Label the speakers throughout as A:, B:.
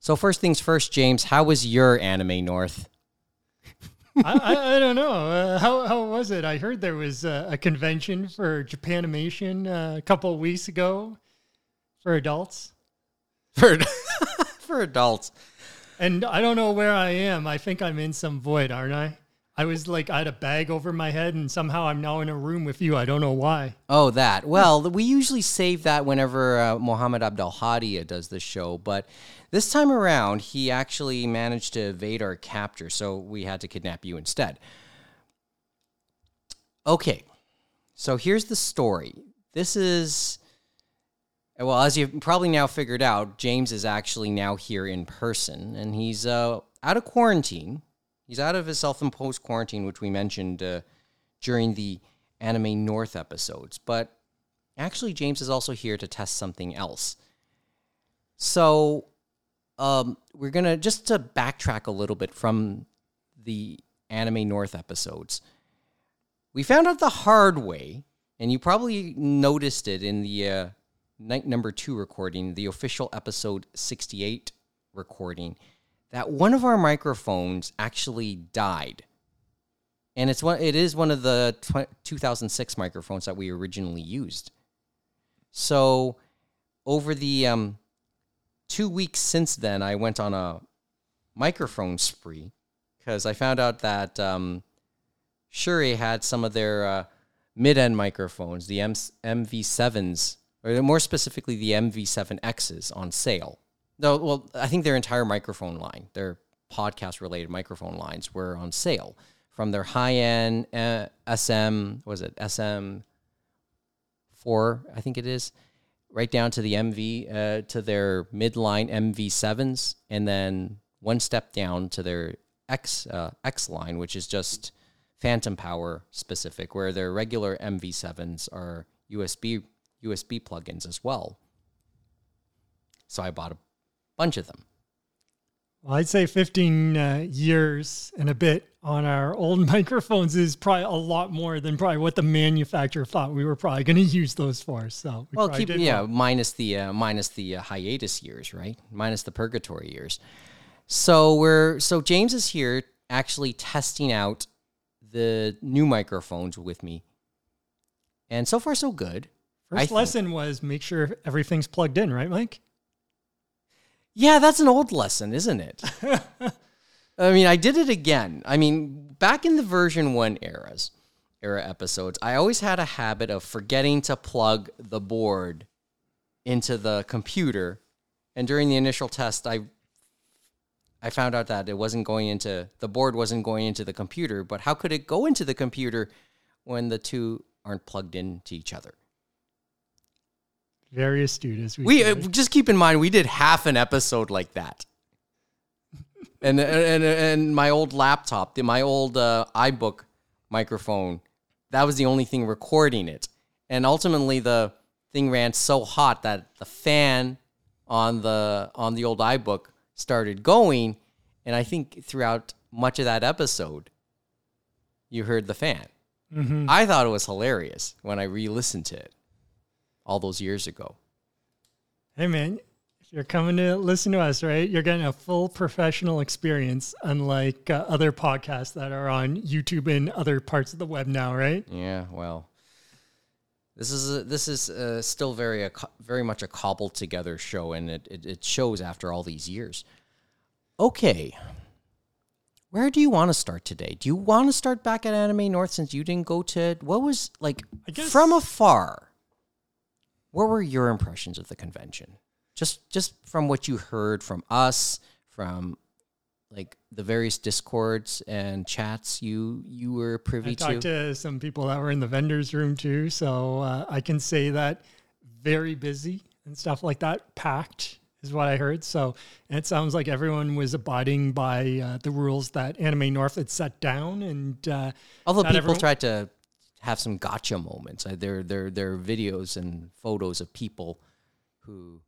A: So first things first, James, how was your anime North?
B: I, I, don't know. Uh, how, how was it? I heard there was a, a convention for Japanimation uh, a couple of weeks ago for adults.
A: For, for adults.
B: And I don't know where I am. I think I'm in some void, aren't I? I was like, I had a bag over my head, and somehow I'm now in a room with you. I don't know why.
A: Oh, that. Well, we usually save that whenever uh, Mohammed Abdel Hadi does the show, but this time around, he actually managed to evade our capture, so we had to kidnap you instead. Okay, so here's the story. This is. Well, as you've probably now figured out, James is actually now here in person, and he's uh, out of quarantine He's out of his self imposed quarantine, which we mentioned uh, during the Anime North episodes. But actually, James is also here to test something else. So, um, we're going to just to backtrack a little bit from the Anime North episodes. We found out the hard way, and you probably noticed it in the uh, night number two recording, the official episode 68 recording that one of our microphones actually died. And it's one it is one of the 2006 microphones that we originally used. So over the um, 2 weeks since then I went on a microphone spree because I found out that um, Shure had some of their uh, mid-end microphones, the M- MV7s, or more specifically the MV7Xs on sale. No, well, I think their entire microphone line, their podcast related microphone lines were on sale from their high end uh, SM, was it SM four? I think it is, right down to the MV uh, to their midline MV sevens, and then one step down to their X uh, X line, which is just phantom power specific, where their regular MV sevens are USB USB plugins as well. So I bought a bunch of them.
B: Well, I'd say 15 uh, years and a bit on our old microphones is probably a lot more than probably what the manufacturer thought we were probably going to use those for. So,
A: we well, keep yeah, well. minus the uh, minus the uh, hiatus years, right? Minus the purgatory years. So we're so James is here actually testing out the new microphones with me, and so far so good.
B: First lesson was make sure everything's plugged in, right, Mike?
A: Yeah, that's an old lesson, isn't it? I mean, I did it again. I mean, back in the version 1 eras, era episodes, I always had a habit of forgetting to plug the board into the computer. And during the initial test, I I found out that it wasn't going into the board wasn't going into the computer, but how could it go into the computer when the two aren't plugged into each other?
B: Very astute as
A: we. We uh, just keep in mind we did half an episode like that. and, and and my old laptop, my old uh, iBook microphone, that was the only thing recording it. And ultimately, the thing ran so hot that the fan on the on the old iBook started going, and I think throughout much of that episode, you heard the fan. Mm-hmm. I thought it was hilarious when I re-listened to it all those years ago.
B: Hey, man, if you're coming to listen to us, right, you're getting a full professional experience, unlike uh, other podcasts that are on YouTube and other parts of the web now, right?
A: Yeah, well, this is a, this is uh, still very a, very much a cobbled together show, and it, it, it shows after all these years. Okay, where do you want to start today? Do you want to start back at Anime North since you didn't go to what was like from afar? What were your impressions of the convention? Just just from what you heard from us, from like the various discords and chats you you were privy I
B: to. I talked to some people that were in the vendors room too, so uh, I can say that very busy and stuff like that, packed is what I heard. So it sounds like everyone was abiding by uh, the rules that Anime North had set down, and uh,
A: although people everyone... tried to have some gotcha moments. There, there, there are videos and photos of people who,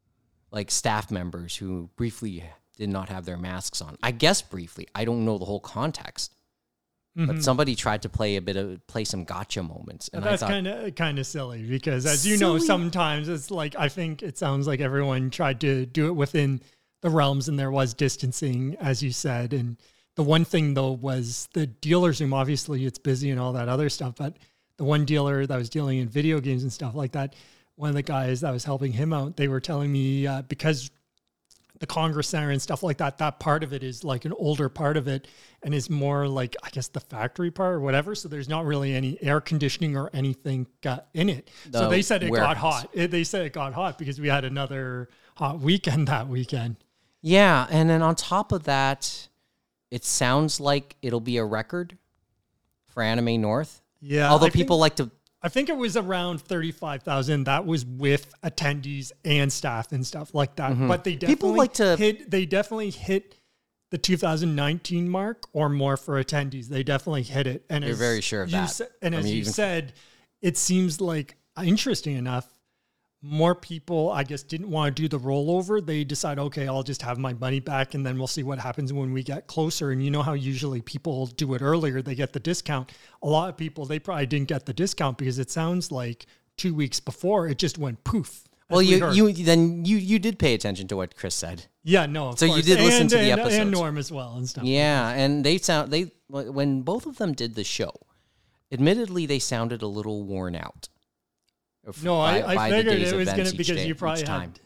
A: like staff members, who briefly did not have their masks on. I guess briefly. I don't know the whole context. Mm-hmm. But somebody tried to play a bit of play some gotcha moments,
B: and I that's kind of kind of silly because, as you know, sometimes it's like I think it sounds like everyone tried to do it within the realms, and there was distancing, as you said. And the one thing though was the dealer's room. Obviously, it's busy and all that other stuff, but the one dealer that was dealing in video games and stuff like that, one of the guys that was helping him out, they were telling me uh, because the Congress Center and stuff like that, that part of it is like an older part of it and is more like, I guess, the factory part or whatever. So there's not really any air conditioning or anything uh, in it. so they said it
A: warehouse.
B: got hot. It, they said it got hot because we had another hot weekend that weekend.
A: Yeah, and then on top of that, it sounds like it'll be a record for Anime North.
B: Yeah.
A: Although
B: I think-
A: people like to
B: I think it was around 35,000. That was with attendees and staff and stuff like that. But they definitely
A: Mm-hmm. People like to-
B: hit they definitely hit the 2019 mark or more for attendees. They definitely hit it. And
A: You're very sure of
B: you
A: that.
B: sa- and
A: I
B: as
A: mean,
B: you
A: even-
B: said, it seems like interesting enough more people, I guess, didn't want to do the rollover. They decide, okay, I'll just have my money back and then we'll see what happens when we get closer. And you know how usually people do it earlier, they get the discount. A lot of people, they probably didn't get the discount because it sounds like two weeks before it just went poof.
A: Well, you
B: heard.
A: you then you you did pay attention to what Chris said.
B: yeah, no.
A: So you
B: course.
A: did listen
B: And-
A: to the episode
B: and Norm as well and stuff.
A: Yeah, and they sound they when both of them did the show. Admittedly, they sounded a little worn out.
B: No,
A: by-
B: I, I
A: the
B: figured it was going to because
A: day-
B: you probably had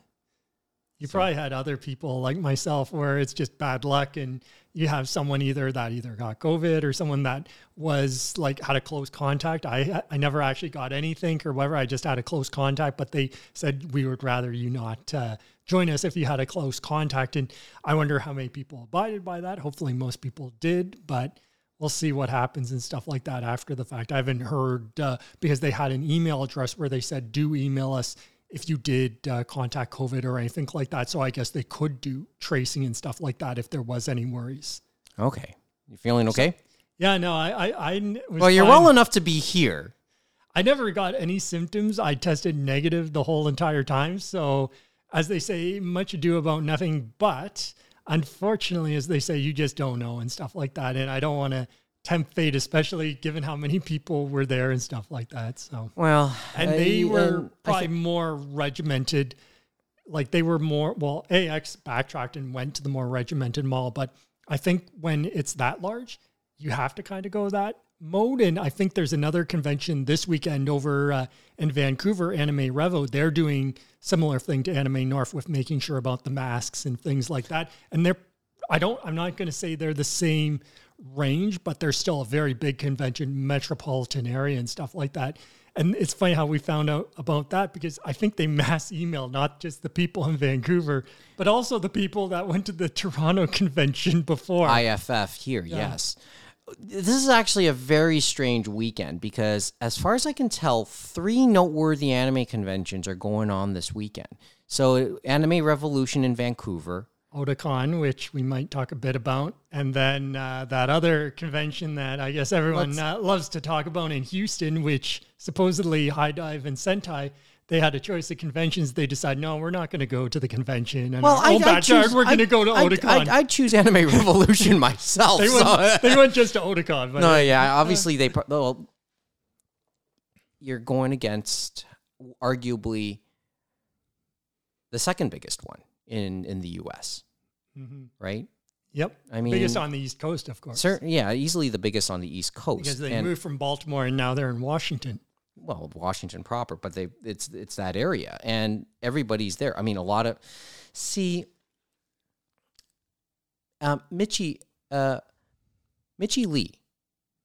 B: you
A: So-
B: probably had other people like myself where it's just bad luck and you have someone either that either got COVID or someone that was like had a close contact. I I never actually got anything or whatever. I just had a close contact, but they said we would rather you not uh, join us if you had a close contact. And I wonder how many people abided by that. Hopefully, most people did, but we'll see what happens and stuff like that after the fact. I haven't heard uh, because they had an email address where they said, do email us if you did uh, contact COVID or anything like that. So I guess they could do tracing and stuff like that if there was any worries.
A: Okay, you feeling okay?
B: Yeah, no, I, I, was
A: well, you're
B: fine.
A: well enough to be here.
B: I never got any symptoms. I tested negative the whole entire time. So, as they say, much ado about nothing. But unfortunately, as they say, you just don't know and stuff like that. And I don't want to tempt fate, especially given how many people were there and stuff like that. So,
A: Well,
B: and
A: I-
B: they were
A: and
B: probably more regimented. Like they were more, well, AX backtracked and went to the more regimented mall. But I think when it's that large, you have to kind of go that mode. And I think there's another convention this weekend over uh, in Vancouver, Anime Revo. They're doing similar thing to Anime North with making sure about the masks and things like that. And they're, I don't, I'm not going to say they're the same range, but they're still a very big convention, metropolitan area and stuff like that. And it's funny how we found out about that because I think they mass email not just the people in Vancouver, but also the people that went to the Toronto convention before.
A: IFF here, yes. This is actually a very strange weekend because, as far as I can tell, three noteworthy anime conventions are going on this weekend. So, Anime Revolution in Vancouver.
B: Otakon, which we might talk a bit about, and then uh, that other convention that I guess everyone uh, loves to talk about in Houston, which supposedly HIDIVE and Sentai. They had a choice of conventions. They decide, no, we're not going to go to the convention. And
A: Well, I, I choose,
B: we're going to go to Otakon.
A: I, I choose Anime Revolution myself.
B: they,
A: so-
B: went, they went just to Otakon. But
A: no, yeah, obviously they. Well, you're going against arguably the second biggest one in in the U.S.
B: Mhm.
A: Right?
B: Yep.
A: I mean,
B: biggest on the East Coast, of course.
A: Certain, yeah, easily the biggest on the East Coast.
B: because they
A: and,
B: moved from Baltimore and now they're in Washington.
A: Well, Washington proper, but they it's it's that area, and everybody's there. I mean, a lot of see, um, Michi, uh, Michi Lee,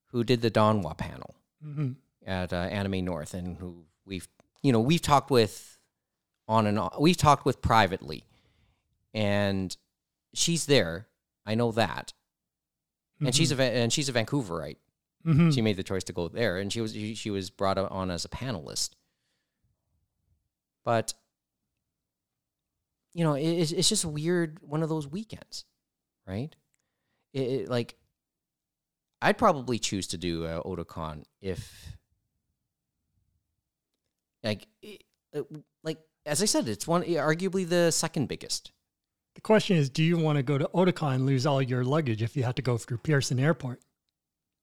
A: who did the Donwa panel
B: hmm
A: at uh, Anime North, and who we've you know we've talked with on and on. We've talked with privately, and she's there. I know that, and she's a and she's a Vancouverite.
B: Hmm
A: She made the choice to go there, and she was she, she was brought on as a panelist. But you know, it, it's it's just weird one of those weekends, right? It, it- like I'd probably choose to do uh, Otakon if like it, like as I said, it's one arguably the second biggest.
B: The question is, do you want to go to Otakon and lose all your luggage if you had to go through Pearson Airport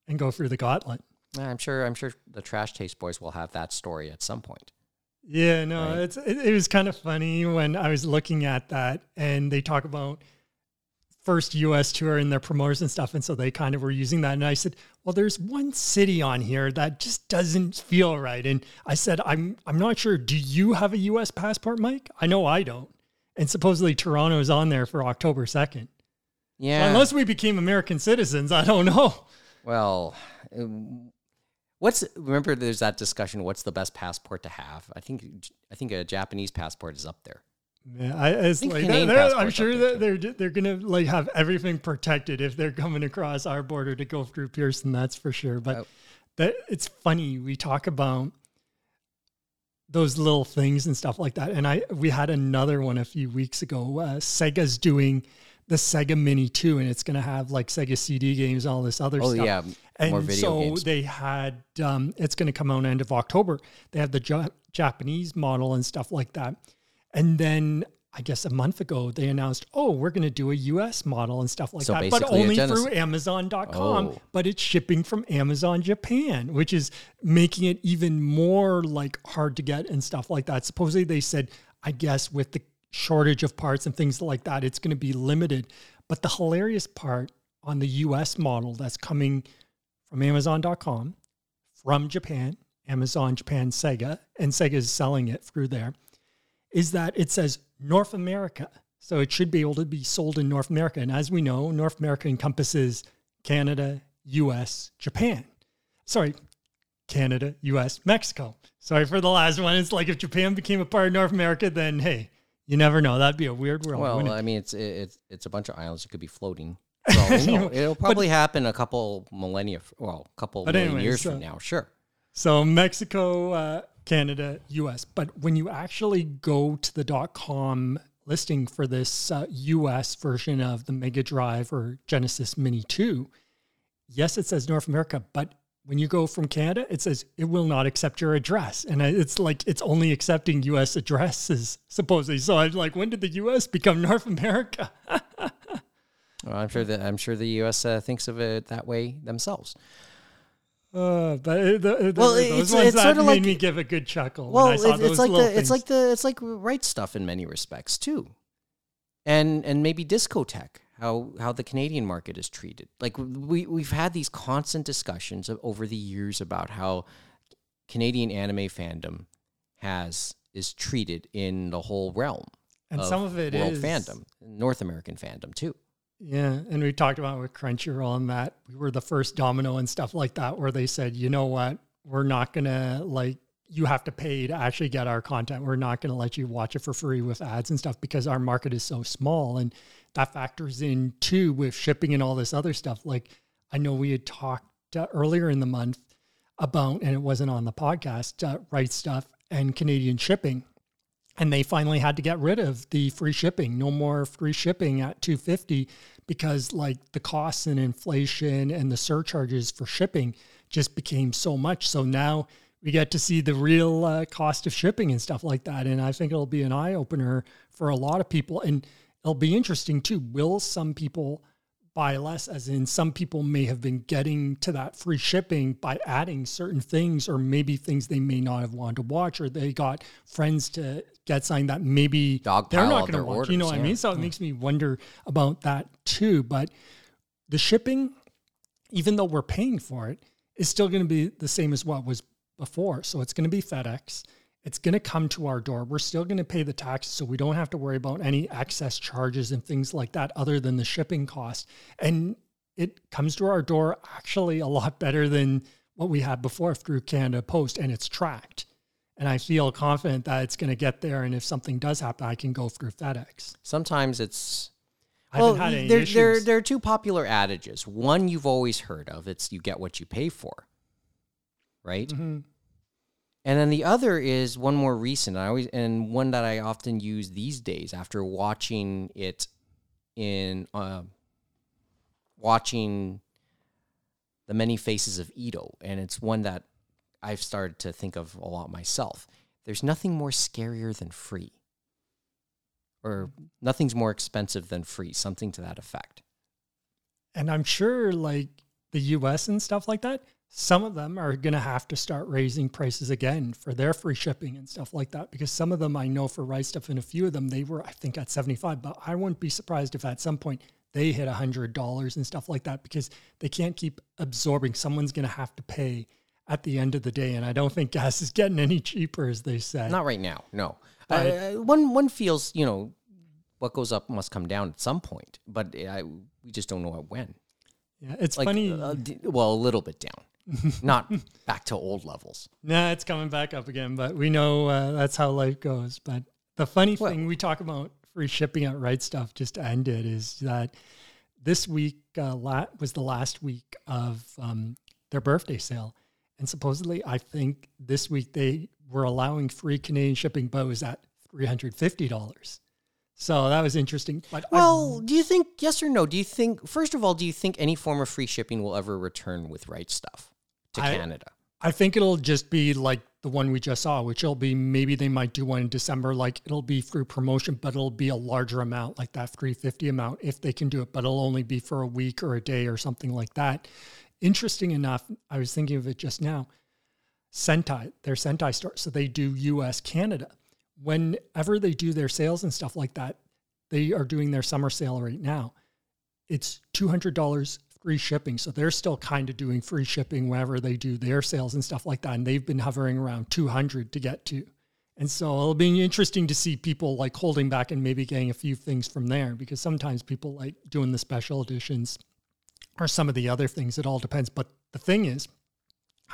B: and go through the gauntlet?
A: I'm sure I'm sure the Trash Taste Boys will have that story at some point.
B: Yeah, no,
A: Right.
B: it's it, it was kind of funny when I was looking at that and they talk about first US tour and their promoters and stuff and so they kind of were using that and I said, "Well, there's one city on here that just doesn't feel right." And I said, "I'm I'm not sure. Do you have a US passport, Mike? I know I don't." And supposedly Toronto is on there for October 2nd.
A: Yeah.
B: Unless we became American citizens, I don't know.
A: Well, um, what's remember? There's that discussion. What's the best passport to have? I think I think a Japanese passport is up there.
B: Yeah, I, it's
A: think
B: like I'm sure that they're they're gonna like have everything protected if they're coming across our border to go through Pearson. That's for sure. But
A: Oh.
B: that it's funny we talk about those little things and stuff like that. And I we had another one a few weeks ago. Uh, Sega's doing the Sega Mini 2, and it's gonna have like Sega CD games, all this other
A: Oh
B: stuff.
A: yeah,
B: And
A: more video
B: so
A: games.
B: they had, um, it's going to come out end of October. They have the Ja- Japanese model and stuff like that. And then I guess a month ago, they announced, oh, we're going to do a US model and stuff like
A: So
B: that, but only through Amazon.com.
A: Oh.
B: But it's shipping from Amazon Japan, which is making it even more like hard to get and stuff like that. Supposedly, they said, I guess with the shortage of parts and things like that, it's going to be limited. But the hilarious part on the US model that's coming from Amazon.com, from Japan, Amazon, Japan, Sega, and Sega is selling it through there, is that it says North America. So it should be able to be sold in North America. And as we know, North America encompasses Canada, US, Japan. Sorry, Canada, US, Mexico. Sorry for the last one. It's like if Japan became a part of North America, then hey, you never know. That'd be a weird world.
A: Well. I mean, it's it's it's a bunch of islands It could be floating. For all know. It'll probably happen a couple millennia, well, a couple million
B: anyways,
A: years
B: uh,
A: from now. Sure.
B: So Mexico, uh, Canada, US. But when you actually go to the .com listing for this uh, US version of the Mega Drive or Genesis Mini 2, yes, it says North America, but when you go from Canada, it says it will not accept your address. And it's like it's only accepting US addresses, supposedly. So I'm like, when did the US become North America?
A: Well, I'm sure that I'm sure the U.S. Uh, thinks of it that way themselves.
B: Uh, but it, the, the,
A: Well,
B: those
A: it's-
B: ones
A: it's
B: that
A: sorta
B: made
A: like-
B: me give a good chuckle
A: Well,
B: when I
A: it's,
B: saw
A: it's
B: those
A: like the it's like the it's like Right Stuf in many respects too, and and maybe Discotek how how the Canadian market is treated. Like we we've had these constant discussions of, over the years about how Canadian anime fandom has is treated in the whole realm
B: and
A: of
B: some of it
A: world
B: is
A: fandom, North American fandom too.
B: Yeah, and we talked about with Crunchyroll and that we were the first domino and stuff like that, where they said, you know what, we're not gonna like you have to pay to actually get our content. We're not gonna let you watch it for free with ads and stuff because our market is so small, and that factors in too with shipping and all this other stuff. Like I know we had talked uh, earlier in the month about, and it wasn't on the podcast, uh, Right Stuf and Canadian shipping and they finally had to get rid of the free shipping no more free shipping at 250 because like the costs and inflation and the surcharges for shipping just became so much so now we get to see the real uh, cost of shipping and stuff like that. And i think it'll be an eye opener for a lot of people. And it'll be interesting too. Will some people buy less as in some people may have been getting to that free shipping by adding certain things or maybe things they may not have wanted to watch or they got friends to get something that maybe
A: Dogpile
B: they're not going to watch you know what i mean? So it makes me wonder about that too. But the shipping even though we're paying for it is still going to be the same as what was before so it's going to be fedex it's going to come to our door. We're still going to pay the tax, so we don't have to worry about any excess charges and things like that, other than the shipping cost. And it comes to our door actually a lot better than what we had before through Canada Post, and it's tracked. And I feel confident that it's going to get there. And if something does happen, I can go through FedEx.
A: Sometimes it's
B: I
A: well,
B: haven't had any
A: there, there, there are two popular adages. One you've always heard of. It's you get what you pay for, right?
B: Mhm.
A: And then the other is one more recent. I always and one that I often use these days after watching it in uh, watching the many faces of Ito, and it's one that I've started to think of a lot myself. There's nothing more scarier than free, or nothing's more expensive than free. Something to that effect.
B: And I'm sure, like the US and stuff like that, some of them are going to have to start raising prices again for their free shipping and stuff like that because some of them I know for rice stuff and a few of them they were I think at 75 but I wouldn't be surprised if at some point they hit $100 and stuff like that because they can't keep absorbing someone's going to have to pay at the end of the day and I don't think gas is getting any cheaper as they say.
A: Not right now. No. Uh, one one feels, you know, what goes up must come down at some point, but I, we just don't know when.
B: Yeah, it's like, funny. Uh,
A: well, a little bit down, not back to old levels.
B: Nah, it's coming back up again, but we know uh, that's how life goes. But the funny well, thing we talk about free shipping at Right Stuf just to end it is that this week uh, la- was the last week of um, their birthday sale, and supposedly I think this week they were allowing free Canadian shipping at three hundred fifty dollars. So that was interesting. But
A: well, I, do you think yes or no? Do you think first of all, do you think any form of free shipping will ever return with Right Stuf to I, Canada?
B: I think it'll just be like the one we just saw, which will be maybe they might do one in December. Like it'll be through promotion, but it'll be a larger amount, like that 350 amount, if they can do it. But it'll only be for a week or a day or something like that. Interesting enough, I was thinking of it just now. Sentai, their Sentai store. So they do US, Canada whenever they do their sales and stuff like that, they are doing their summer sale right now. It's $200 free shipping. So they're still kind of doing free shipping whenever they do their sales and stuff like that. And they've been hovering around 200 to get to. And so it'll be interesting to see people like holding back and maybe getting a few things from there because sometimes people like doing the special editions or some of the other things. It all depends. But the thing is,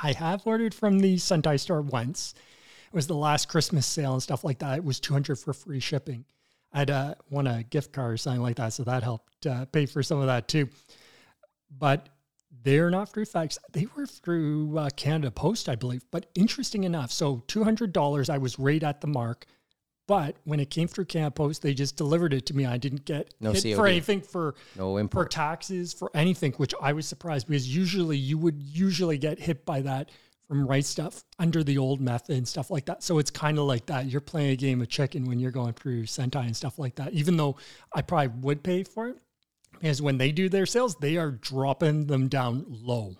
B: I have ordered from the Sentai store once It was the last Christmas sale and stuff like that. It was 200 for free shipping. I'd uh, won a gift card or something like that. So that helped uh, pay for some of that too. But they're not through FedEx. They were through uh, Canada Post, I believe. But interesting enough, so $200, I was right at the mark. But when it came through Canada Post, they just delivered it to me. I didn't get no hit for anything for
A: no import.
B: for taxes for anything, which I was surprised because usually you would usually get hit by that from Right Stuf under the old method and stuff like that. So it's kind of like that. You're playing a game of chicken when you're going through Sentai and stuff like that. Even though I probably would pay for it, because when they do their sales, they are dropping them down low.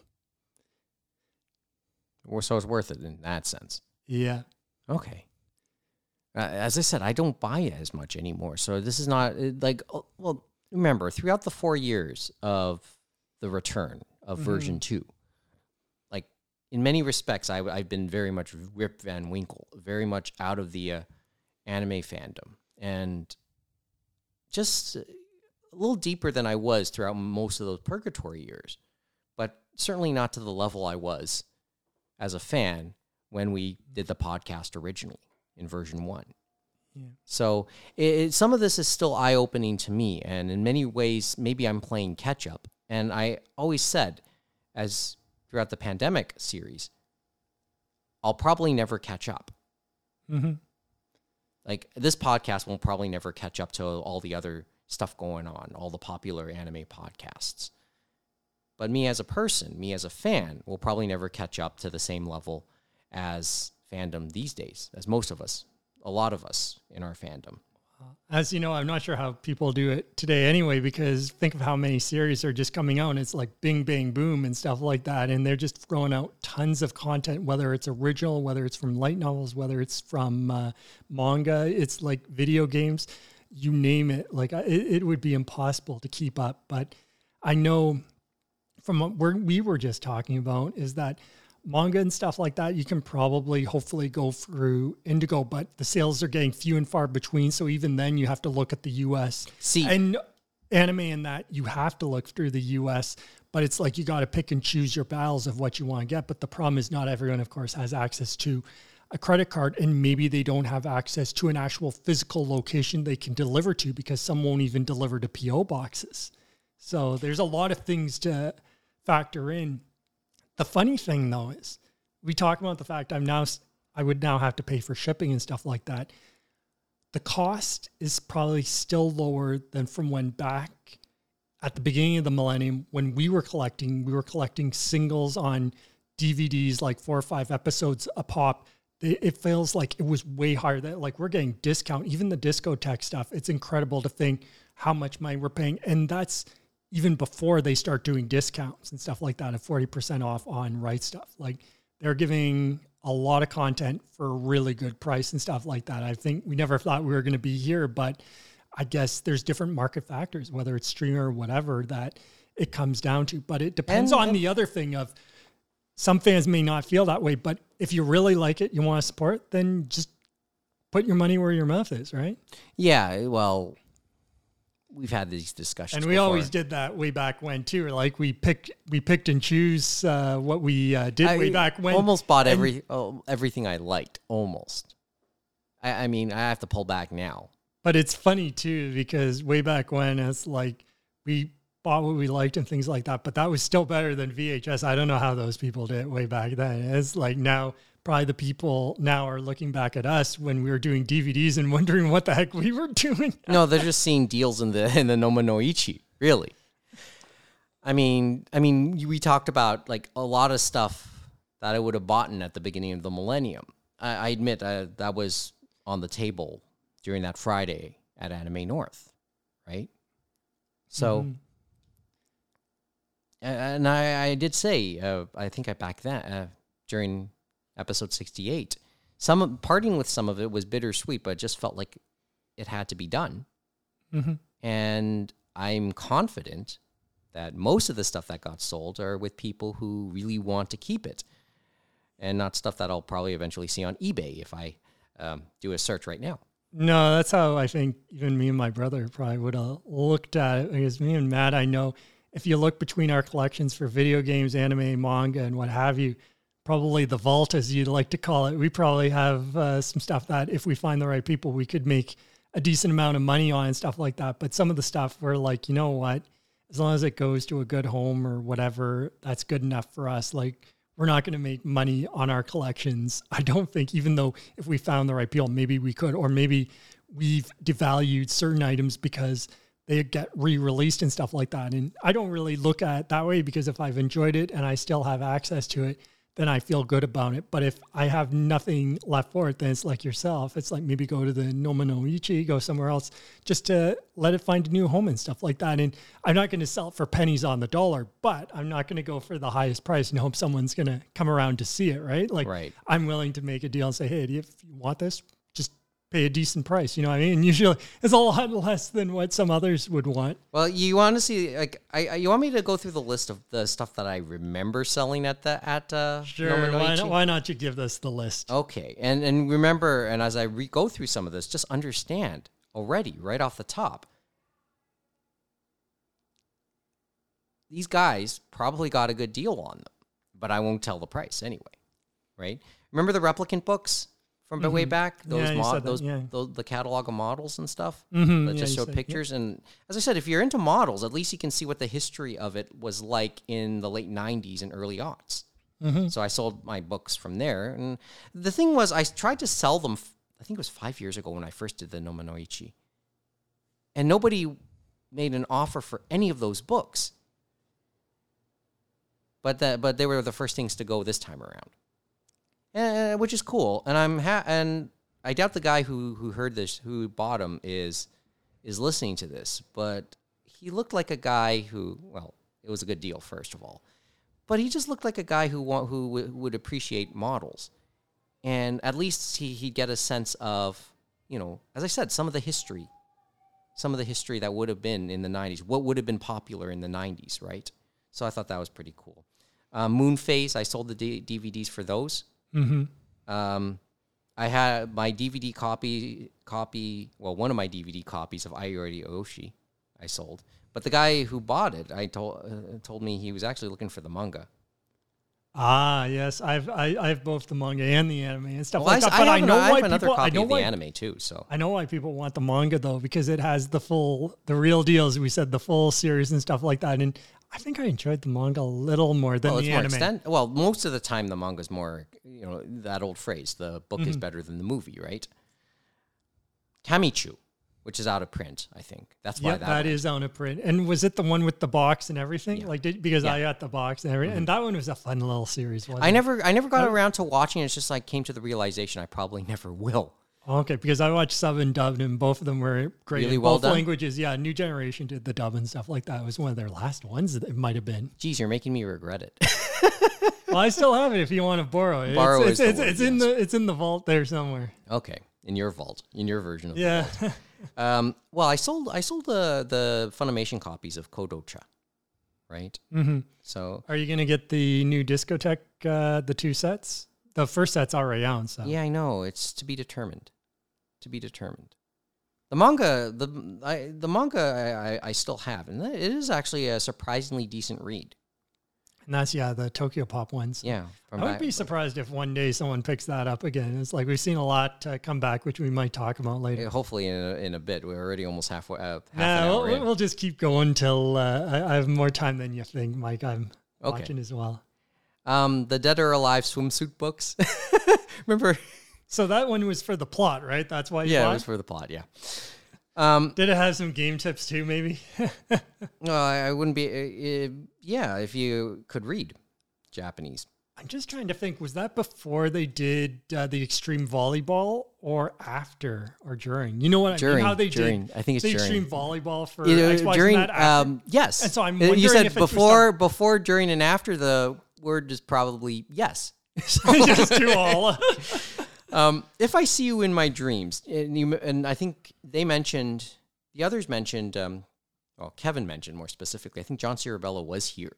A: Well, So it's worth it in that sense.
B: Yeah.
A: Okay. Uh, as I said, I don't buy it as much anymore. So this is not like, oh, well, remember, throughout the four years of the return of mm-hmm. version two, like in many respects, I, have been very much Rip Van Winkle, very much out of the uh, anime fandom, and just a little deeper than I was throughout most of those purgatory years, but certainly not to the level I was as a fan when we did the podcast originally in version one. Yeah. So it, some of this is still eye opening to me, and in many ways, maybe I'm playing catch up. And I always said, as throughout the pandemic series, I'll probably never catch up.
B: Mm-hmm.
A: Like this podcast will probably never catch up to all the other stuff going on, all the popular anime podcasts. But me as a person, me as a fan, will probably never catch up to the same level as fandom these days, as most of us, a lot of us in our fandom.
B: As you know, I'm not sure how people do it today anyway, because think of how many series are just coming out and it's like bing, bang, boom and stuff like that. And they're just throwing out tons of content, whether it's original, whether it's from light novels, whether it's from uh, manga, it's like video games, you name it. Like it, it would be impossible to keep up. But I know from what we were just talking about is that manga and stuff like that, you can probably hopefully go through Indigo, but the sales are getting few and far between. So even then, you have to look at the US.
A: See,
B: and anime and that you have to look through the US, but it's like you got to pick and choose your battles of what you want to get. But the problem is, not everyone, of course, has access to a credit card, and maybe they don't have access to an actual physical location they can deliver to because some won't even deliver to PO boxes. So there's a lot of things to factor in the funny thing though is we talk about the fact I'm now I would now have to pay for shipping and stuff like that. The cost is probably still lower than from when back at the beginning of the millennium when we were collecting, we were collecting singles on DVDs like four or five episodes a pop. It feels like it was way higher. That like we're getting discount, even the Discotek stuff. It's incredible to think how much money we're paying, and that's even before they start doing discounts and stuff like that at 40% off on Right Stuf. Like they're giving a lot of content for a really good price and stuff like that. I think we never thought we were going to be here, but I guess there's different market factors, whether it's streamer or whatever, that it comes down to. But it depends
A: And-
B: on the other thing of some fans may not feel that way, but if you really like it, you want to support, then just put your money where your mouth is, right?
A: Yeah, well, we've had these discussions.
B: And we
A: before.
B: always did that way back when too. Like we picked, we picked and choose uh, what we uh, did way back when.
A: almost bought every oh, everything I liked. Almost. I, I mean, I have to pull back now.
B: But it's funny too because way back when it's like we bought what we liked and things like that. But that was still better than VHS. I don't know how those people did it way back then. It's like now probably the people now are looking back at us when we were doing DVDs and wondering what the heck we were doing.
A: No, they're just seeing deals in the in the Nomanoichi. Really. I mean, I mean, we talked about like a lot of stuff that I would have bought in at the beginning of the millennium. I, I admit uh, that was on the table during that Friday at Anime North, right? So,
B: Mhm.
A: And I, I did say, uh, I think I back that uh, during episode sixty-eight, some of- parting with some of it was bittersweet, but it just felt like it had to be done.
B: Mhm.
A: And I'm confident that most of the stuff that got sold are with people who really want to keep it and not stuff that I'll probably eventually see on eBay if I um, do a search right now.
B: No, that's how I think even me and my brother probably would have looked at it. Because me and Matt, I know if you look between our collections for video games, anime, manga, and what have you, probably the vault, as you'd like to call it, we probably have uh, some stuff that if we find the right people, we could make a decent amount of money on and stuff like that. But some of the stuff we're like, you know what? As long as it goes to a good home or whatever, that's good enough for us. Like, we're not going to make money on our collections. I don't think, even though if we found the right people, maybe we could, or maybe we've devalued certain items because they get re-released and stuff like that. And I don't really look at it that way because if I've enjoyed it and I still have access to it, then I feel good about it. But if I have nothing left for it, then it's like yourself. It's like maybe go to the Nomanoichi, go somewhere else just to let it find a new home and stuff like that. And I'm not going to sell it for pennies on the dollar, but I'm not going to go for the highest price and hope someone's going to come around to see it, right? Like
A: Right.
B: I'm willing to make a deal and say, hey, if you want this, pay a decent price. You know what I mean? Usually it's a lot less than what some others would want.
A: Well, you want to see like I, I you want me to go through the list of the stuff that I remember selling at the at uh,
B: Sure. Why not, why not you give us the list?
A: Okay, and and remember, and as I re- go through some of this, just understand already right off the top. These guys probably got a good deal on them, but I won't tell the price anyway, right? Remember the replicant books from way back? Those,
B: Mm-hmm. Yeah, you
A: mo-
B: that,
A: those,
B: yeah.
A: those, the catalog of models and stuff
B: Mhm,
A: that
B: yeah,
A: just
B: you
A: show
B: said, yeah.
A: pictures. And as I said, if you're into models, at least you can see what the history of it was like in the late '90s and early aughts.
B: Mm-hmm.
A: So I sold my books from there. And the thing was, I tried to sell them, f- I think it was five years ago when I first did the Nomanoichi. And nobody made an offer for any of those books. But, that, but they were the first things to go this time around, uh, which is cool. And I'm ha- and I doubt the guy who, who heard this, who bought them, is is listening to this. But he looked like a guy who, well, it was a good deal first of all but he just looked like a guy who want, who w- would appreciate models, and at least he he'd get a sense of you know, as I said, some of the history, some of the history that would have been in the '90s, what would have been popular in the '90s, right? So I thought that was pretty cool. Um, Moon Phase, I sold the D- DVDs for those.
B: Mm-hmm.
A: Um, I had my DVD copy copy. Well, one of my DVD copies of Ai Yori Aoshi, I sold. But the guy who bought it, I told uh, told me he was actually looking for the manga.
B: Ah, yes, I've I, I have both the manga and the anime and stuff
A: Well,
B: like
A: I,
B: that.
A: I
B: But I,
A: an-
B: know
A: I
B: why
A: have another
B: people. I know
A: of the
B: why.
A: anime too. So
B: I know why people want the manga though, because it has the full, the real deals. we said, the full series and stuff like that. And I think I enjoyed the manga a little more than
A: well, it's
B: the anime.
A: extent. Well, most of the time the manga's more, you know, that old phrase: the book
B: Mm-hmm.
A: is better than the movie, right? Kamichu, which is out of print, I think. That's why
B: Yeah,
A: that,
B: that is on a print. And was it the one with the box and everything? Like, did, because I got the box and everything, and that one was a fun little series. Wasn't
A: I never, I never got around to watching. it. It's just like came to the realization I probably never will.
B: Okay, because I watched sub and dubbed, and both of them were great
A: Really
B: in
A: well
B: both
A: done?
B: languages. Yeah, New Generation did the dub and stuff like that. It was one of their last ones. It might have been.
A: Geez, you're making me regret it.
B: Well, I still have it if you want to borrow it.
A: Borrow
B: it's,
A: is the
B: it's,
A: word,
B: it's in
A: yes.
B: the it's in the vault there somewhere.
A: okay, in your vault, in your version of
B: Yeah.
A: Um, well, I sold I sold the the Funimation copies of Kodocha, right?
B: hmm
A: So
B: Are you gonna get the new Discotek? Uh, the two sets. The first set's already out. So
A: yeah, I know it's to be determined. To be determined. The manga, the I, the manga, I, I, I still have, and it is actually a surprisingly decent read.
B: and that's yeah the Tokyo Pop ones.
A: Yeah,
B: I would
A: back-
B: be surprised if one day someone picks that up again. It's like we've seen a lot uh, come back, which we might talk about later.
A: Yeah, hopefully in a, in a bit. We're already almost halfway. Uh, half
B: Nah, we'll, we'll just keep going till uh, I, I have more time than you think, Mike. I'm
A: Okay.
B: watching as well.
A: Um, the Dead or Alive swimsuit books. Remember?
B: So that one was for the plot, right? That's why
A: Yeah,
B: bought
A: it was for the plot. Yeah. Um,
B: Did it have some game tips too, maybe?
A: no, I, I wouldn't be. Uh, uh, yeah, if you could read Japanese.
B: I'm just trying to think, was that before they did uh, the extreme volleyball or after or during? You know what I
A: During,
B: mean? How they
A: during.
B: did
A: I think it's
B: the
A: during.
B: extreme volleyball for
A: Either
B: X, Y, Z,
A: during um yes
B: And so I'm
A: Uh, you said
B: if it was
A: before before during and after the word is probably yes So,
B: just do all.
A: um if i see you in my dreams and you and i think they mentioned the others mentioned um well kevin mentioned more specifically i think john Sirabella was here.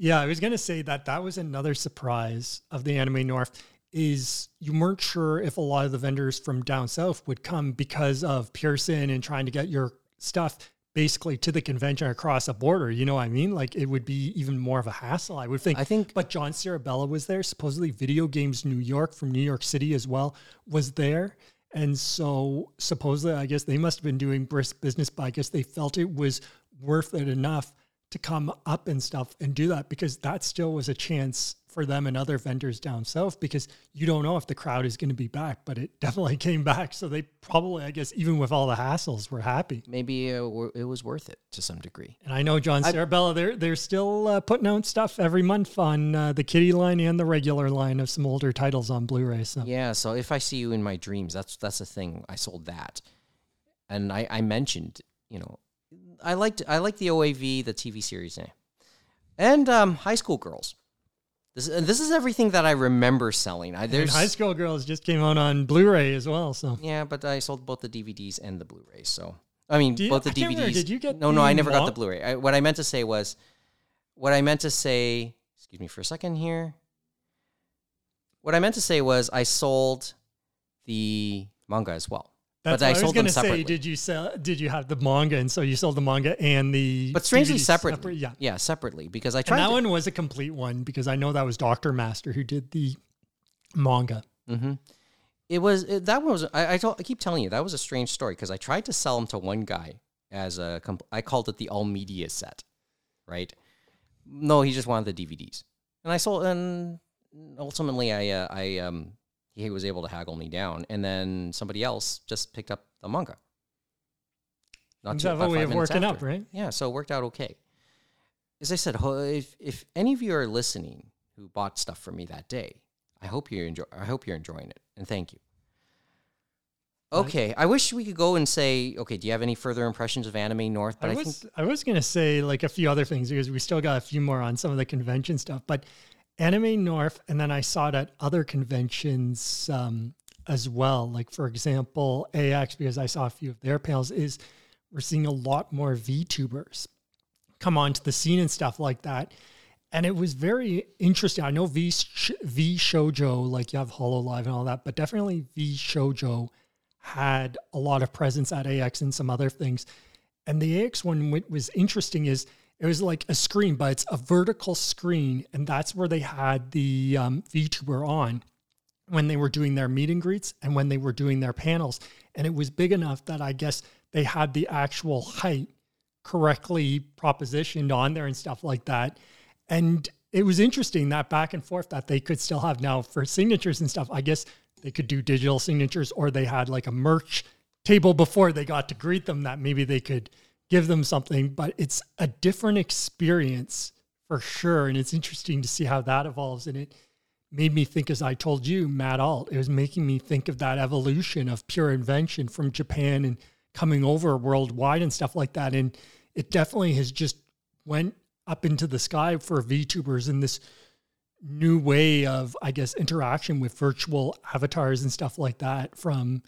B: Yeah, I was gonna say that that was another surprise of the Anime North is you weren't sure if a lot of the vendors from down south would come because of Pearson and trying to get your stuff basically to the convention across a border. You know what I mean? Like it would be even more of a hassle, I would think.
A: i think
B: but John Sirabella was there. Supposedly, Video Games New York from New York City as well was there. And so, supposedly, I guess they must have been doing brisk business, but I guess they felt it was worth it enough to come up and stuff and do that because that still was a chance for them and other vendors down south because you don't know if the crowd is going to be back, but it definitely came back. So they probably, I guess, even with all the hassles, were happy.
A: maybe uh, it was worth it to some degree
B: And I know John Sirabella, they're they're still uh, putting out stuff every month on uh, the kitty line and the regular line of some older titles on Blu-ray. So
A: Yeah, so if I see you in my dreams, that's that's the thing. I sold that, and I, I mentioned, you know, I liked I liked the OAV, the TV series, eh. and um, High School Girls. This and this is everything that I remember selling. I
B: and High School Girls just came out on Blu-ray as well. So
A: yeah, but I sold both the DVDs and the Blu-rays. So I mean,
B: you-
A: both the DVDs.
B: remember, did you get
A: No, no, I never got the Blu-ray. I, what I meant to say was, what I meant to say. Excuse me for a second here. What I meant to say was I sold the manga as well.
B: That's
A: but I
B: I was
A: sold them
B: to say. Did you sell? Did you have the manga? And so you sold the manga and the
A: But strangely
B: DVDs
A: separately.
B: separate- yeah.
A: Yeah, separately because I
B: And
A: tried
B: that
A: to,
B: one was a complete one because I know that was Doctor Master who did the manga.
A: hmm It was it, that one was I I, told, I keep telling you that was a strange story because I tried to sell them to one guy as a comp- I called it the all media set, right? No, he just wanted the DVDs, and I sold and ultimately I uh, I um he was able to haggle me down, and then somebody else just picked up the manga.
B: Not
A: too-
B: have a way of working up, right?
A: Yeah, so it worked out okay. As I said, if if any of you are listening who bought stuff from me that day, I hope you enjoy. I hope you're enjoying it, and thank you. Okay, I wish we could go and say, okay, do you have any further impressions of Anime North? But
B: I
A: I,
B: was
A: think
B: I was gonna say like a few other things because we still got a few more on some of the convention stuff, but Anime North, and then I saw it at other conventions um, as well. Like for example, AX because I saw a few of their panels. Is we're seeing a lot more VTubers come onto the scene and stuff like that. And it was very interesting. I know V VShojo, like you have Hololive and all that, but definitely VShojo had a lot of presence at AX and some other things. And the AX one was interesting is it was like a screen, but it's a vertical screen, and that's where they had the um, VTuber on when they were doing their meet and greets and when they were doing their panels. And it was big enough that I guess they had the actual height correctly propositioned on there and stuff like that. And it was interesting that back and forth that they could still have now for signatures and stuff. I guess they could do digital signatures or they had like a merch table before they got to greet them that maybe they could give them something, but it's a different experience for sure. And it's interesting to see how that evolves. And it made me think, as I told you, Matt Alt, it was making me think of that evolution of pure invention from Japan and coming over worldwide and stuff like that. And it definitely has just went up into the sky for VTubers in this new way of, I guess, interaction with virtual avatars and stuff like that from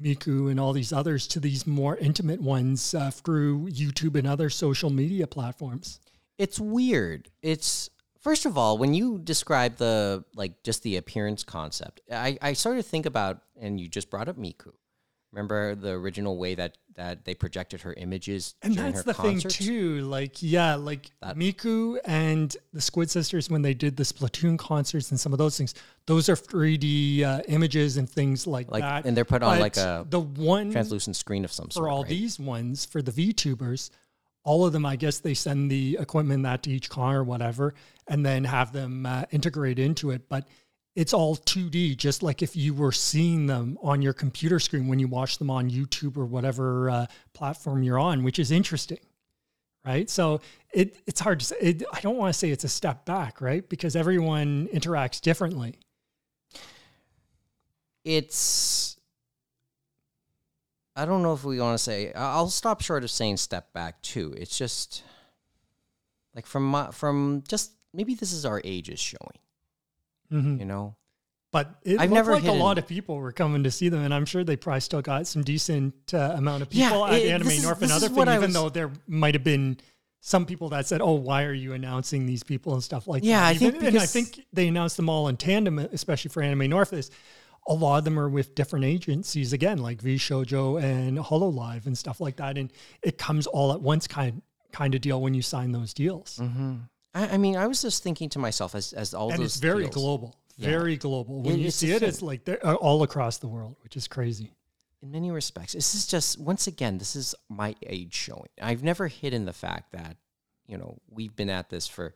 B: Miku and all these others to these more intimate ones uh, through YouTube and other social media platforms.
A: It's weird. It's first of all, when you describe the like just the appearance concept, I, I started to think about, and you just brought up Miku. Remember the original way that that they projected her images
B: and that's the
A: concerts?
B: thing too like yeah like
A: That-
B: miku and the squid sisters when they did the splatoon concerts and some of those things those are 3d uh, images and things like,
A: Like,
B: that
A: and they're put on like a
B: the one
A: translucent screen of some sort.
B: for all
A: right?
B: these ones for the VTubers, all of them, I guess they send the equipment that to each car or whatever, and then have them uh, integrate into it. But it's all 2D, just like if you were seeing them on your computer screen when you watch them on YouTube or whatever uh, platform you're on, which is interesting, right? So it it's hard to say. It, I don't want to say it's a step back, right? Because everyone interacts differently.
A: it's I don't know if we want to say I'll stop short of saying step back too. It's just like from my, from just maybe this is our ages showing,
B: Mhm.
A: you know.
B: But it
A: I've
B: looked
A: never
B: like a lot of people were coming to see them, and I'm sure they probably still got some decent uh, amount of people
A: Yeah,
B: at
A: it-
B: Anime
A: is-
B: North and other
A: what
B: thing,
A: I
B: even
A: was-
B: though there might have been some people that said, "Oh, why are you announcing these people and stuff like
A: Yeah,
B: that?"
A: I think
B: Even- and I think they announced them all in tandem, especially for Anime North. Is a lot of them are with different agencies again, like VShojo and Hololive and stuff like that, and it comes all at once kind kind of deal when you sign those deals,
A: Mm-hmm. I, I mean, I was just thinking to myself as as all
B: and
A: those
B: it's very
A: deals-
B: global.
A: Yeah.
B: Very global. When
A: It-
B: you see it,
A: thing.
B: it's like they're uh, all across the world, which is crazy.
A: in many respects, this is just once again, this is my age showing. I've never hidden the fact that you know we've been at this for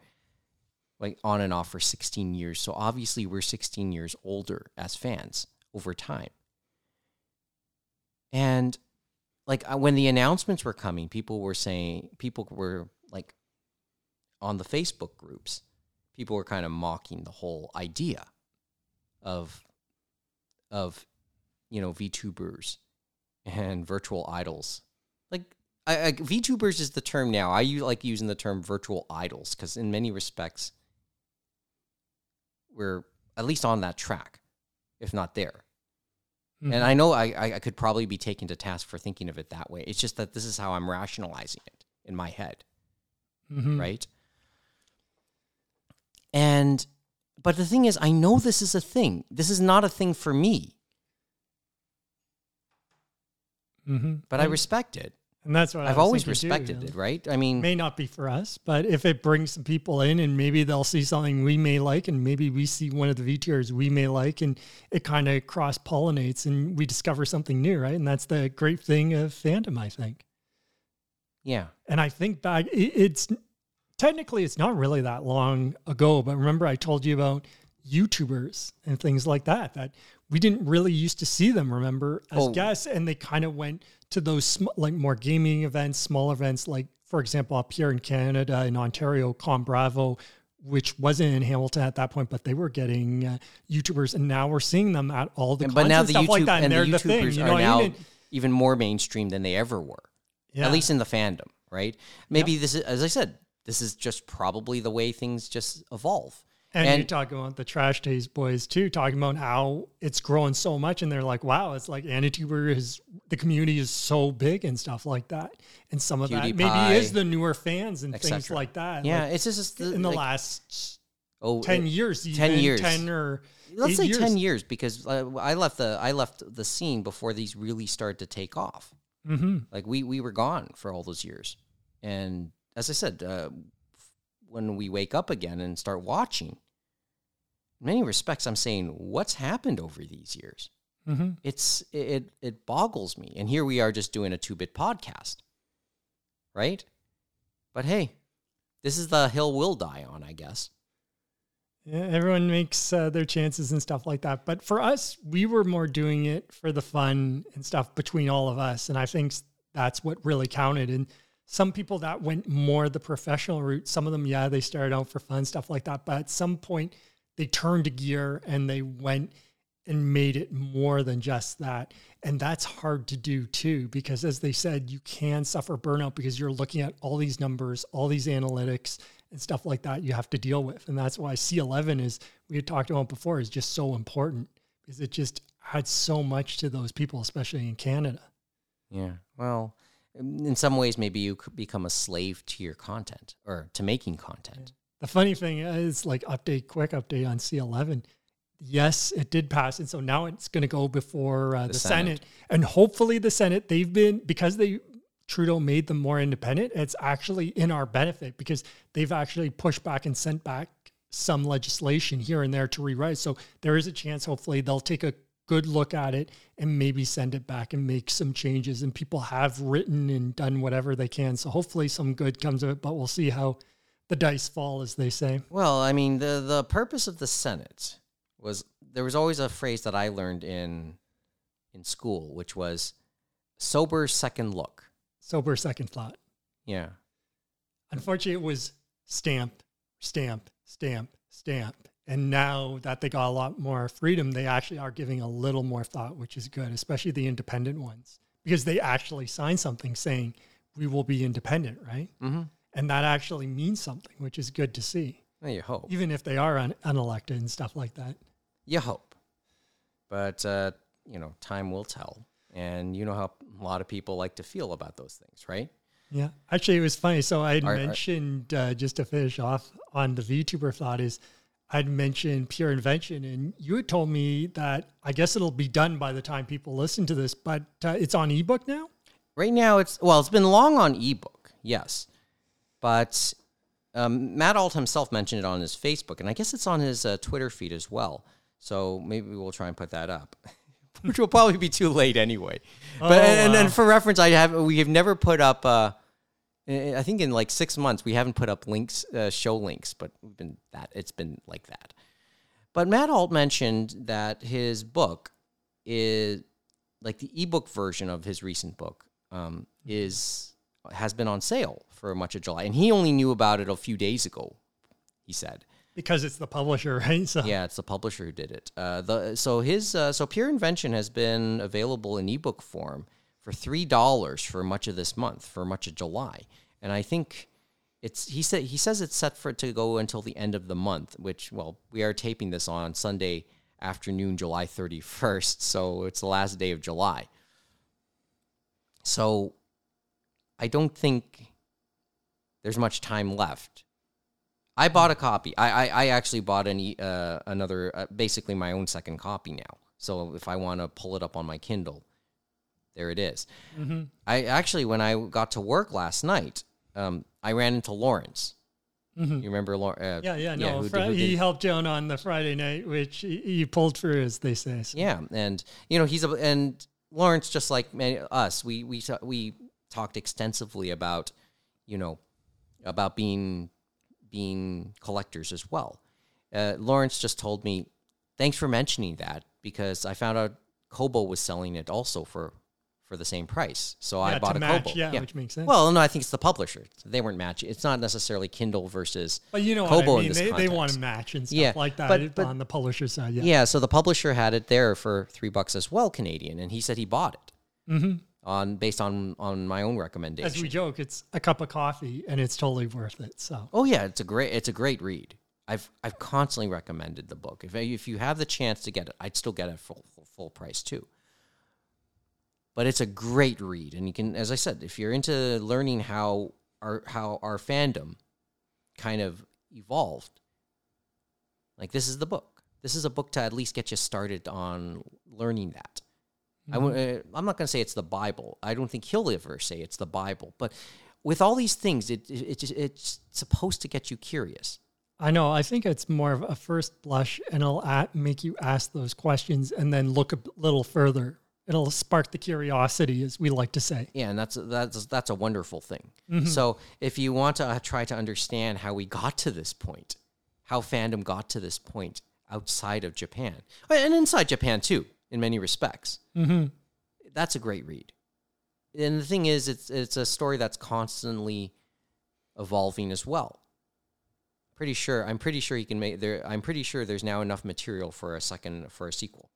A: like on and off for 16 years. So obviously, we're 16 years older as fans over time. And like uh, when the announcements were coming, people were saying people were on the Facebook groups, people were kind of mocking the whole idea of of you know VTubers and virtual idols. Like I, I, VTubers is the term now. I u- like using the term virtual idols because in many respects we're at least on that track, if not there.
B: Mm-hmm.
A: And I know I, I could probably be taken to task for thinking of it that way. It's just that this is how I'm rationalizing it in my head,
B: Mhm.
A: right? And but the thing is, I know this is a thing. This is not a thing for me,
B: Mhm.
A: but I respect it.
B: and that's what
A: I've always
B: too,
A: respected
B: know.
A: it, right? I mean,
B: May not be for us, but if it brings some people in and maybe they'll see something we may like, and maybe we see one of the VTRs we may like, and it kind of cross pollinates and we discover something new, right? And that's the great thing of fandom, I think.
A: yeah.
B: And I think back, it, it's technically it's not really that long ago, but remember I told you about YouTubers and things like that that we didn't really used to see them. Remember as
A: Oh.
B: guests, and they kind of went to those sm- like more gaming events, small events, like for example up here in Canada in Ontario, Con-Bravo. Which wasn't in Hamilton at that point, but they were getting uh, YouTubers, and now we're seeing them at all the
A: And- but now
B: and
A: the
B: stuff
A: YouTube
B: like that, and,
A: and
B: they're
A: the
B: the thing.
A: YouTubers
B: You know
A: are now
B: mean?
A: Even more mainstream than they ever were.
B: yeah.
A: At least in the fandom, right? Maybe this is, as I said, this is just probably the way things just evolve.
B: And,
A: And-
B: you talk about the Trash Days boys too, talking about how it's growing so much, and they're like, "Wow, it's like AniTuber is the community is so big and stuff like that." And some of that maybe is the newer fans and things like that.
A: Yeah,
B: like,
A: it's just the,
B: in the
A: like,
B: last
A: oh,
B: ten
A: it-
B: years,
A: 10 years.
B: ten or
A: let's say
B: years.
A: ten years because uh, I left the I left the scene before these really started to take off.
B: Mm-hmm.
A: Like we we were gone for all those years, and as I said, uh, when we wake up again and start watching, in many respects, I'm saying, what's happened over these years?
B: Mm-hmm.
A: It's it it boggles me. And here we are just doing a two bit podcast, right? But hey, this is the hill we'll die on, I guess.
B: Yeah, everyone makes uh, their chances and stuff like that. But for us, we were more doing it for the fun and stuff between all of us. And I think that's what really counted. And some people that went more the professional route, some of them, yeah, they started out for fun, stuff like that. But at some point, they turned a gear and they went and made it more than just that. And that's hard to do too, because as they said, you can suffer burnout because you're looking at all these numbers, all these analytics and stuff like that you have to deal with. And that's why C11 is, we had talked about before, is just so important because it just adds so much to those people, especially in Canada.
A: Yeah. Well, in some ways, maybe you could become a slave to your content or to making content.
B: The funny thing is, like, update, quick update on C11 yes, it did pass, and so now it's going to go before uh, the, the Senate. Senate. and hopefully the Senate. They've been because they Trudeau made them more independent. It's actually in our benefit because they've actually pushed back and sent back some legislation here and there to rewrite. So there is a chance, hopefully, they'll take a good look at it and maybe send it back and make some changes. And people have written and done whatever they can. So hopefully some good comes of it, but we'll see how the dice fall, as they say.
A: Well, I mean, the the purpose of the Senate was there was always a phrase that I learned in in school, which was sober second look.
B: Sober second thought.
A: Yeah.
B: Unfortunately, it was stamp, stamp, stamp, stamp. And now that they got a lot more freedom, they actually are giving a little more thought, which is good, especially the independent ones, because they actually sign something saying we will be independent, right? Mm-hmm. And that actually means something, which is good to see.
A: Well, you hope.
B: Even if they are un- unelected and stuff like that.
A: You hope. But, uh, you know, time will tell. And you know how a lot of people like to feel about those things, right?
B: Yeah. Actually, it was funny. So I had mentioned, uh, just to finish off on the VTuber thought, is I'd mentioned Pure Invention, and you had told me that I guess it'll be done by the time people listen to this, but uh, it's on ebook now?
A: Right now, it's, well, it's been long on ebook, yes. But um, Matt Alt himself mentioned it on his Facebook, and I guess it's on his uh, Twitter feed as well. So maybe we'll try and put that up, which will probably be too late anyway. Oh, but and, wow. and, for reference, I have we have never put up. Uh, I think in like six months we haven't put up links, uh, show links, but we've been that it's been like that. But Matt Alt mentioned that his book is like the ebook version of his recent book um, is has been on sale for much of July, and he only knew about it a few days ago. He said,
B: because it's the publisher, right?
A: So yeah, it's the publisher who did it. Uh, the so his uh, so Pure Invention has been available in ebook form for three dollars for much of this month, for much of July, and I think it's he said he says it's set for it to go until the end of the month. Which well, we are taping this on Sunday afternoon, July thirty first, so it's the last day of July. So I don't think there's much time left I bought a copy. I I, I actually bought an uh, another uh, basically my own second copy now. So if I want to pull it up on my Kindle, there it is. Mm-hmm. I actually when I got to work last night, um, I ran into Lawrence. Mm-hmm. You remember Lawrence? Uh,
B: yeah, yeah, no. who, Fri- who he helped Joan on the Friday night, which he, he pulled through, as they say.
A: So. Yeah, and you know he's a and Lawrence, just like many, us, we we we talked extensively about you know about being being collectors as well. Uh, Lawrence just told me, thanks for mentioning that because I found out Kobo was selling it also for for the same price. So yeah, I bought a match,
B: Kobo. Yeah, yeah, which makes sense.
A: Well, no, I think it's the publisher. They weren't matching. It's not necessarily Kindle versus
B: but you know Kobo I mean. they, they, want to match and stuff yeah, like that but, but, on the publisher side. Yeah.
A: yeah, so the publisher had it there for three bucks as well, Canadian, and he said he bought it. Mm-hmm on based on on my own recommendation.
B: As we joke, it's a cup of coffee and it's totally worth it. So
A: oh yeah, it's a great it's a great read. I've I've constantly recommended the book. If if you have the chance to get it, I'd still get it full full, full price too. But it's a great read, and you can, as I said, if you're into learning how our how our fandom kind of evolved, like this is the book. This is a book to at least get you started on learning that. Mm-hmm. I, uh, I'm not going to say it's the Bible. I don't think he'll ever say it's the Bible. But with all these things, it, it, it it's supposed to get you curious.
B: I know. I think it's more of a first blush, and it'll make you ask those questions and then look a little further. It'll spark the curiosity, as we like to say.
A: Yeah, and that's that's that's a wonderful thing. Mm-hmm. So, if you want to uh, try to understand how we got to this point, how fandom got to this point outside of Japan and inside Japan too, in many respects. Mm-hmm. That's a great read. And the thing is, it's it's a story that's constantly evolving as well. pretty sure. I'm pretty sure he can make there. I'm pretty sure there's now enough material for a second for a sequel,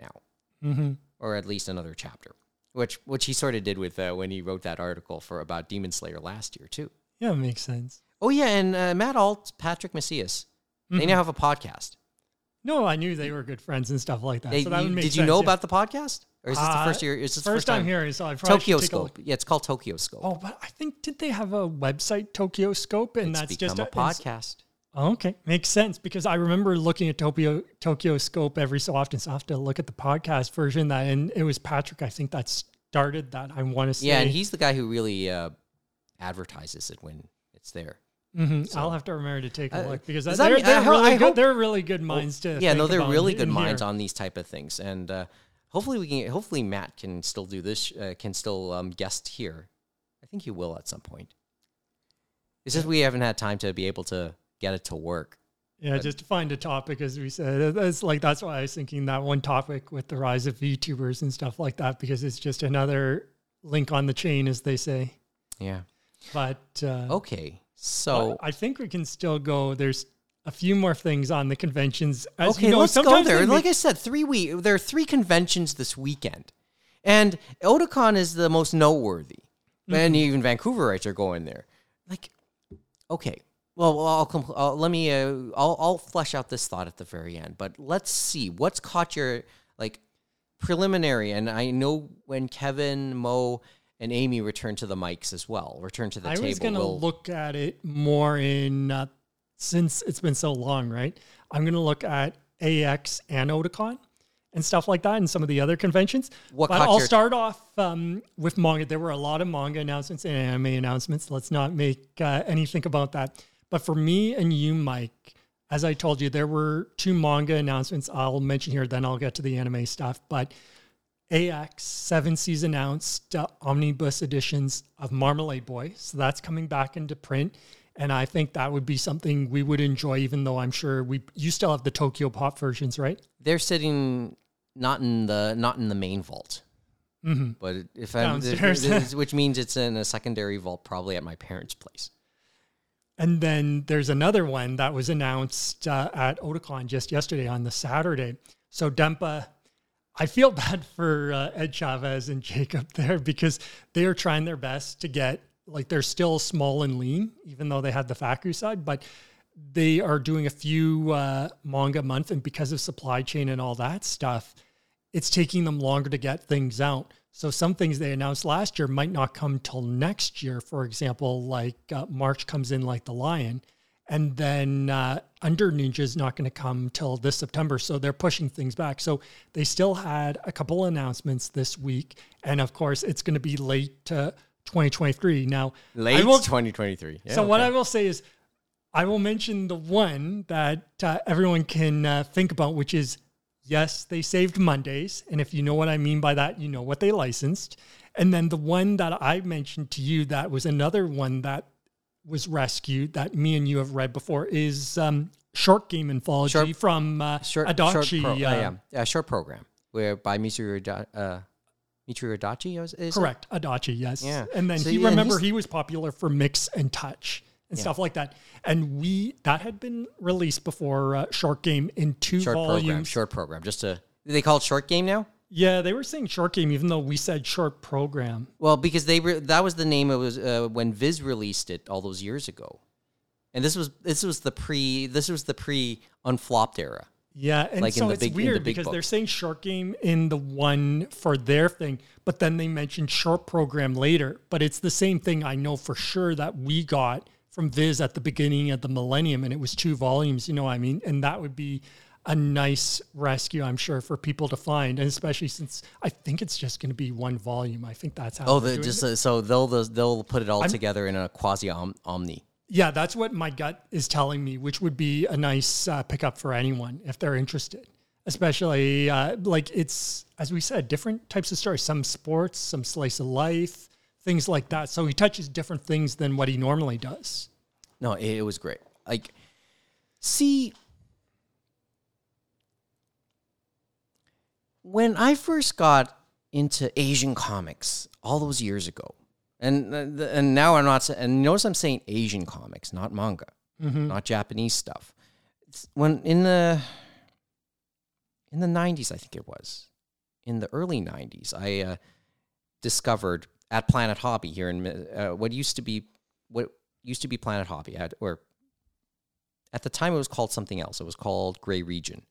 A: now,
B: Mm-hmm.
A: Or at least another chapter, which which he sort of did with uh, when he wrote that article for about Demon Slayer last year too.
B: Yeah, it makes sense.
A: Oh yeah, and uh, Matt Alt, Patrick Macias, they now have a podcast.
B: No, I knew they were good friends and stuff like that.
A: They-
B: so that
A: you-
B: would make
A: did you
B: sense,
A: know
B: yeah.
A: about the podcast, or is this the
B: Uh,
A: first year? Is this
B: First
A: first
B: time hearing, so I probably
A: Tokyo
B: a
A: Scope. Yeah, it's called Tokyo Scope.
B: Oh, but I think did they have a website, Tokyo Scope, and
A: it's
B: that's just
A: a
B: it's-
A: podcast.
B: Okay, makes sense because I remember looking at Tokyo Tokyo Scope every so often. So I have to look at the podcast version that, and it was Patrick. I think that started that. I want to say.
A: Yeah, and he's the guy who really uh, advertises it when it's there.
B: Mhm. I'll have to remember to take a
A: Uh,
B: look because
A: does
B: they're,
A: that mean-
B: they're really
A: I
B: good. they're really good minds to.
A: yeah, no, they're really good minds
B: here.
A: on these type of things, and uh, hopefully we can. Hopefully Matt can still do this. Uh, can still um, guest here. I think he will at some point. It's just we haven't had time to be able to get it to work.
B: Yeah, just to find a topic, as we said, it's like that's why I was thinking that one topic with the rise of VTubers and stuff like that, because it's just another link on the chain, as they say.
A: Yeah.
B: But uh,
A: Okay. So
B: I think we can still go. There's a few more things on the conventions. As
A: okay,
B: you know,
A: let's go there. Like I said, three week. There are three conventions this weekend, and Otakon is the most noteworthy,
B: Mm-hmm.
A: and even Vancouverites are going there. Like, okay, well, well, I'll, compl- I'll let me. Uh, I'll I'll flesh out this thought at the very end. But let's see what's caught your like preliminary. And I know when Kevin, Mo, and Amy return to the mics as well, return to the table.
B: I was going to
A: we'll-
B: look at it more in uh, since it's been so long, right? I'm going to look at AX and Otakon and stuff like that, and some of the other conventions.
A: What
B: but I'll
A: your-
B: start off um, with manga. There were a lot of manga announcements and anime announcements. Let's not make uh, anything about that. But for me and you, Mike, as I told you, there were two manga announcements I'll mention here. Then I'll get to the anime stuff. But AX seven Seas announced uh, omnibus editions of Marmalade Boy. So that's coming back into print. And I think that would be something we would enjoy, even though I'm sure we you still have the Tokyo Pop versions, right?
A: they're sitting not in the not in the main vault.
B: Mm-hmm.
A: But if I'm, which means it's in a secondary vault, probably at my parents' place.
B: And then there's another one that was announced uh, at Otakon just yesterday on the Saturday. So Denpa, I feel bad for uh, Ed Chavez and Jacob there because they are trying their best to get like they're still small and lean, even though they had the factory side, but they are doing a few uh, manga a month, and because of supply chain and all that stuff, it's taking them longer to get things out. So some things they announced last year might not come till next year. For example, like uh, March comes in like the Lion, and then uh, Under Ninja is not going to come till this September. So they're pushing things back. So they still had a couple announcements this week, and of course it's going to be late to 2023. Now
A: Late
B: will
A: 2023. Yeah,
B: so what. I will say is, I will mention the one that uh, everyone can uh, think about, which is yes, they saved Mondays, and if you know what I mean by that, you know what they licensed. And then the one that I mentioned to you that was another one that was rescued that me and you have read before is um, short game anthology
A: Short-
B: from uh,
A: short,
B: Adachi.
A: short pro-
B: uh,
A: uh, yeah, yeah, short program where by Mitsuru uh, Adachi is, is it?
B: Correct, Adachi. Yes.
A: Yeah.
B: And then
A: So,
B: he
A: yeah,
B: remember he was popular for mix and touch and
A: Yeah.
B: stuff like that. And we that had been released before uh, Short Game in two
A: Short
B: volumes.
A: program, short program. Just to they call it short game now.
B: Yeah, they were saying Short Game, even though we said Short Program.
A: Well, because they were that was the name it was uh, when Viz released it all those years ago, and this was this was the pre this was the pre unflopped era.
B: Yeah, and
A: Like
B: so it's
A: big- the
B: weird
A: big
B: because they're saying Short Game in the one for their thing, but then they mentioned Short Program later. But it's the same thing I know for sure that we got from Viz at the beginning of the millennium, and it was two volumes. You know what I mean? And that would be a nice rescue, I'm sure, for people to find, and especially since I think it's just going to be one volume. I think that's how.
A: Oh, the, just uh, so they'll they'll put it all together in a quasi omni.
B: yeah, that's what my gut is telling me, which would be a nice uh, pickup for anyone if they're interested. Especially uh, like it's as we said, different types of stories. Some sports, some slice of life, things like that. So he touches different things than what he normally does.
A: No, it, it was great. Like, see, when I first got into Asian comics all those years ago, and uh, and now I'm not, and notice I'm saying Asian comics, not manga.
B: Mhm.
A: not Japanese stuff. It's- When in the in the 90s, I think it was in the early 90s, I uh, discovered at Planet Hobby here in uh, what used to be what used to be Planet Hobby, at, or at the time it was called something else. It was called Gray Region,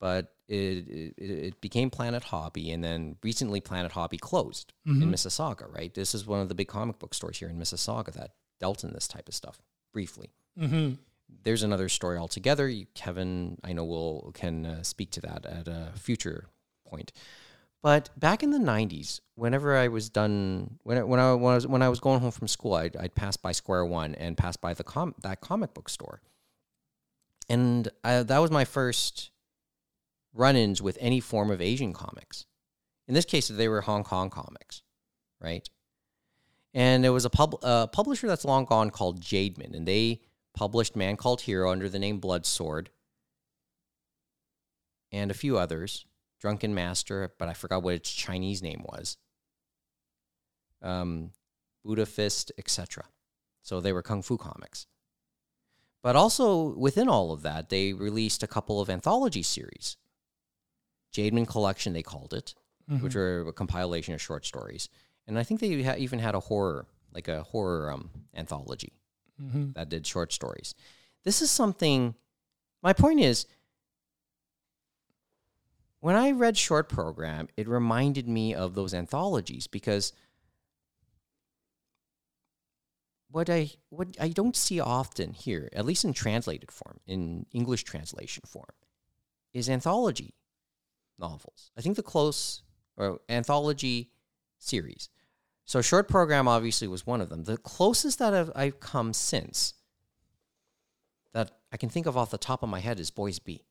A: but it it, it became Planet Hobby, and then recently Planet Hobby closed in
B: Mhm.
A: Mississauga. Right, this is one of the big comic book stores here in Mississauga that dealt in this type of stuff briefly
B: Mhm.
A: there's another story altogether. You, Kevin, I know will can uh, speak to that at a future point. But back in the '90s, whenever I was done, when I, when I was when I was going home from school, I'd, I'd pass by Square One and pass by the com- that comic book store, and I, that was my first run-ins with any form of Asian comics. In this case, they were Hong Kong comics, right? And there was a pub- uh, publisher that's long gone called Jademan, and they published Man Called Hero under the name Blood Sword and a few others. Drunken Master, but I forgot what its Chinese name was. Um, Buddha Fist, etc. So they were kung fu comics. But also within all of that, they released a couple of anthology series. Jademan Collection, they called it, which were a compilation of short stories. And I think they ha- even had a horror, like a horror um, anthology
B: Mhm.
A: that did short stories. This is something. My point is, when I read Short Program, it reminded me of those anthologies because what I what I don't see often here, at least in translated form, in English translation form, is anthology novels. I think the close or anthology series. So short program obviously was one of them. The closest that I've, I've come since that I can think of off the top of my head is Boys B.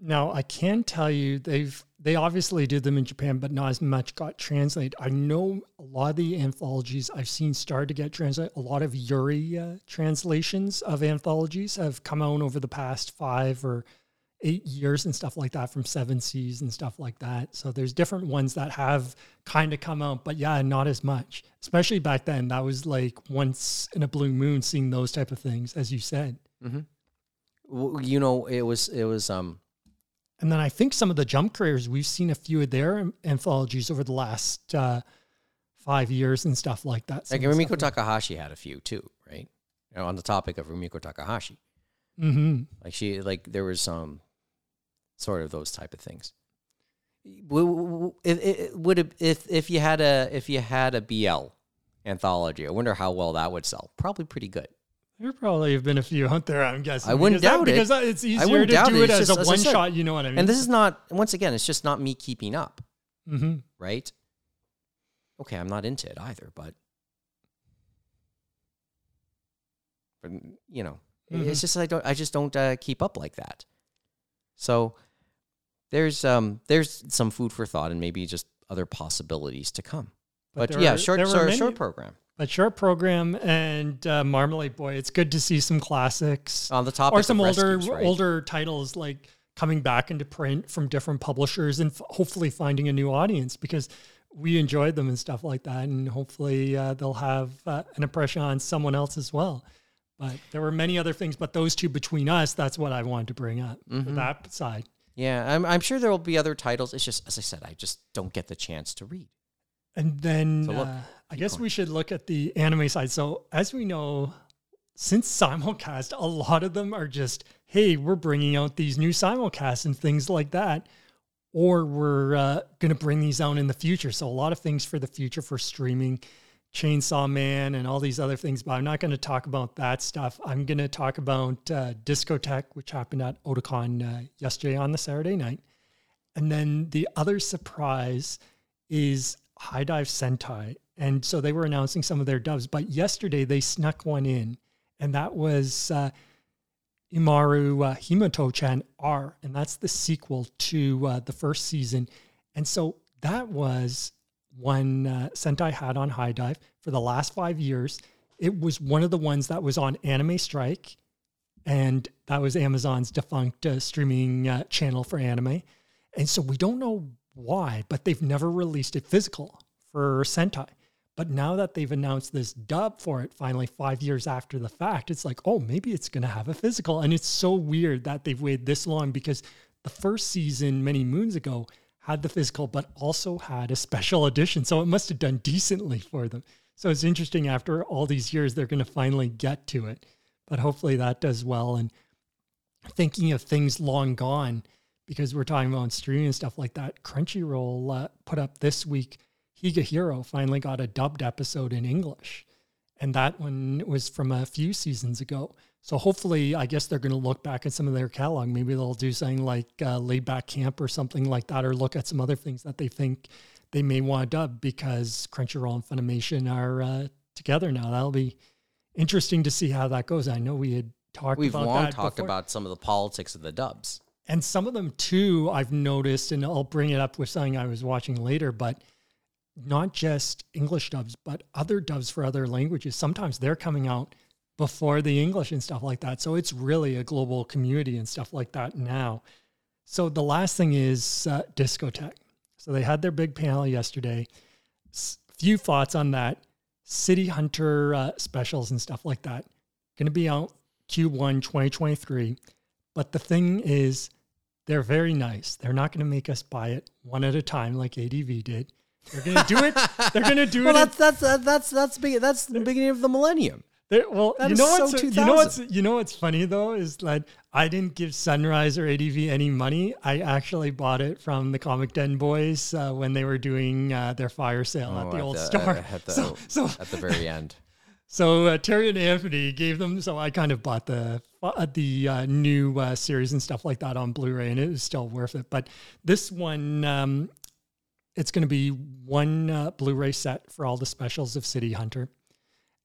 B: Now I can tell you they've they obviously did them in Japan, but not as much got translated. I know a lot of the anthologies I've seen start to get translated. A lot of Yuri uh, translations of anthologies have come out over the past five or eight years and stuff like that from Seven Seas and stuff like that. So there's different ones that have kind of come out, but yeah, not as much. Especially back then, that was like once in a blue moon seeing those type of things, as you said.
A: W- You know, it was it was um
B: And then I think some of the jump careers, we've seen a few of their anthologies over the last uh, five years and stuff like that.
A: like Rumiko Takahashi had a few too, right? You know, on the topic of Rumiko Takahashi,
B: hmm
A: like she like there was some sort of those type of things. If, would it, if if you had a if you had a BL anthology, I wonder how well that would sell. Probably pretty good.
B: There probably have been a few out there, I'm guessing.
A: I wouldn't
B: because that-
A: doubt it.
B: Because it's easier to
A: doubt
B: do
A: it.
B: it, as
A: just-
B: a
A: as
B: one
A: said.
B: shot, you know what I mean?
A: And this is not once again, it's just not me keeping up.
B: hmm
A: right? Okay, I'm not into it either, but but you know,
B: Mhm.
A: it's just I don't I just don't uh, keep up like that. So there's um there's some food for thought and maybe just other possibilities to come. But,
B: there
A: yeah,
B: were-
A: short
B: there were
A: short,
B: many-
A: short program
B: But short program and uh, Marmalade Boy, it's good to see some classics
A: on the top
B: or some older
A: rescues, right?
B: older titles like coming back into print from different publishers and f- hopefully finding a new audience because we enjoyed them and stuff like that and hopefully uh, they'll have uh, an impression on someone else as well but there were many other things but those two between us that's what i wanted to bring up
A: Mm-hmm.
B: for that side
A: Yeah, I'm I'm sure there will be other titles. It's just as I said, I just don't get the chance to read.
B: And then
A: So look,
B: uh, I guess
A: going.
B: we should look at the anime side. So as we know, since simulcast, a lot of them are just, hey, we're bringing out these new simulcasts and things like that, or we're uh, going to bring these out in the future. So a lot of things for the future for streaming, Chainsaw Man and all these other things. But I'm not going to talk about that stuff. I'm going to talk about uh, Discotek, which happened at Otakon uh, yesterday on the Saturday night. And then the other surprise is HIDIVE Sentai. And so they were announcing some of their dubs, but yesterday they snuck one in, and that was uh, Imaru uh, Himoto-chan R, and that's the sequel to uh, the first season. And so that was one uh, Sentai had on HIDIVE for the last five years. It was one of the ones that was on Anime Strike, and that was Amazon's defunct uh, streaming uh, channel for anime. And so we don't know why, but they've never released it physical for Sentai. But now that they've announced this dub for it finally five years after the fact, it's like, oh, maybe it's going to have a physical. And it's so weird that they've waited this long because the first season, many moons ago, had the physical, but also had a special edition. So it must have done decently for them. So it's interesting after all these years, they're going to finally get to it. But hopefully that does well. And thinking of things long gone, because we're talking about streaming and stuff like that, Crunchyroll uh, put up this week, Higehiro finally got a dubbed episode in English. And that one was from a few seasons ago. So hopefully, I guess they're going to look back at some of their catalog. Maybe they'll do something like uh, Laid Back Camp or something like that, or look at some other things that they think they may want to dub because Crunchyroll and Funimation are uh, together now. That'll be interesting to see how that goes. I know we had talked
A: We've
B: about
A: long talked
B: before.
A: about some of the politics of the dubs.
B: And some of them too, I've noticed, and I'll bring it up with something I was watching later, but not just English dubs, but other dubs for other languages. Sometimes they're coming out before the English and stuff like that. So it's really a global community and stuff like that now. So the last thing is uh, Discotek. So they had their big panel yesterday. S- few thoughts on that. City Hunter uh, specials and stuff like that. Going to be out Q1 2023. But the thing is, they're very nice. They're not going to make us buy it one at a time like ADV did. They're going to do it. They're going to do
A: Well,
B: it.
A: Well, that's that's that's that's big, that's the beginning of the millennium.
B: Well,
A: That
B: you know
A: so
B: what's you know what's you know what's funny though is that I didn't give Sunrise or ADV any money. I actually bought it from the Comic Den boys uh, when they were doing uh, their fire sale at
A: Oh,
B: the
A: at
B: old
A: the-
B: store.
A: uh, at the-
B: so so
A: At the very end.
B: So uh, Terry and Anthony gave them. So I kind of bought the uh, the uh, new uh, series and stuff like that on Blu-ray, and it was still worth it. But this one, um, it's going to be one uh, Blu-ray set for all the specials of City Hunter,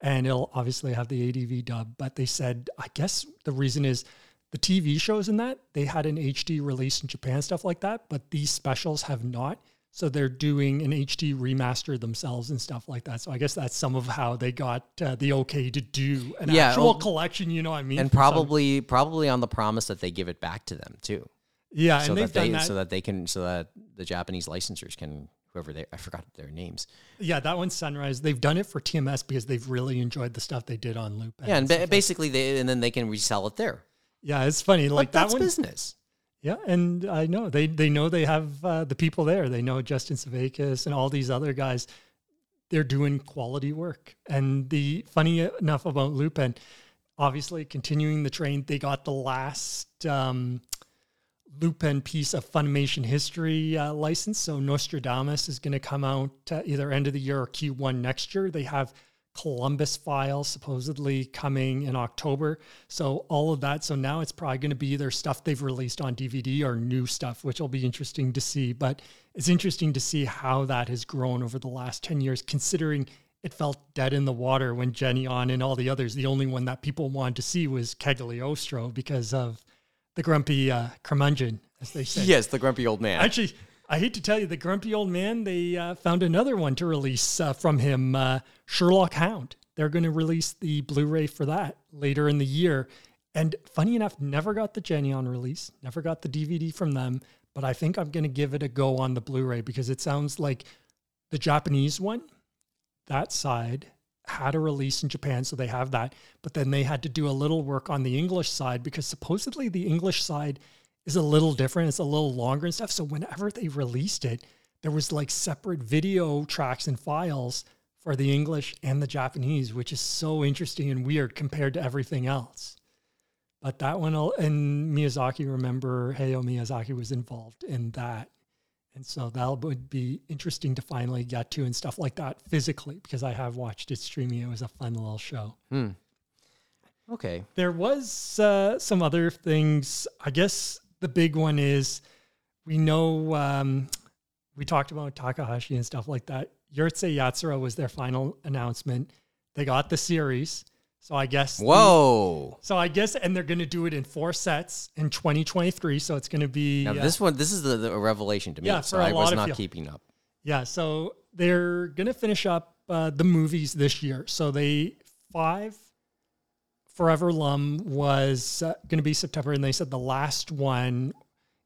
B: and it'll obviously have the ADV dub. But they said, I guess the reason is the TV shows in that they had an HD release in Japan, stuff like that, but these specials have not. So they're doing an HD remaster themselves and stuff like that. So I guess that's some of how they got uh, the okay to do an
A: Yeah,
B: actual
A: well,
B: collection. You know what I mean?
A: and
B: For some-
A: probably probably on the promise that they give it back to them too,
B: yeah,
A: so
B: and
A: that they
B: done that.
A: so that they can so that the Japanese licensors can whoever they I forgot their names.
B: yeah, that one's Sunrise. They've done it for TMS because they've really enjoyed the stuff they did on Lupin.
A: Yeah, and ba- basically they and then they can resell it there.
B: yeah, it's funny. Like
A: Like
B: that
A: that's
B: one.
A: business.
B: Yeah, and I know they they know they have uh, the people there. They know Justin Sevakis and all these other guys. They're doing quality work. And the funny enough about Lupin, obviously continuing the train, they got the last um, Lupin piece of Funimation history uh, license. So Nostradamus is going to come out uh, either end of the year or Q1 next year. They have Columbus files supposedly coming in October. So all of that. So now it's probably going to be either stuff they've released on DVD or new stuff, which will be interesting to see. But it's interesting to see how that has grown over the last 10 years, considering it felt dead in the water when Geneon and all the others. The only one that people wanted to see was Cagliostro because of the grumpy uh, curmudgeon, as they say.
A: Yes, the grumpy old man.
B: Actually, I hate to tell you, the grumpy old man, they uh, found another one to release uh, from him, uh, Sherlock Hound. They're going to release the Blu ray for that later in the year. And funny enough, never got the Geneon release, never got the DVD from them, but I think I'm going to give it a go on the Blu ray because it sounds like the Japanese one, that side, had a release in Japan, so they have that. But then they had to do a little work on the English side because supposedly the English side is a little different. It's a little longer and stuff. So whenever they released it, there was like separate video tracks and files for the English and the Japanese, which is so interesting and weird compared to everything else. But that one, will- and Miyazaki, remember Hayao Miyazaki was involved in that. And so that would be interesting to finally get to and stuff like that physically because I have watched it streaming. It was a fun little show.
A: Hmm. Okay.
B: There was uh, some other things. I guess the big one is we know um, we talked about Takahashi and stuff like that. Urusei Yatsura was their final announcement. They got the series. So I guess the-
A: Whoa.
B: so I guess and they're going to do it in four sets in 2023. So it's going to be
A: Now
B: uh,
A: this one, this is the, the revelation to me.
B: Yeah,
A: so I was not
B: people.
A: keeping up.
B: Yeah, so they're gonna finish up uh, the movies this year. So they five Forever Lum was uh, gonna be September, and they said the last one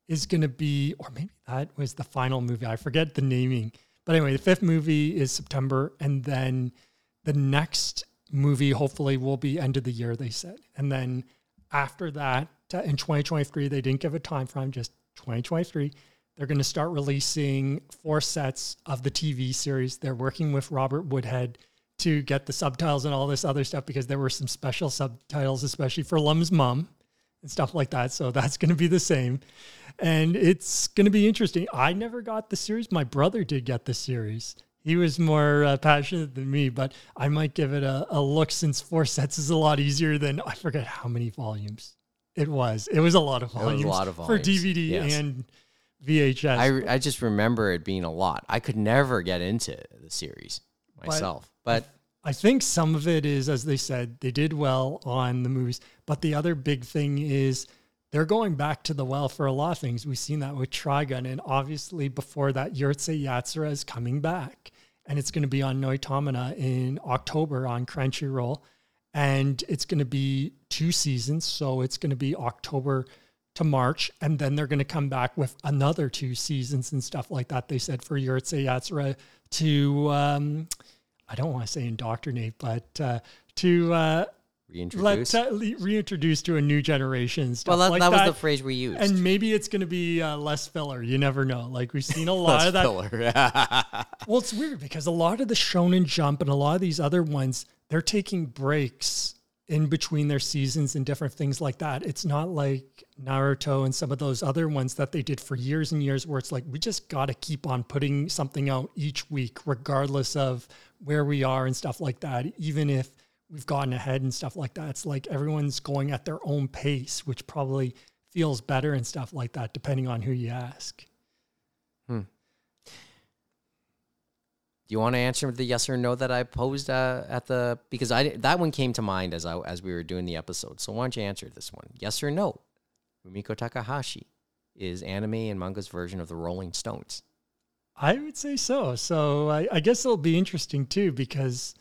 B: is gonna be, or maybe that was the final movie. I forget the naming, But anyway, the fifth movie is September, and then the next movie hopefully will be end of the year. They said, and then after that, in 2023, they didn't give a time frame, just 2023. They're going to start releasing four sets of the TV series. They're working with Robert Woodhead to get the subtitles and all this other stuff because there were some special subtitles, especially for Lum's mom and stuff like that. So that's going to be the same. And it's going to be interesting. I never got the series. My brother did get the series. He was more uh, passionate than me, but I might give it a, a look since four sets is a lot easier than I forget how many volumes it was. It was a lot of volumes,
A: a lot of volumes.
B: for DVD
A: yes.
B: and VHS.
A: I, I just remember it being a lot. I could never get into the series myself, but,
B: I think some of it is, as they said, they did well on the movies. But the other big thing is they're going back to the well for a lot of things. We've seen that with Trigun. And obviously, before that, Urusei Yatsura is coming back. And it's going to be on Noitamina in October on Crunchyroll. And it's going to be two seasons. So it's going to be October to March. And then they're going to come back with another two seasons and stuff like that. They said for Urusei Yatsura to. Um, I don't want to say indoctrinate, but uh, to uh,
A: reintroduce.
B: let uh, reintroduce to a new generation. Stuff
A: well, that,
B: like
A: that
B: that
A: was the phrase we used.
B: and maybe it's going to be uh, less filler. You never know. Like we've seen a lot
A: Less
B: of that.
A: filler.
B: Well, it's weird because a lot of the Shonen Jump and a lot of these other ones, they're taking breaks in between their seasons and different things like that. It's not like Naruto and some of those other ones that they did for years and years where it's like we just got to keep on putting something out each week regardless of where we are and stuff like that even if we've gotten ahead and stuff like that. It's like everyone's going at their own pace, which probably feels better and stuff like that depending on who you ask. Hmm.
A: Do you want to answer the yes or no that I posed uh, at the because I that one came to mind as I as we were doing the episode. So why don't you answer this one? Yes or no? Rumiko Takahashi is anime and manga's version of the Rolling Stones.
B: I would say so. So I, I guess it'll be interesting too because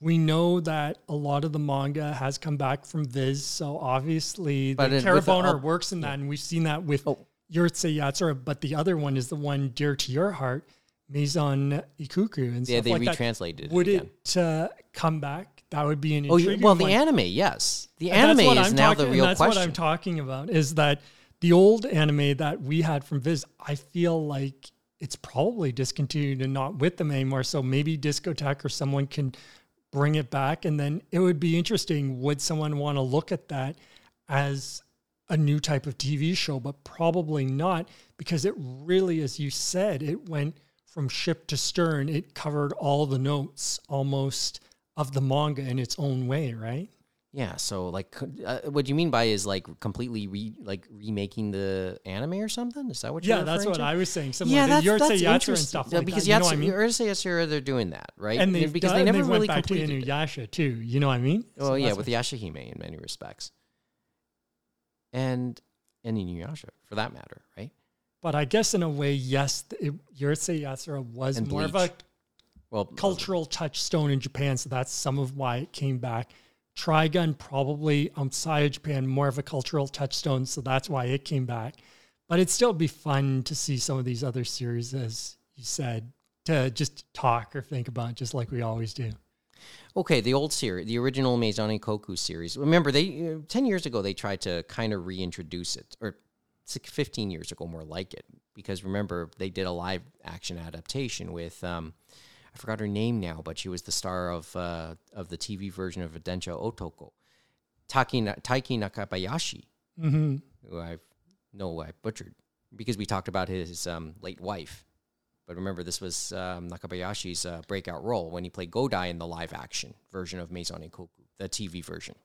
B: we know that a lot of the manga has come back from Viz. So obviously
A: But
B: the
A: it- the
B: Caraboner works in that, and we've seen that with
A: Oh.
B: Urusei Yatsura. But the other one is the one dear to your heart, Maison Ikkoku, and
A: Yeah,
B: stuff
A: they
B: like that.
A: retranslated it
B: Would
A: again.
B: it uh, come back? That would be an
A: Oh, you- well, the anime, yes, the
B: And
A: anime is
B: I'm
A: now
B: talking-
A: the real
B: that's
A: question.
B: what I'm talking about is that the old anime that we had from Viz, I feel like it's probably discontinued and not with them anymore. So maybe Discotek or someone can bring it back, and then it would be interesting. Would someone want to look at that as a new type of TV show? But probably not, because it really, as you said, it went from ship to stern. It covered all the notes almost of the manga in its own way, right?
A: Yeah, so like, uh, what do you mean by is like completely re like remaking the anime or something? Is that what you're
B: Yeah, that's what
A: to?
B: I was saying. Similar
A: yeah,
B: to
A: that's, that's
B: Yatsura and stuff
A: Yeah,
B: like
A: because
B: that. You know
A: Yatsu,
B: I mean?
A: Urusei Yatsura, they're doing that, right?
B: And they've
A: because
B: done,
A: they never
B: they
A: really
B: to
A: completed it.
B: Inuyasha too. You know what I mean?
A: Oh
B: So
A: yeah, with Yashahime in many respects, and and Inuyasha for that matter, right?
B: But I guess in a way, yes, it, Urusei Yatsura was more of a
A: Well,
B: cultural touchstone in Japan, so that's some of why it came back. Trigun probably outside of Japan more of a cultural touchstone, so that's why it came back. But it'd still be fun to see some of these other series, as you said, to just talk or think about, just like we always do.
A: Okay, the old series, the original Maison Ikkoku series. Remember, they uh, ten years ago they tried to kind of reintroduce it, or six, fifteen years ago, more like it, because remember they did a live action adaptation with um, I forgot her name now, but she was the star of uh, of the TV version of Adensha Otoko, Taki Taiki Nakabayashi,
B: Mm-hmm.
A: who I know I butchered because we talked about his um, late wife. But remember, this was um, Nakabayashi's uh, breakout role when he played Godai in the live action version of Maison Ikkoku, the TV version.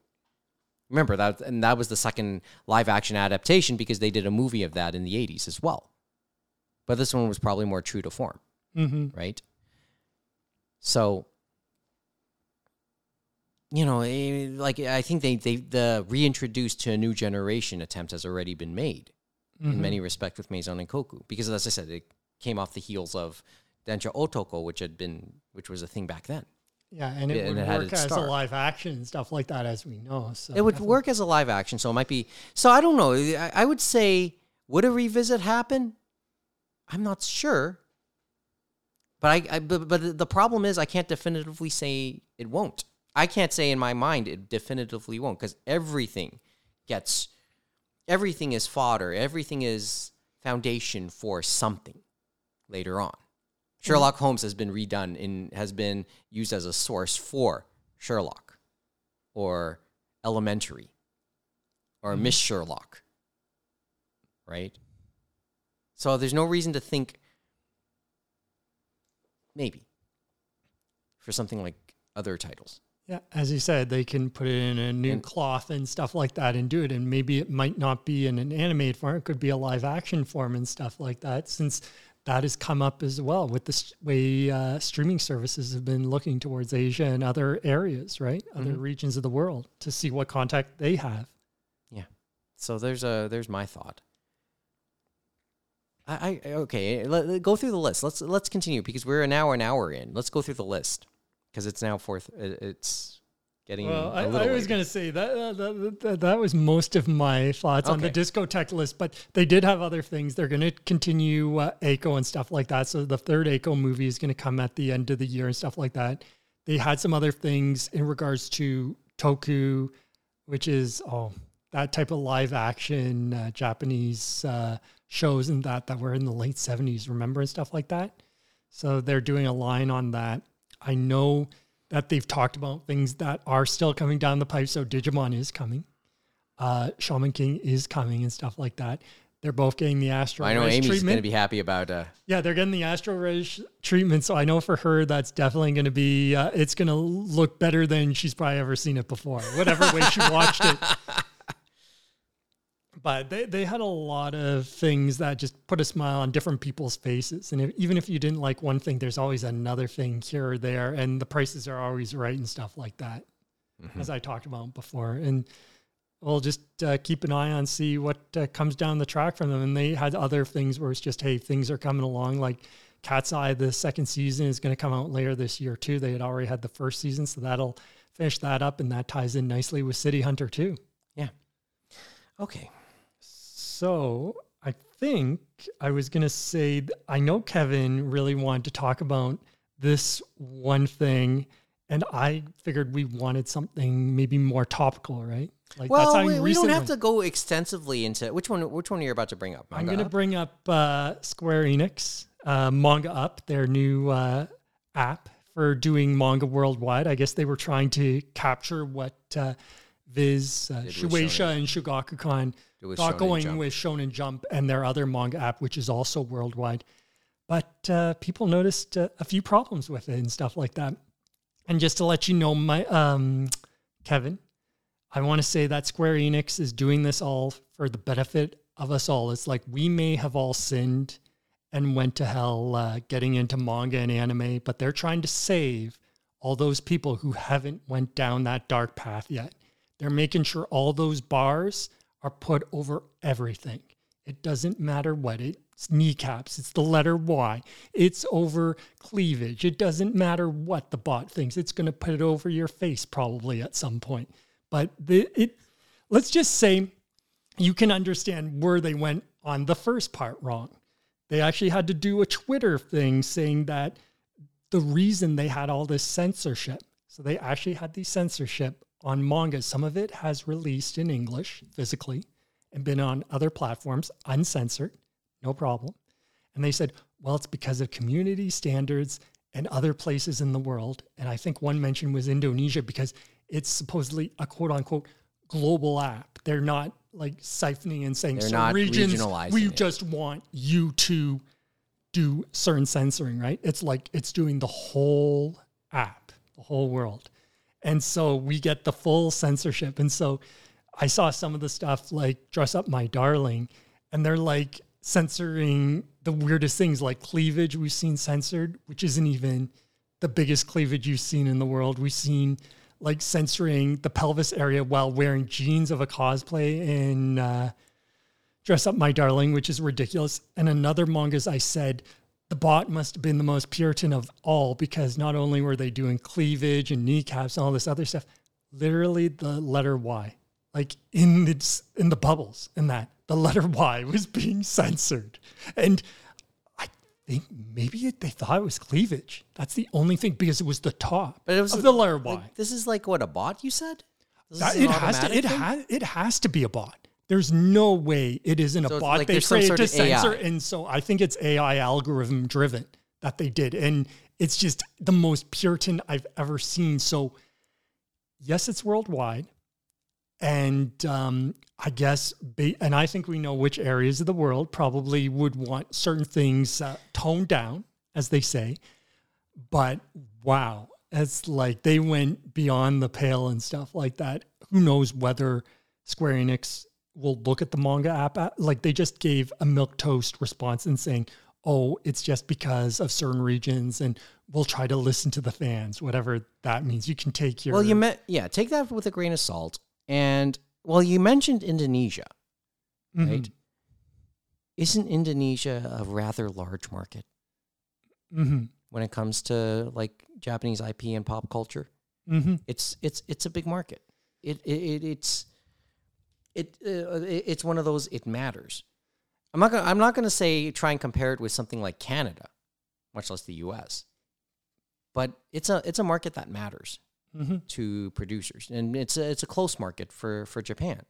A: Remember that, and that was the second live action adaptation because they did a movie of that in the 80s as well. But this one was probably more true to form,
B: Mm-hmm.
A: right? So, you know, eh, like I think they, they the reintroduced to a new generation attempt has already been made
B: Mm-hmm.
A: in many respects with Maison Ikkoku because as I said, it came off the heels of Densha Otoko, which had been which was a thing back then.
B: Yeah, and it
A: and
B: would
A: it
B: work as a live action and stuff like that, as we know. So
A: It would
B: definitely.
A: work as a live action, so it might be. So I don't know. I, I would say, would a revisit happen? I'm not sure. But I, I but, but the problem is I can't definitively say it won't. I can't say in my mind it definitively won't because everything gets everything is fodder. Everything is foundation for something later on. Sherlock mm-hmm. Holmes has been redone and has been used as a source for Sherlock or Elementary or mm-hmm. Miss Sherlock. Right? So there's no reason to think maybe for something like other titles.
B: Yeah, as you said, they can put it in a new
A: And-
B: cloth and stuff like that and do it. And maybe it might not be in an animated form; it could be a live action form and stuff like that. Since that has come up as well with the way uh, streaming services have been looking towards Asia and other areas, right? Other regions of the world to see what contact they have.
A: Yeah. So there's a there's my thought. I, I okay. Let, let- go through the list. Let's let's continue because we're now an hour in. Let's go through the list because it's now fourth. it- It's getting
B: Well, I. I was going to say that, that, that that was most of my thoughts on the
A: Okay.
B: Discotek list, but they did have other things. They're going to continue uh, and stuff like that. So the third ACO movie is going to come at the end of the year and stuff like that. They had some other things in regards to Toku, which is oh that type of live action uh, Japanese uh, shows and that that were in the late seventies, remember and stuff like that. So they're doing a line on that. I know that they've talked about things that are still coming down the pipe. So Digimon is coming, uh, Shaman King is coming, and stuff like that. They're both getting the Astro
A: I know Amy's gonna be happy about. Uh,
B: yeah, they're getting the AstroRes treatment. So I know for her that's definitely going to be. Uh, it's going to look better than she's probably ever seen it before, whatever way she watched it. But they, they had a lot of things that just put a smile on different people's faces. And if, even if you didn't like one thing, there's always another thing here or there. And the prices are always right and stuff like that, as I talked about before. And we'll just uh, keep an eye on, see what uh, comes down the track from them. And they had other things where it's just, hey, things are coming along. Like Cat's Eye, the second season is going to come out later this year, too. They had already had the first season. So that'll finish that up. And that ties in nicely with City Hunter, too.
A: yeah. Okay.
B: So I think I was going to say, I know Kevin really wanted to talk about this one thing, and I figured we wanted something maybe more topical, right? Like
A: Well,
B: how
A: we, we don't have to go extensively into which one. Which one are you about to bring up?
B: I'm going to bring up uh, Square Enix, uh, Manga Up, their new uh, app for doing manga worldwide. I guess they were trying to capture what uh, Viz, uh, Shueisha, and
A: Shogakukan
B: Got
A: Shonen
B: going
A: Jump.
B: with Shonen Jump and their other manga app, which is also worldwide. But uh, people noticed uh, a few problems with it and stuff like that. And just to let you know, my um, Kevin, I want to say that Square Enix is doing this all for the benefit of us all. It's like we may have all sinned and went to hell uh, getting into manga and anime, but they're trying to save all those people who haven't went down that dark path yet. They're making sure all those bars are put over everything. It doesn't matter what it's kneecaps, it's the letter Y. It's over cleavage. It doesn't matter what the bot thinks. It's going to put it over your face probably at some point. But the, it let's just say you can understand where they went on the first part wrong. They actually had to do a Twitter thing saying that the reason they had all this censorship. So they actually had the censorship on manga. Some of it has released in English physically and been on other platforms uncensored, no problem. And they said, well, it's because of community standards and other places in the world. And I think one mention was Indonesia because it's supposedly a quote unquote global app. They're not like siphoning and saying
A: They're
B: certain
A: not
B: regions, we
A: it."
B: just want you to do certain censoring, right? It's like it's doing the whole app, the whole world. And so we get the full censorship. And so I saw some of the stuff like Dress Up My Darling, and they're like censoring the weirdest things like cleavage we've seen censored, which isn't even the biggest cleavage you've seen in the world. We've seen like censoring the pelvis area while wearing jeans of a cosplay in uh, Dress Up My Darling, which is ridiculous. And another mangas I said the bot must have been the most Puritan of all because not only were they doing cleavage and kneecaps and all this other stuff, literally the letter Y, like in the in the bubbles in that the letter Y was being censored, and I think maybe it, they thought it was cleavage. That's the only thing because it was the top
A: But it was
B: of the letter Y.
A: Like, this is like what a bot you said.
B: That- it has to. It has. It has to be a bot. There's no way it isn't a
A: So it's
B: bot
A: like
B: they created to
A: of AI.
B: censor, and so I think it's AI algorithm driven that they did, and it's just the most Puritan I've ever seen. So, yes, it's worldwide, and um, I guess, ba- and I think we know which areas of the world probably would want certain things uh, toned down, as they say. But wow, it's like they went beyond the pale and stuff like that. Who knows whether Square Enix will look at the manga app at- like they just gave a milk toast response and saying, "Oh, it's just because of certain regions, and we'll try to listen to the fans, whatever that means." You can take your
A: Well, you meant yeah. Take that with a grain of salt. And well, you mentioned Indonesia,
B: Mhm.
A: right? Isn't Indonesia a rather large market
B: Mhm.
A: when it comes to like Japanese IP and pop culture?
B: Mhm.
A: It's it's it's a big market. It it, it it's it, uh, it it's one of those. It matters. I'm not gonna I'm not gonna say try and compare it with something like Canada, much less the U.S. But it's a it's a market that matters
B: Mhm.
A: to producers, and it's a it's a close market for for Japan.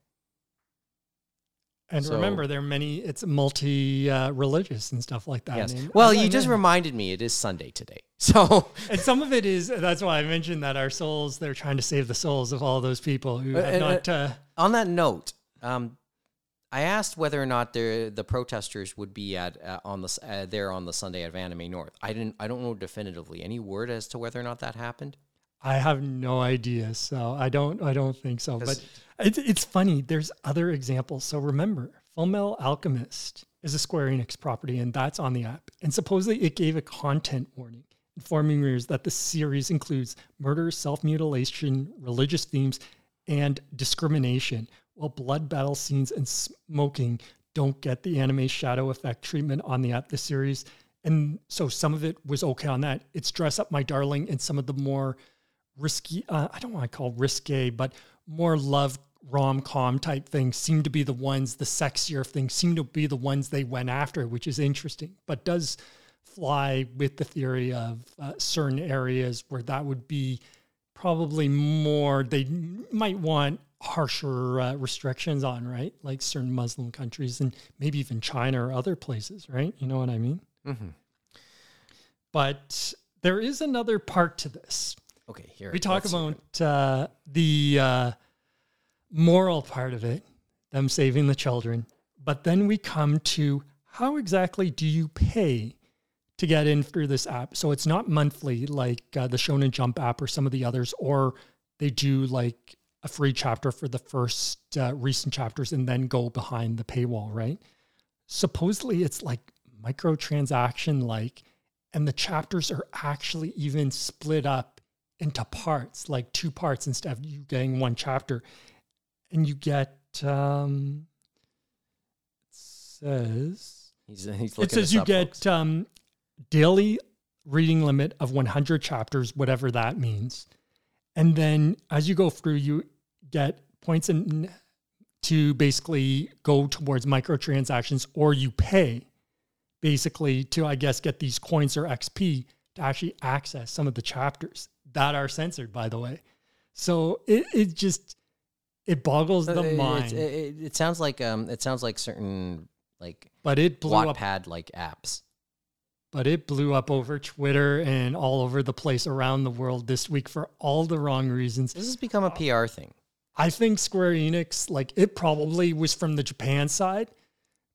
B: And
A: So-
B: remember, there are many. It's multi uh, religious and stuff like that.
A: Yes.
B: And
A: Well,
B: I-
A: you
B: I
A: just
B: know.
A: reminded me it is Sunday today, so
B: and some of it is that's why I mentioned that our souls. They're trying to save the souls of all those people who
A: Uh,
B: have
A: uh,
B: not.
A: On that note, um, I asked whether or not the the protesters would be at uh, on the uh, there on the Sunday at Anime North. I didn't. I don't know definitively. Any word as to whether or not that happened?
B: I have no idea, so I don't. I don't think so. But it's it's funny. There's other examples. So remember, Fullmetal Alchemist is a Square Enix property, and that's on the app. And supposedly, it gave a content warning informing readers that the series includes murder, self mutilation, religious themes, and discrimination. While blood battle scenes and smoking don't get the anime shadow effect treatment on the the series. And so some of it was okay on that. It's Dress Up My Darling and some of the more risky, uh, I don't want to call risque, but more love rom com type things seem to be the ones, the sexier things seem to be the ones they went after, which is interesting, but does fly with the theory of uh, certain areas where that would be probably more, they might want harsher uh, restrictions on, right? Like certain Muslim countries and maybe even China or other places, right? You know what I mean?
A: Mm-hmm.
B: But there is another part to this.
A: Okay, here
B: We talk about uh, the uh, moral part of it, them saving the children, but then we come to how exactly do you pay to get in through this app? So it's not monthly like uh, the Shonen Jump app or some of the others, or they do like a free chapter for the first uh, recent chapters and then go behind the paywall, right? Supposedly it's like microtransaction like, and the chapters are actually even split up into parts, like two parts instead of you getting one chapter. And you get um it says
A: He's, he's
B: it says you
A: up,
B: get um daily reading limit of 100 chapters, whatever that means. And then as you go through, you get points in to basically go towards microtransactions, or you pay basically to, I guess, get these coins or XP to actually access some of the chapters that are censored, by the way. So it, it just it boggles the
A: it-
B: mind.
A: It, it, it sounds like um, it sounds like certain like
B: but it blew up
A: Wattpad like apps.
B: But it blew up over Twitter and all over the place around the world this week for all the wrong reasons.
A: This has become a PR thing.
B: I think Square Enix, like it probably was from the Japan side,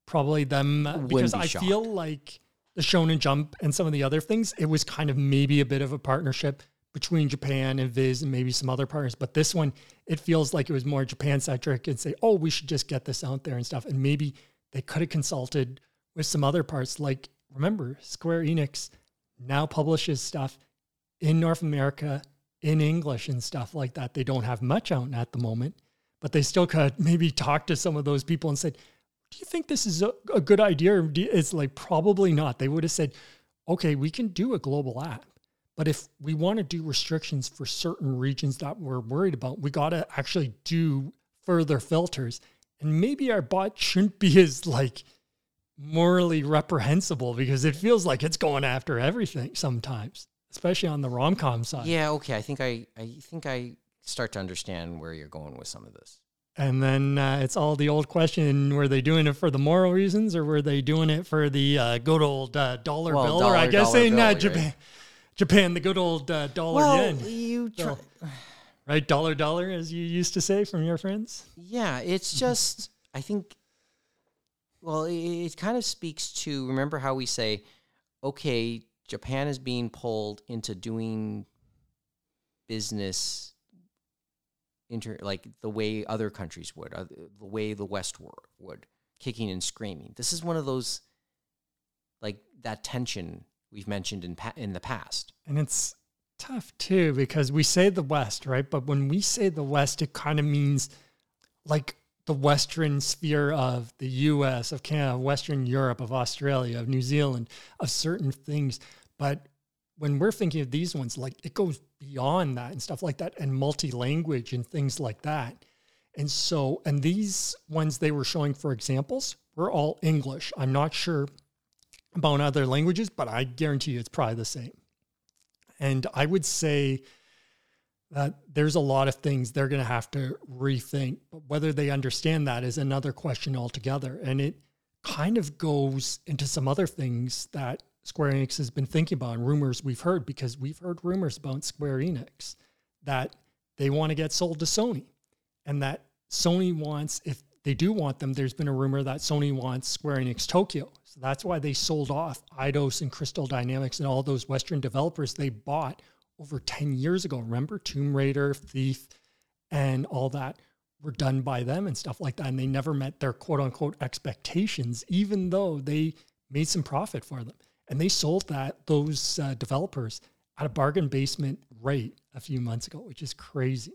B: probably them uh,
A: Wouldn't
B: because
A: be
B: I
A: shocked.
B: feel like the Shonen Jump and some of the other things, it was kind of maybe a bit of a partnership between Japan and Viz and maybe some other partners. But this one, it feels like it was more Japan centric and say, oh, we should just get this out there and stuff. And maybe they could have consulted with some other parts. Like, remember, Square Enix now publishes stuff in North America in English and stuff like that. They don't have much out at the moment, but they still could maybe talk to some of those people and said, "Do you think this is a, a good idea?" Or do you-" it's like probably not. They would have said, "Okay, we can do a global app, but if we want to do restrictions for certain regions that we're worried about, we got to actually do further filters, and maybe our bot shouldn't be as like." Morally reprehensible because it feels like it's going after everything sometimes, especially on the rom com side.
A: Yeah, okay. I think I I think I start to understand where you're going with some of this.
B: And then uh, it's all the old question: Were they doing it for the moral reasons, or were they doing it for the uh, good old uh, dollar
A: Well,
B: bill?
A: dollar-
B: or I guess in
A: bill,
B: uh,
A: right.
B: Japan, Japan, the good old uh, dollar
A: Well,
B: yen,
A: you try,
B: So- right? Dollar dollar, as you used to say from your friends.
A: Yeah, it's just I think well, it, it kind of speaks to remember how we say okay, Japan is being pulled into doing business inter like the way other countries would, uh, the way the West wor- would, kicking and screaming. This is one of those like that tension we've mentioned in pa- in the past.
B: And it's tough too because we say the West, right? But when we say the West, it kind of means like the Western sphere of the US, of Canada, Western Europe, of Australia, of New Zealand, of certain things. But when we're thinking of these ones, like it goes beyond that and stuff like that, and multi language and things like that. And so, and these ones they were showing for examples were all English. I'm not sure about other languages, but I guarantee you it's probably the same. And I would say that there's a lot of things they're going to have to rethink, but whether they understand that is another question altogether. And it kind of goes into some other things that Square Enix has been thinking about and rumors we've heard because we've heard rumors about Square Enix that they want to get sold to Sony and that Sony wants, if they do want them, there's been a rumor that Sony wants Square Enix Tokyo. So that's why they sold off Eidos and Crystal Dynamics and all those Western developers they bought over 10 years ago. Remember Tomb Raider, Thief, and all that were done by them and stuff like that. And they never met their quote unquote expectations, even though they made some profit for them. And they sold that those uh, developers at a bargain basement rate a few months ago, which is crazy.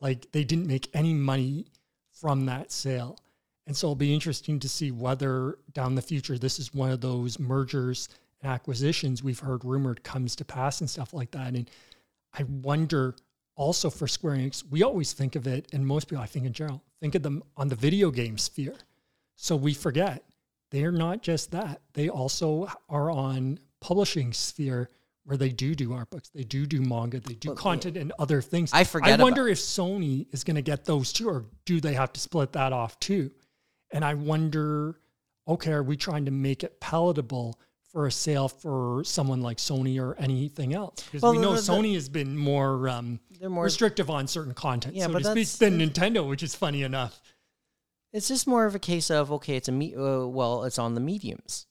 B: Like they didn't make any money from that sale. And so it'll be interesting to see whether down the future this is one of those mergers and acquisitions we've heard rumored comes to pass and stuff like that. And I wonder also for Square Enix, we always think of it, and most people I think in general, think of them on the video game sphere. So we forget they're not just that. They also are on publishing sphere where they do do art books, they do do manga, they do
A: Well,
B: content and other things.
A: I forget
B: I wonder if Sony is going to get those too, or do they have to split that off too? And I wonder, okay, are we trying to make it palatable for a sale for someone like Sony or anything else? Because
A: Well,
B: we know
A: the- the-
B: Sony has been more, um,
A: more
B: restrictive on certain content,
A: Yeah,
B: so
A: but
B: to speak, than Nintendo, which is funny enough.
A: It's just more of a case of okay, it's a me. Uh, well, it's on the mediums,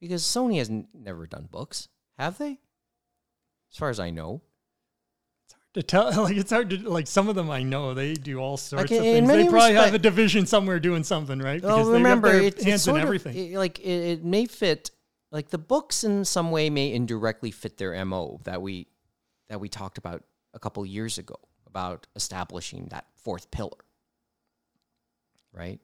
A: because Sony has n- never done books, have they? As far as I know,
B: To tell, like it's hard to like some of them I know they do all sorts
A: in
B: of things. They probably have a division somewhere doing something, right?
A: well,
B: they
A: remember
B: have their
A: it's, it's
B: hands in
A: sort of
B: everything.
A: it- like it, it may fit. Like the books in some way may indirectly fit their mo that we that we talked about a couple years ago about establishing that fourth pillar, right?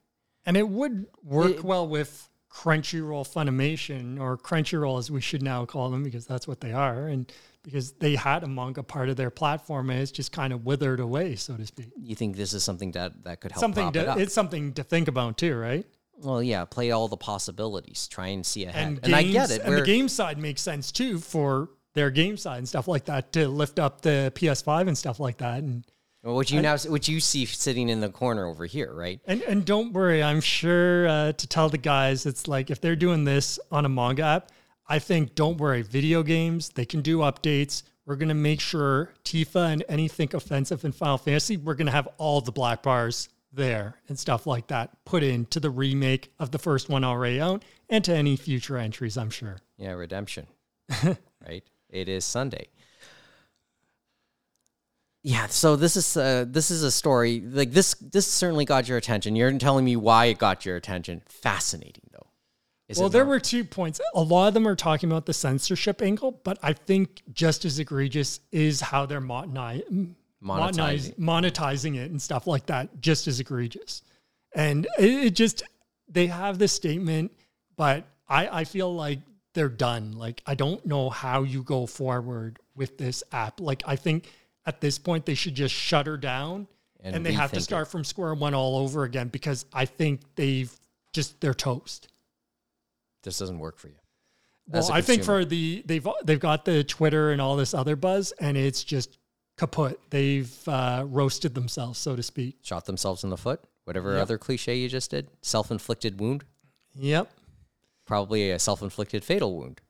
B: And it would work
A: It-
B: well with Crunchyroll Funimation or Crunchyroll as we should now call them because that's what they are. And because they had a manga part of their platform and it's just kind of withered away, so to speak.
A: You think this is something that that could help
B: something
A: it
B: to,
A: up?
B: it's something to think about too, right?
A: Well, yeah, play all the possibilities, try and see ahead,
B: And,
A: and, I get it.
B: And the game side makes sense too for their game side and stuff like that to lift up the PS5 and stuff like that. And
A: Well, What you now, what you see sitting in the corner over here, right?
B: And and don't worry, I'm sure uh, to tell the guys, it's like if they're doing this on a manga app, I think don't worry, video games they can do updates. We're gonna make sure Tifa and anything offensive in Final Fantasy, we're gonna have all the black bars there and stuff like that put into the remake of the first one already out and to any future entries. I'm sure.
A: Yeah, redemption. right? It is Sunday. Yeah, so this is uh, this is a story like this. This certainly got your attention. You're telling me why it got your attention. Fascinating, though. Is
B: well, there were two points. A lot of them are talking about the censorship angle, but I think just as egregious is how they're monetizing
A: Monetizing.
B: monetizing, it and stuff like that. Just as egregious, and it, it just they have this statement, but I I feel like they're done. Like I don't know how you go forward with this app. Like I think at this point they should just shut her down.
A: And
B: And, they have to
A: it.
B: start from square one all over again because I think they've just they're toast.
A: this doesn't work for you.
B: Well, I think for the they've they've got the Twitter and all this other buzz, and it's just kaput. They've uh, roasted themselves, so to speak.
A: Shot themselves in the foot. Whatever
B: Yep.
A: other cliche you just did, self-inflicted wound,
B: Yep.
A: probably a self-inflicted fatal wound.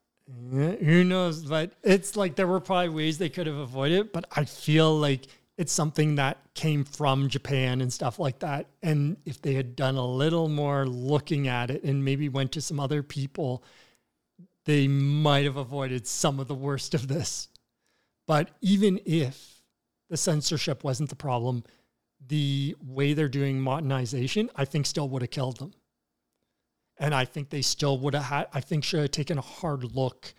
B: Yeah, who knows? But it's like there were probably ways they could have avoided it, but I feel like it's something that came from Japan and stuff like that. And if they had done a little more looking at it and maybe went to some other people, they might have avoided some of the worst of this. But even if the censorship wasn't the problem, the way they're doing modernization, I think still would have killed them. And I think they still would have had, I think should have taken a hard look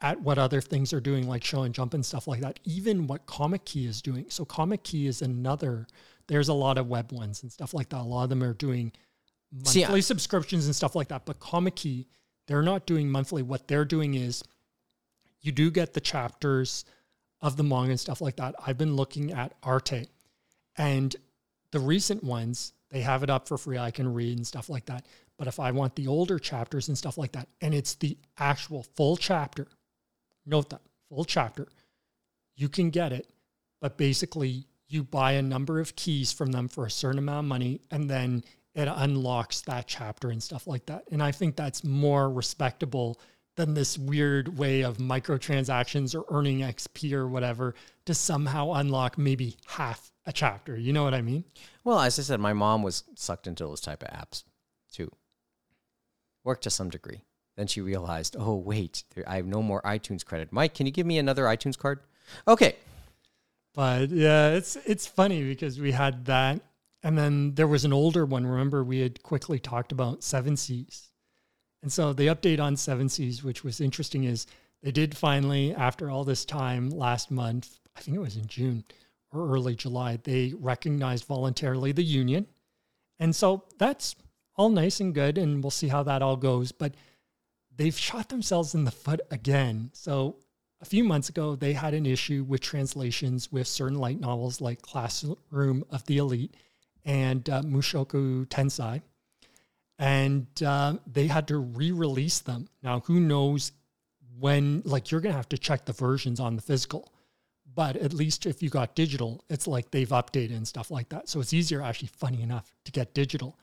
B: at what other things are doing, like Shonen Jump and stuff like that. Even what Comikey is doing. So Comikey is another, there's a lot of web ones and stuff like that. A lot of them are doing monthly
A: I-
B: subscriptions and stuff like that. But Comikey, they're not doing monthly. What they're doing is you do get the chapters of the manga and stuff like that. I've been looking at Arte and the recent ones, they have it up for free. I can read and stuff like that. But if I want the older chapters and stuff like that, and it's the actual full chapter, note that full chapter, you can get it. But basically, you buy a number of keys from them for a certain amount of money, and then it unlocks that chapter and stuff like that. And I think that's more respectable than this weird way of microtransactions or earning XP or whatever to somehow unlock maybe half a chapter. You know what I mean?
A: Well, as I said, my mom was sucked into those type of apps too. Worked to some degree. Then she realized, oh wait, there, I have no more iTunes credit. Mike, can you give me another iTunes card? Okay.
B: But yeah, it's it's funny because we had that, and then there was an older one. Remember, we had quickly talked about Seven Seas, and so the update on Seven Seas, which was interesting, is they did finally, after all this time, last month, I think it was in June or early July, they recognized voluntarily the union, and so that's all nice and good, and we'll see how that all goes. But they've shot themselves in the foot again. So a few months ago, they had an issue with translations with certain light novels like Classroom of the Elite and uh, Mushoku Tensei. And uh, they had to re release them. Now, who knows when, like, you're to have to check the versions on the physical. But at least if you got digital, it's like they've updated and stuff like that. So it's easier, actually, funny enough, to get digital.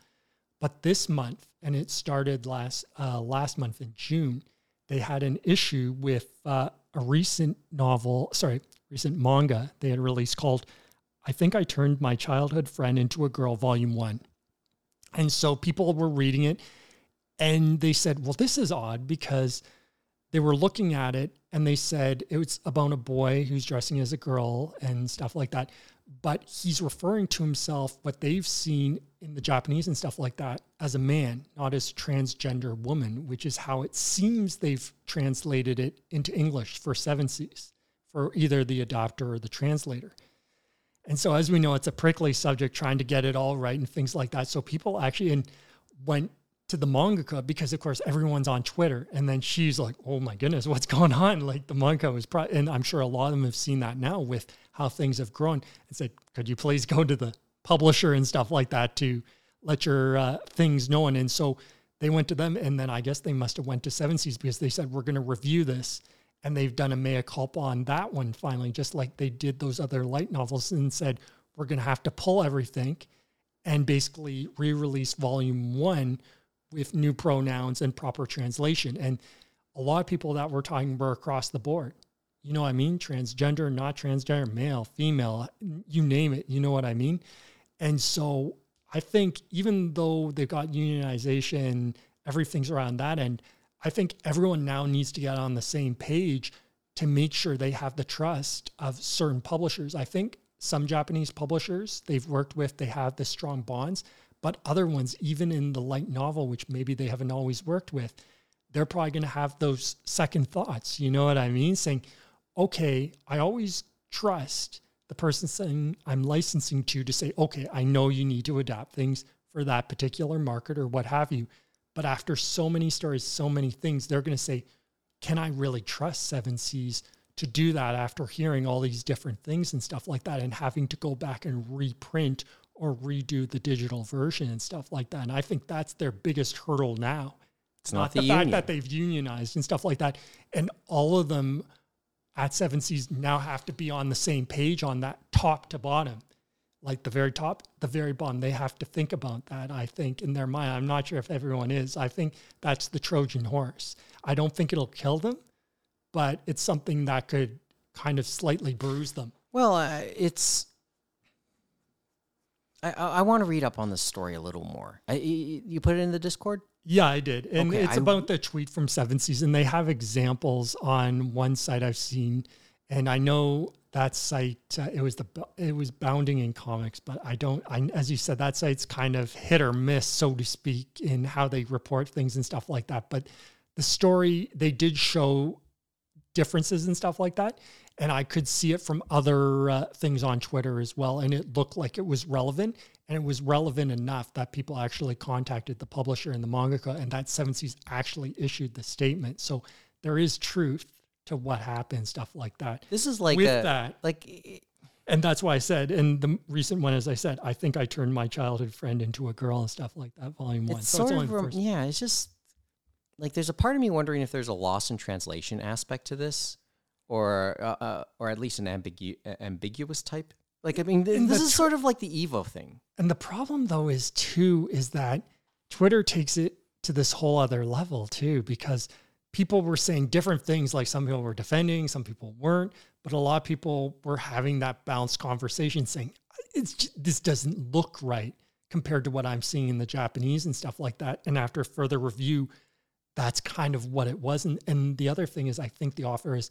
B: But this month, and it started last uh, last month in June, they had an issue with uh, a recent novel, sorry, recent manga they had released called I Think I Turned My Childhood Friend Into a Girl, Volume One. And so people were reading it and they said, well, this is odd because they were looking at it and they said it was about a boy who's dressing as a girl and stuff like that. But he's referring to himself, what they've seen in the Japanese and stuff like that, as a man, not as transgender woman, which is how it seems they've translated it into English for Seven Seas, for either the adopter or the translator. And so, as we know, it's a prickly subject trying to get it all right and things like that. So people actually went to the mangaka because, of course, everyone's on Twitter, and then she's like, "Oh my goodness, what's going on?" Like the manga was, pro- and I'm sure a lot of them have seen that now with how things have grown, and said, "Could you please go to the publisher and stuff like that to let your uh, things known?" And so they went to them, and then I guess they must have went to Seven Seas because they said, "We're going to review this." And they've done a mea culpa on that one finally, just like they did those other light novels and said, we're going to have to pull everything and basically re release volume one with new pronouns and proper translation. And a lot of people that we're talking were across the board. You know what I mean? Transgender, not transgender, male, female, you name it. You know what I mean? And so I think even though they've got unionization, everything's around that end. I think everyone now needs to get on the same page to make sure they have the trust of certain publishers. I think some Japanese publishers they've worked with, they have the strong bonds, but other ones, even in the light novel, which maybe they haven't always worked with, they're probably going to have those second thoughts. You know what I mean? Saying, okay, I always trust the person saying I'm licensing to to say, okay, I know you need to adapt things for that particular market or what have you. But after so many stories, so many things, they're going to say, can I really trust Seven Seas to do that after hearing all these different things and stuff like that and having to go back and reprint or redo the digital version and stuff like that? And I think that's their biggest hurdle now
A: It's
B: not,
A: not
B: the,
A: the
B: fact that they've unionized and stuff like that. And all of them at Seven Seas now have to be on the same page on that top to bottom. Like the very top, the very bottom. They have to think about that, I think, in their mind. I'm not sure if everyone is. I think that's the Trojan horse. I don't think it'll kill them, but it's something that could kind of slightly bruise them.
A: Well, uh, it's. I, I, I want to read up on this story a little more. I, you put it in the Discord?
B: Yeah, I did. And
A: Okay,
B: it's
A: I-
B: about the tweet from Seven Season. They have examples on one site I've seen, and I know that site. Uh, it was the it was Bounding Into Comics, but I don't. I as you said, that site's kind of hit or miss, so to speak, in how they report things and stuff like that. But the story they did show differences and stuff like that. And I could see it from other uh, things on Twitter as well. And it looked like it was relevant. And it was relevant enough that people actually contacted the publisher and the mangaka, and that Seven Seas actually issued the statement. So there is truth to what happened, stuff like that.
A: This is like
B: With
A: a,
B: that-
A: like
B: And that's why I said, in the recent one, as I said, I think I turned my childhood friend into a girl and stuff like that, volume one. so
A: sort
B: it's only
A: of
B: first.
A: yeah. It's just like there's a part of me wondering if there's a loss in translation aspect to this, or uh, uh, or at least an ambigu- ambiguous type. Like I mean, th- this
B: the
A: is sort of like the Evo thing.
B: And the problem though is too is that Twitter takes it to this whole other level too because people were saying different things like some people were defending, some people weren't, but a lot of people were having that balanced conversation saying it's this doesn't look right compared to what I'm seeing in the Japanese and stuff like that. And after further review, that's kind of what it was. And, and the other thing is I think the offer is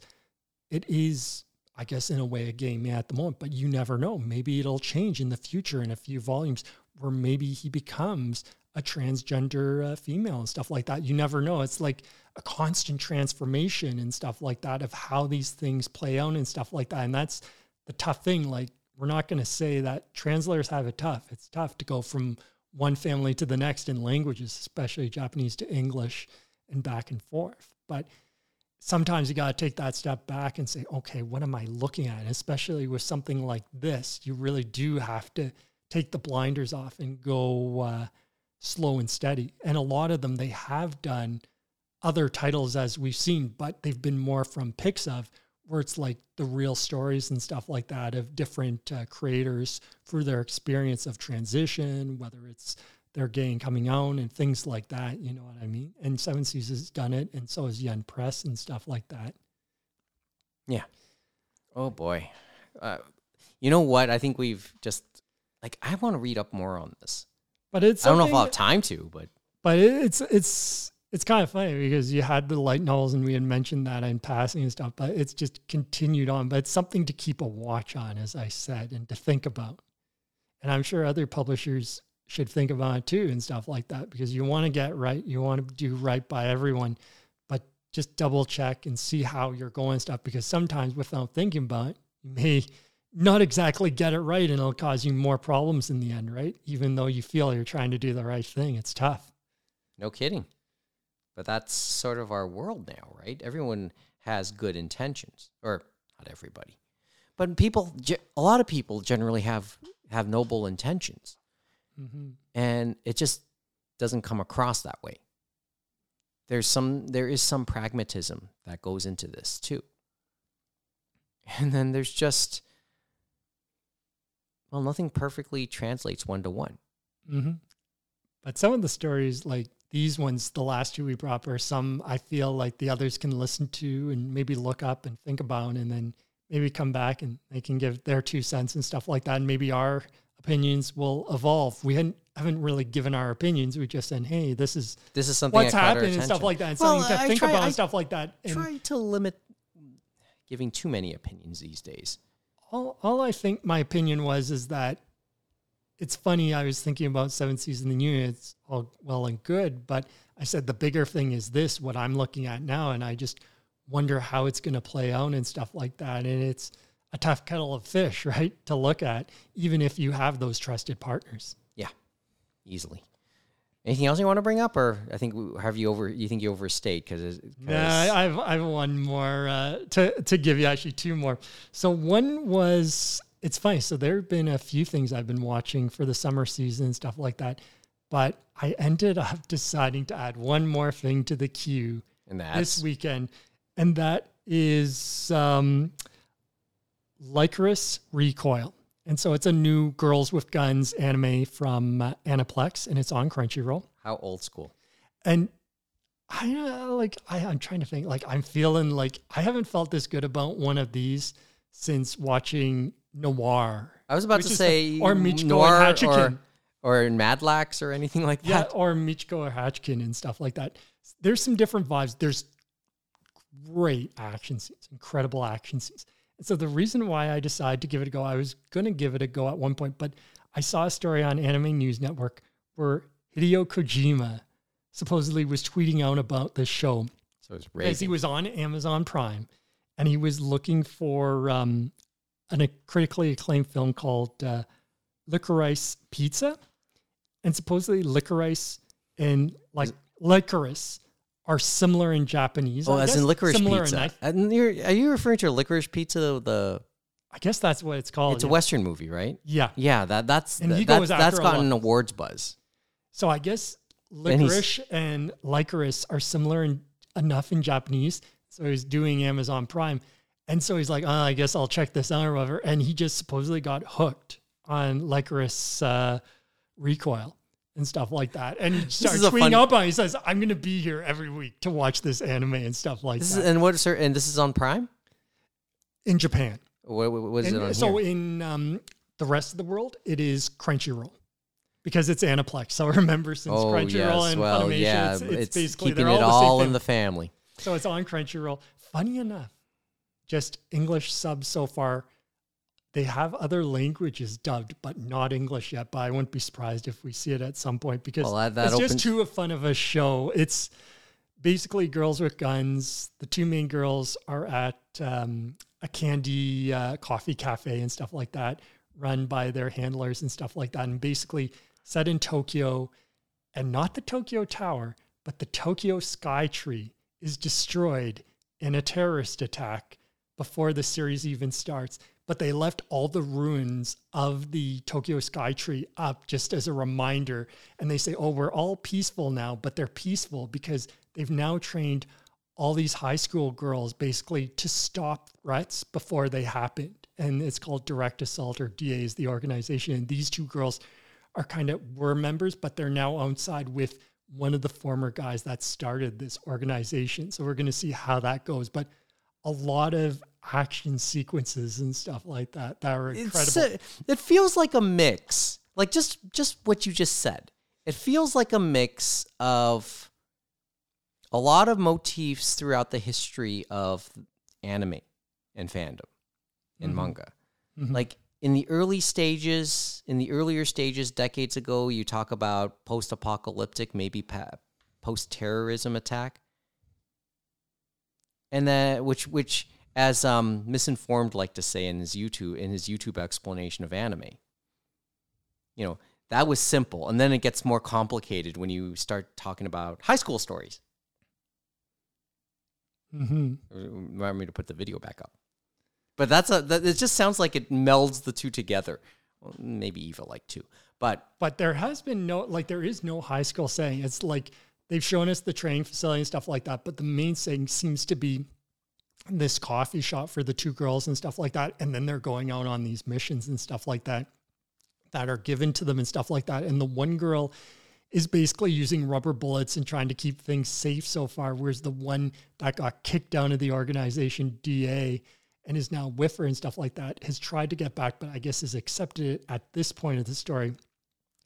B: it is I guess in a way a game at the moment, but you never know. Maybe it'll change in the future in a few volumes where maybe he becomes a transgender uh, female and stuff like that. You never know. It's like a constant transformation and stuff like that of how these things play out and stuff like that. And that's the tough thing. Like we're not going to say that translators have it tough. It's tough to go from one family to the next in languages, especially Japanese to English and back and forth. But sometimes you got to take that step back and say, okay, what am I looking at? And especially with something like this, you really do have to take the blinders off and go uh, slow and steady. And a lot of them, they have done other titles as we've seen, but they've been more from picks of where it's like the real stories and stuff like that of different uh, creators through their experience of transition, whether it's their game coming out and things like that. You know what I mean? And Seven Seas has done it, and so has Yen Press and stuff like that. Yeah.
A: Oh boy, uh, you know what? I think we've just like I want to read up more on this.
B: But it's
A: I don't know if I'll have time to, but
B: but it's it's it's kind of funny because you had the light novels and we had mentioned that in passing and stuff, but it's just continued on. But it's something to keep a watch on, as I said, and to think about. And I'm sure other publishers should think about it too and stuff like that because you want to get right, you want to do right by everyone, but just double check and see how you're going and stuff because sometimes without thinking about it, you may not exactly get it right and it'll cause you more problems in the end, right? Even though you feel you're trying to do the right thing, it's tough.
A: no kidding. But that's sort of our world now, right? Everyone has good intentions, or not everybody, but people. A lot of people generally have have noble intentions,
B: Mm-hmm.
A: and it just doesn't come across that way. There's some there is some pragmatism that goes into this too. And then there's just well, nothing perfectly translates one to one.
B: Mm-hmm. But some of the stories, like these ones, the last two we brought, are some I feel like the others can listen to and maybe look up and think about, and then maybe come back and they can give their two cents and stuff like that. And maybe our opinions will evolve. We hadn't, haven't really given our opinions. We just said, hey, this is
A: This is something
B: what's
A: that
B: happened and stuff like that, and
A: Well,
B: something to
A: I
B: think
A: try-
B: about
A: I
B: and stuff like that. And
A: Try to limit giving too many opinions these days.
B: All, all I think my opinion was is that it's funny. I was thinking about seven season the union. It's all well and good, but I said the bigger thing is this, what I'm looking at now, and I just wonder how it's going to play out and stuff like that. And it's a tough kettle of fish, right, to look at, even if you have those trusted partners.
A: Yeah, easily. Anything else you want to bring up, or I think have you over? You think you overstayed because
B: Nah, I have I have one more uh, to to give you. Actually, two more. So one was it's funny. So there have been a few things I've been watching for the summer season and stuff like that. but I ended up deciding to add one more thing to the queue this weekend, and that is um, Lycoris Recoil. And so it's a new Girls with Guns anime from uh, Aniplex, and it's on Crunchyroll.
A: how old school.
B: And I uh, like I, I'm trying to think like I'm feeling like I haven't felt this good about one of these since watching Noir.
A: I was about to
B: is the-
A: say
B: or Michiko
A: Noir
B: and Hachikin.
A: or, or Madlax or anything like
B: Yeah,
A: that.
B: Yeah, or Michiko or Hatchkin and stuff like that. There's some different vibes. There's great action scenes, incredible action scenes. So the reason why I decided to give it a go, I was going to give it a go at one point, but I saw a story on Anime News Network where Hideo Kojima supposedly was tweeting out about this show
A: So it's
B: because he was on Amazon Prime and he was looking for um, an, a critically acclaimed film called uh, Licorice Pizza. And supposedly licorice and like licorice are similar in Japanese.
A: Oh,
B: I
A: as
B: guess.
A: in licorice
B: in
A: pizza. And you're, are you referring to licorice pizza? The
B: I guess that's what it's called.
A: it's a
B: Oh.
A: Western movie, right?
B: Yeah.
A: Yeah, that that's
B: And
A: that,
B: he
A: that's,
B: goes
A: that's
B: after a
A: gotten
B: lot.
A: awards buzz.
B: So I guess licorice and licorice are similar in, enough in Japanese. So he's doing Amazon Prime. And so he's like, oh, I guess I'll check this out or whatever. And he just supposedly got hooked on Lycoris uh, recoil and stuff like that. And he started
A: is
B: tweeting
A: fun-
B: up on it. He says, I'm going to be here every week to watch this anime and stuff like
A: This
B: that
A: is, and what is sir? And this is on Prime.
B: in Japan.
A: What, what, what is
B: And
A: it on
B: so
A: here?
B: in um, the rest of the world, it is Crunchyroll. Because it's Aniplex. So I remember, since
A: Oh
B: Crunchyroll
A: yes,
B: and
A: well
B: Funimation,
A: yeah,
B: it's, it's, basically
A: keeping it
B: all, the
A: in the family.
B: So it's on Crunchyroll. Funny enough, just English subs so far. They have other languages dubbed, but not English yet. But I wouldn't be surprised if we see it at some point because
A: Well, that- that
B: it's
A: opens-
B: just too fun of a show. It's basically girls with guns. The two main girls are at um, a candy uh, coffee cafe and stuff like that, run by their handlers and stuff like that, and basically set in Tokyo, and not the Tokyo Tower, but the Tokyo Sky Tree is destroyed in a terrorist attack before the series even starts. But they left all the ruins of the Tokyo Sky Tree up just as a reminder. And they say, oh, we're all peaceful now, but they're peaceful because they've now trained all these high school girls basically to stop threats before they happened. And it's called Direct Assault or DA is the organization. And these two girls are kind of were members, but they're now outside with one of the former guys that started this organization. So we're going to see how that goes. But a lot of action sequences and stuff like that that are incredible.
A: It feels like a mix, like just just what you just said. It feels like a mix of a lot of motifs throughout the history of anime and fandom and
B: Mhm.
A: manga.
B: Mhm.
A: Like in the early stages, in the earlier stages, decades ago, you talk about post-apocalyptic, maybe pa- post-terrorism attack, and then which which as um, misinformed like to say in his YouTube in his YouTube explanation of anime. You know that was simple, and then it gets more complicated when you start talking about high school stories.
B: Mm-hmm.
A: Remind me to put the video back up. But that's a that, it. Just sounds like it melds the two together. Well, maybe Eva like two, but
B: But there has been no, like, there is no high school saying. It's like they've shown us the training facility and stuff like that. But the main thing seems to be this coffee shop for the two girls and stuff like that. And then they're going out on these missions and stuff like that that are given to them and stuff like that. And the one girl is basically using rubber bullets and trying to keep things safe so far. Whereas the one that got kicked out of the organization, DA, and is now with her and stuff like that, has tried to get back, but I guess has accepted it at this point of the story.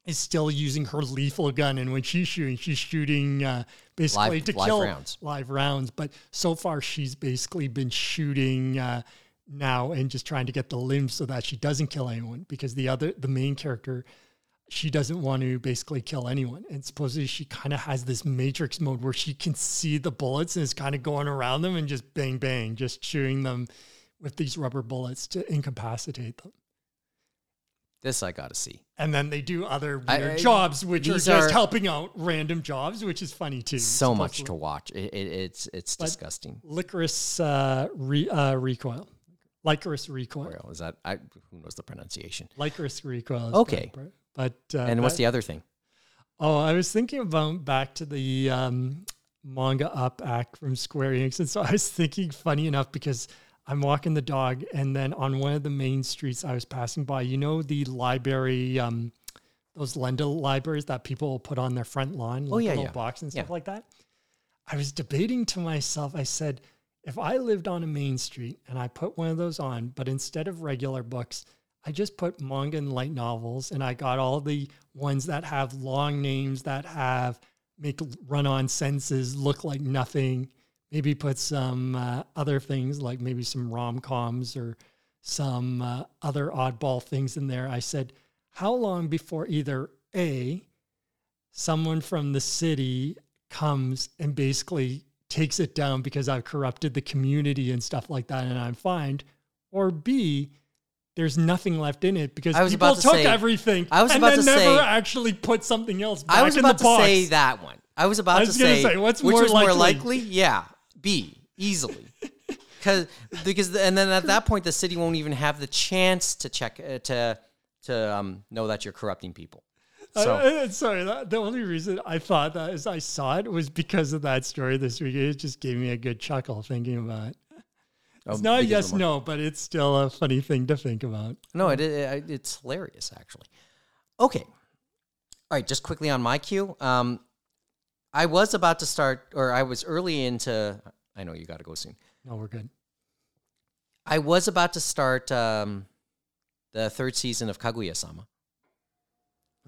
B: Is still using her lethal gun, and when she's shooting, she's shooting uh, basically
A: Live-
B: to
A: live
B: kill
A: rounds.
B: live rounds. But so far, she's basically been shooting uh, now and just trying to get the limbs so that she doesn't kill anyone. Because the other, the main character, she doesn't want to basically kill anyone. And supposedly she kind of has this matrix mode where she can see the bullets and is kind of going around them and just bang, bang, just shooting them with these rubber bullets to incapacitate them.
A: This I got to see.
B: And then they do other
A: I-
B: weird
A: I-
B: jobs, which are just
A: are-
B: helping out random jobs, which is funny too.
A: So much to watch. It, it, it's it's
B: But-
A: disgusting.
B: Lycoris uh, re, uh, recoil. Lycoris recoil.
A: Is that I? Who knows the pronunciation?
B: Lycoris recoil. is
A: Okay.
B: But uh,
A: and what's
B: that-
A: the other thing?
B: Oh, I was thinking about back to the um, manga up act from Square Enix. And so I was thinking, funny enough, because I'm walking the dog, and then on one of the main streets I was passing by, you know, the library, um, those Lendl libraries that people put on their front lawn, like
A: Oh, yeah,
B: a little
A: yeah.
B: box and stuff
A: Yeah.
B: like that. I was debating to myself, I said, if I lived on a main street and I put one of those on, but instead of regular books, I just put manga and light novels and I got all the ones that have long names that have make run on sentences look like nothing. Maybe put some uh, other things like maybe some rom coms or some uh, other oddball things in there. I said, how long before either A, someone from the city comes and basically takes it down because I've corrupted the community and stuff like that and I'm fined, or B, there's nothing left in it because
A: I was
B: people
A: about to
B: took
A: say-
B: everything
A: I was
B: and
A: about
B: then
A: to
B: never
A: say-
B: actually put something else back
A: I was about to
B: box.
A: say that one. I was about
B: I was
A: to say,
B: say, what's
A: which
B: more
A: was more
B: likely?
A: likely? Yeah, B easily. Because because and then at that point the city won't even have the chance to check uh, to to um, know that you're corrupting people. So
B: I- sorry, that, the only reason I thought that is I saw it was because of that story this week. It just gave me a good chuckle thinking about it. It's
A: um,
B: not a yes, no, but it's still a funny thing to think about.
A: No, it, it it's hilarious actually. Okay, all right. Just quickly on my cue, um, I was about to start, or I was early into. I know you got to go soon.
B: No, we're good.
A: I was about to start um, the third season of Kaguya-sama.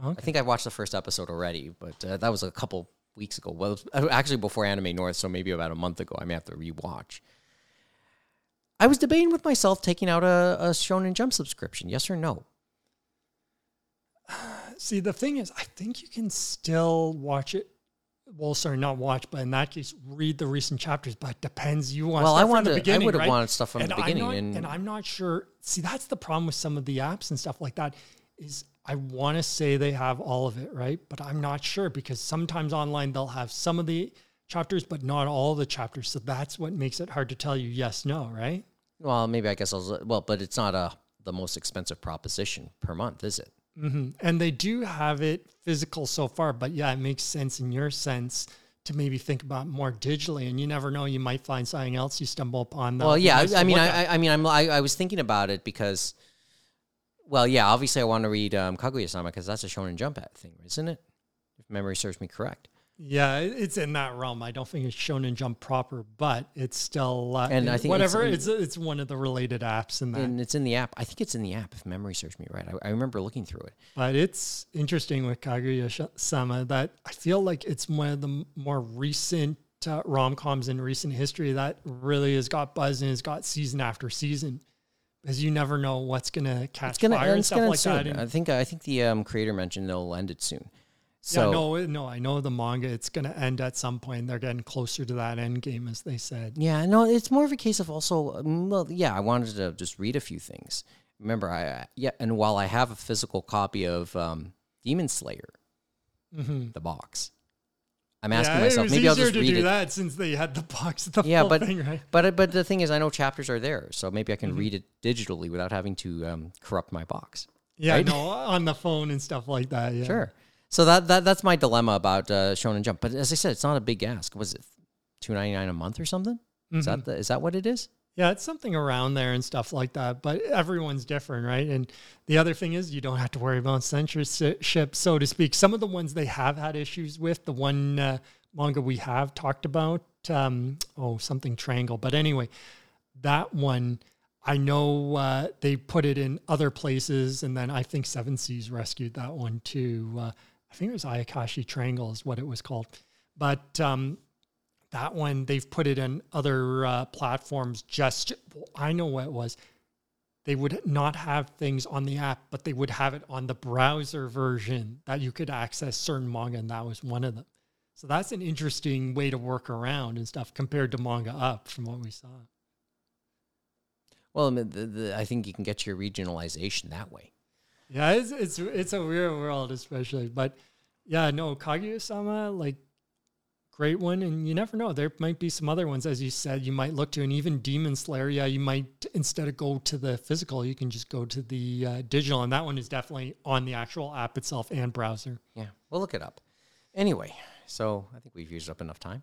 A: I think I watched the first episode already, but uh, that was a couple weeks ago. Well, actually before Anime North, so maybe about a month ago. I may have to rewatch. I was debating with myself taking out a, a Shonen Jump subscription. Yes or no?
B: See, the thing is, I think you can still watch it. Well, sorry, not watch, but in that case, read the recent chapters. But it depends. You want
A: Well, I wanted-
B: the
A: I would've
B: right?
A: wanted stuff from the
B: I'm
A: beginning,
B: not-
A: and-
B: and I'm not sure. See, that's the problem with some of the apps and stuff like that. Is I want to say they have all of it, right? But I'm not sure because sometimes online they'll have some of the chapters, but not all the chapters. So that's what makes it hard to tell you yes, no, right?
A: Well, maybe I guess I'll. Well, but it's not a the most expensive proposition per month, is it?
B: Hmm And they do have it physical so far, but yeah, it makes sense in your sense to maybe think about more digitally. And you never know, you might find something else you stumble upon. that
A: Well, yeah.
B: nice
A: I, I mean, I. I mean, I'm. I, I was thinking about it because. Well, yeah. Obviously, I want to read um, Kaguya-sama because that's a Shonen Jump at thing, isn't it? If memory serves me correct.
B: Yeah, it's in that realm. I don't think it's Shonen Jump proper, but it's still uh,
A: And I think it's
B: whatever.
A: in-
B: It's it's, one of the related apps in that.
A: And it's in the app. I think it's in the app, if memory serves me right. I, I remember looking through it.
B: But it's interesting with Kaguya-sama that I feel like it's one of the m- more recent uh, rom coms in recent history that really has got buzz and has got season after season. Because you never know what's gonna catch
A: It's gonna
B: fire and stuff like
A: soon.
B: that. And-
A: I think. I think the um, creator mentioned they'll end it soon. So
B: yeah, no, no, I know the manga. It's gonna end at some point. They're getting closer to that end game, as they said.
A: Yeah, no, it's more of a case of also, um, well, yeah, I wanted to just read a few things. Remember, I, yeah, and while I have a physical copy of um, Demon Slayer,
B: Mhm.
A: the box, I'm asking
B: yeah,
A: myself, maybe I'll just
B: to
A: read
B: do
A: it.
B: that since they had the box, the
A: Yeah, but
B: thing, right?
A: but but the thing is, I know chapters are there, so maybe I can
B: Mm-hmm.
A: read it digitally without having to um, corrupt my box.
B: Yeah,
A: right?
B: no, on the phone and stuff like that. Yeah.
A: Sure. So that, that that's my dilemma about uh, Shonen Jump. But as I said, it's not a big ask. Was it two ninety nine a month or something? Is
B: Mm-hmm.
A: that the, is that what it is?
B: Yeah, it's something around there and stuff like that. But everyone's different, right? And the other thing is, you don't have to worry about censorship, so to speak. Some of the ones they have had issues with, the one uh, manga we have talked about, um, oh, something Triangle. But anyway, that one, I know uh, they put it in other places. And then I think Seven Seas rescued that one too. Uh, I think it was Ayakashi Triangle, is what it was called. But um, that one they've put it in other uh, platforms just i know what it was they would not have things on the app but they would have it on the browser version that you could access certain manga and that was one of them so that's an interesting way to work around and stuff compared to manga up from what we saw
A: Well, I, mean, the, the, I think you can get your regionalization that way.
B: Yeah it's it's, it's a weird world especially but yeah no kaguya-sama like great one and you never know there might be some other ones as you said you might look to and even demon slayer yeah you might instead of go to the physical you can just go to the uh, digital and that one is definitely on the actual app itself and browser
A: Yeah, we'll look it up. Anyway, so I think we've used up enough time.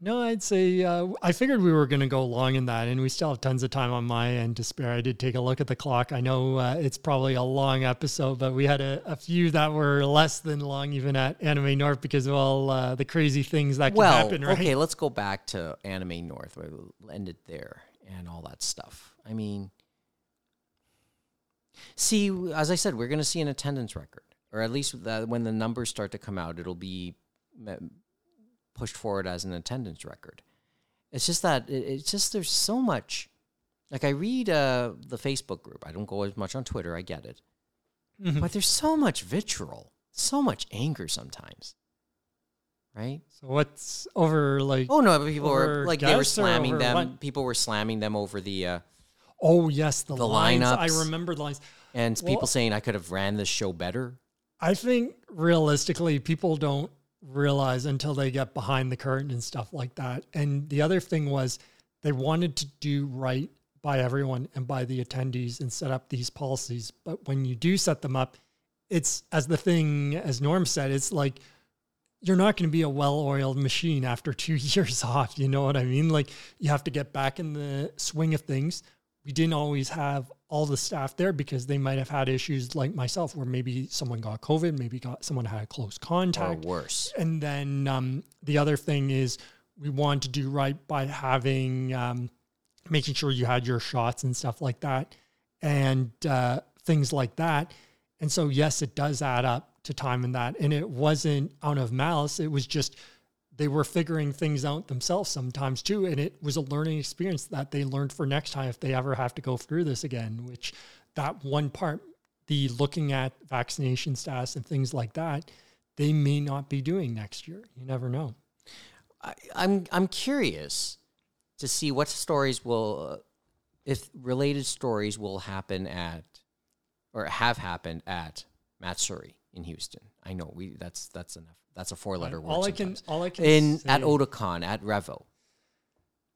B: No, I'd say uh, I figured we were going to go long in that, and we still have tons of time on my end to spare. I did take a look at the clock. I know uh, it's probably a long episode, but we had a, a, few that were less than long, even at Anime North, because of all uh, the crazy things that can happen. Right?
A: Okay, let's go back to Anime North. We ended there and all that stuff. I mean, see, as I said, we're going to see an attendance record, or at least when the numbers start to come out, it'll be pushed forward as an attendance record. It's just that it's just there's so much. Like I read uh, the Facebook group. I don't go as much on Twitter. I get it, mm-hmm. but there's so much vitriol, so much anger sometimes. Right.
B: So what's over like?
A: Oh no! People were like they were slamming them. What? People were slamming them over the. Uh,
B: oh yes, the,
A: the
B: lines.
A: lineups.
B: I remember the lines.
A: And well, people saying I could have ran this show better.
B: I think realistically, people don't realize until they get behind the curtain and stuff like that. And the other thing was they wanted to do right by everyone and by the attendees and set up these policies. But when you do set them up, it's as the thing, as Norm said, it's like you're not going to be a well oiled machine after two years off. You know what I mean? Like you have to get back in the swing of things. We didn't always have all the staff there because they might have had issues like myself where maybe someone got covid maybe got someone had close contact.
A: or worse.
B: And then um, the other thing is we want to do right by having um, making sure you had your shots and stuff like that and uh, things like that. And so yes it does add up to time and that. And it wasn't out of malice. It was just they were figuring things out themselves sometimes too. And it was a learning experience that they learned for next time if they ever have to go through this again, which that one part, the looking at vaccination status and things like that, they may not be doing next year. You never know.
A: I, I'm I'm curious to see what stories will, uh, if related stories will happen at, or have happened at Matsuri in Houston. I know we that's that's enough that's a four letter word.
B: All I can, all I can
A: in
B: say,
A: at Otakon at Revo.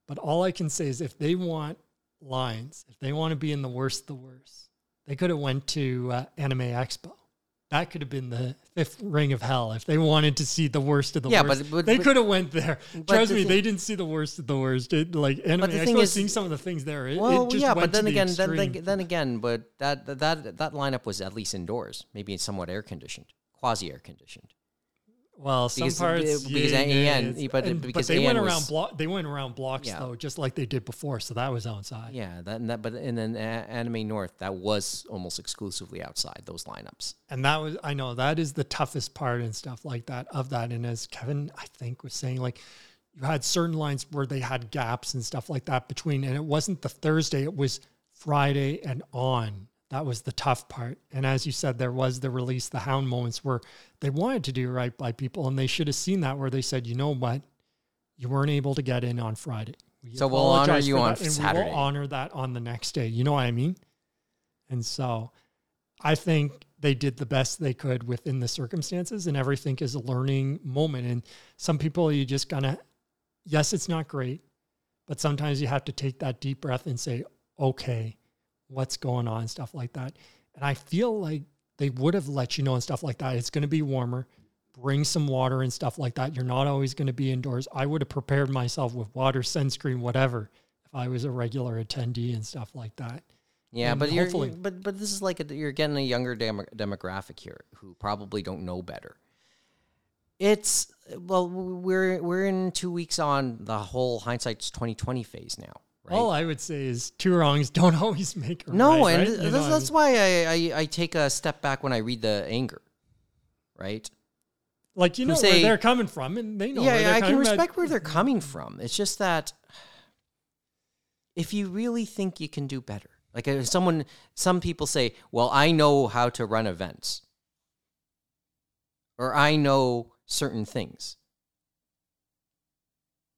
B: But all I can say is, if they want lines, if they want to be in the worst, the worst, they could have went to uh, Anime Expo that could have been the fifth ring of hell if they wanted to see the worst of the
A: yeah,
B: worst.
A: But, but
B: they could have went there. Trust the me, thing, they didn't see the worst of the worst. It, like anime,
A: the
B: I was seeing some of the things there. It,
A: well,
B: it
A: yeah, but then
B: the
A: again, then, then again, but that that that lineup was at least indoors, maybe somewhat air conditioned, quasi air conditioned.
B: Well, some because, parts because yeah, AN, yeah, but and, because but they AN went around blo- they went around blocks yeah. though, just like they did before. So that was outside.
A: Yeah, that and that, but in then Anime North, that was almost exclusively outside those lineups.
B: And that was I know that is the toughest part and stuff like that of that. And as Kevin, I think was saying, like you had certain lines where they had gaps and stuff like that between, and it wasn't the Thursday; it was Friday and on that was the tough part. And as you said, there was the release the hound moments where they wanted to do right by people and they should have seen that where they said, you know what, you weren't able to get in on Friday.
A: We so we'll honor you on that, Saturday.
B: we will honor that on the next day. You know what I mean? And so I think they did the best they could within the circumstances and everything is a learning moment. And some people you just gonna yes, it's not great, but sometimes you have to take that deep breath and say, okay, what's going on, stuff like that. And I feel like they would have let you know and stuff like that. It's going to be warmer. Bring some water and stuff like that. You're not always going to be indoors. I would have prepared myself with water, sunscreen, whatever, if I was a regular attendee and stuff like that.
A: Yeah, and but you're, but but this is like a, you're getting a younger dem- demographic here who probably don't know better. It's well, we're we're in two weeks on the whole hindsight's twenty twenty phase now.
B: Right? All I would say is two wrongs don't always make a
A: no,
B: right.
A: and right? that's, that's why I, I, I take a step back when I read the anger, right?
B: Like you know say, where they're coming from, and they know. Yeah, yeah
A: I can respect where they're mm-hmm. coming from. It's just that if you really think you can do better, like if someone, some people say, "Well, I know how to run events," or "I know certain things,"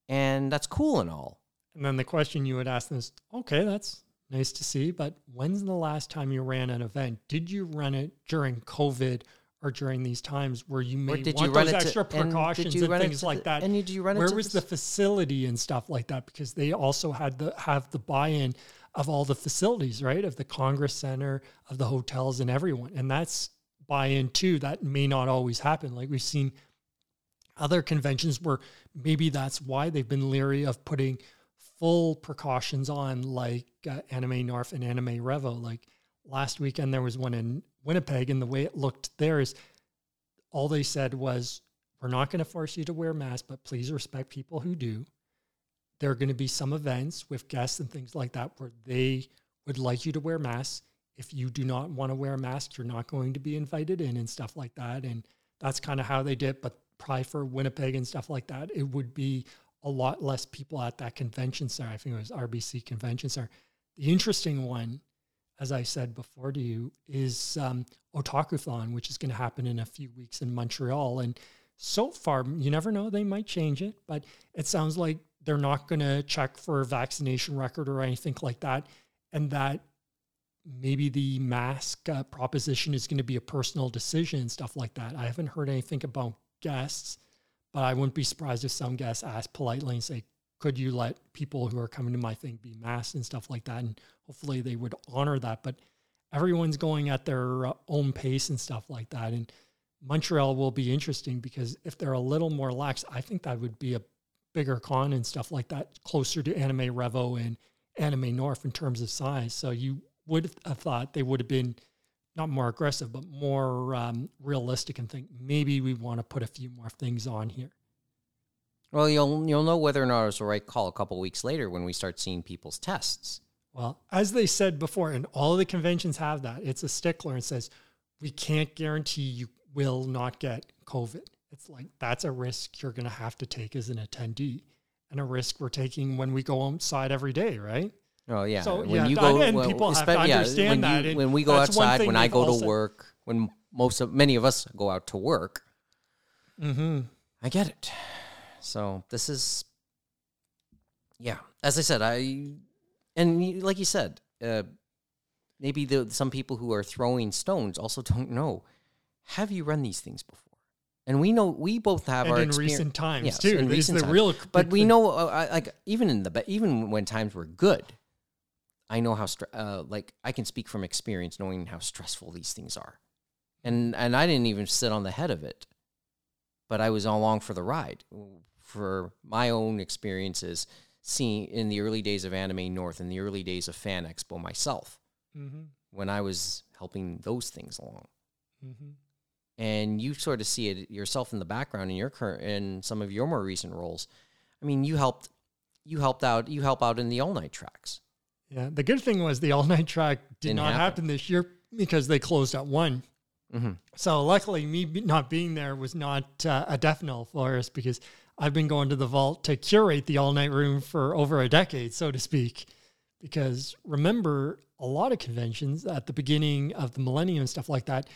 A: and that's cool and all.
B: And then the question you would ask them is, okay, that's nice to see, but when's the last time you ran an event? Did you run it during COVID or during these times where you may did want you run those extra to, precautions and, and things like the, that?
A: And did you run
B: Where was the facility and stuff like that? Because they also had the have the buy-in of all the facilities, right? Of the Congress Center, of the hotels and everyone. And that's buy-in too. That may not always happen. Like we've seen other conventions where maybe that's why they've been leery of putting full precautions on, like uh, Anime North and Anime Revo. Like last weekend, there was one in Winnipeg, and the way it looked there is all they said was, We're not going to force you to wear masks, but please respect people who do. There are going to be some events with guests and things like that where they would like you to wear masks. If you do not want to wear a mask, you're not going to be invited in and stuff like that. And that's kind of how they did. But probably for Winnipeg and stuff like that, it would be a lot less people at that convention center. I think it was RBC Convention Center. The interesting one, as I said before to you, is um, Otakuthon, which is going to happen in a few weeks in Montreal. And so far, you never know, they might change it, but it sounds like they're not going to check for a vaccination record or anything like that. And that maybe the mask uh, proposition is going to be a personal decision and stuff like that. I haven't heard anything about guests, but I wouldn't be surprised if some guests ask politely and say, could you let people who are coming to my thing be masked and stuff like that? And hopefully they would honor that. But everyone's going at their uh, own pace and stuff like that. And Montreal will be interesting because if they're a little more lax, I think that would be a bigger con and stuff like that, closer to Anime Revo and Anime North in terms of size. So you would have thought they would have been not more aggressive, but more um, realistic and think maybe we want to put a few more things on here.
A: Well, you'll you'll know whether or not it was the right call a couple weeks later when we start seeing people's tests.
B: Well, as they said before, and all the conventions have that, it's a stickler and says we can't guarantee you will not get COVID. It's like that's a risk you're going to have to take as an attendee, and a risk we're taking when we go outside every day, right?
A: Oh yeah.
B: So,
A: when
B: yeah,
A: you go,
B: and
A: well,
B: people have to
A: yeah,
B: understand
A: when You, when we go outside, when I go to work, when most of many of us go out to work,
B: Mm-hmm.
A: I get it. So this is, yeah. As I said, I and like you said, uh, maybe the some people who are throwing stones also don't know. Have you run these things before? And we know we both have
B: And
A: our
B: in
A: experience.
B: recent times
A: Yes,
B: too.
A: in recent
B: the
A: times.
B: real,
A: but we know uh, like even in the even when times were good i know how stre- uh, like i can speak from experience knowing how stressful these things are and and i didn't even sit on the head of it but i was along for the ride for my own experiences seeing in the early days of anime north in the early days of fan expo myself
B: Mhm,
A: when i was helping those things along
B: mhm.
A: and you sort of see it yourself in the background in your current in some of your more recent roles. I mean, you helped you helped out you help out in the all night tracks.
B: Yeah. The good thing was the all night track did
A: Didn't
B: not
A: happen.
B: happen this year because they closed at one.
A: Mm-hmm.
B: So luckily, me be- not being there was not uh, a death knell for us because I've been going to the vault to curate the all night room for over a decade, so to speak. Because remember, a lot of conventions at the beginning of the millennium and stuff like that,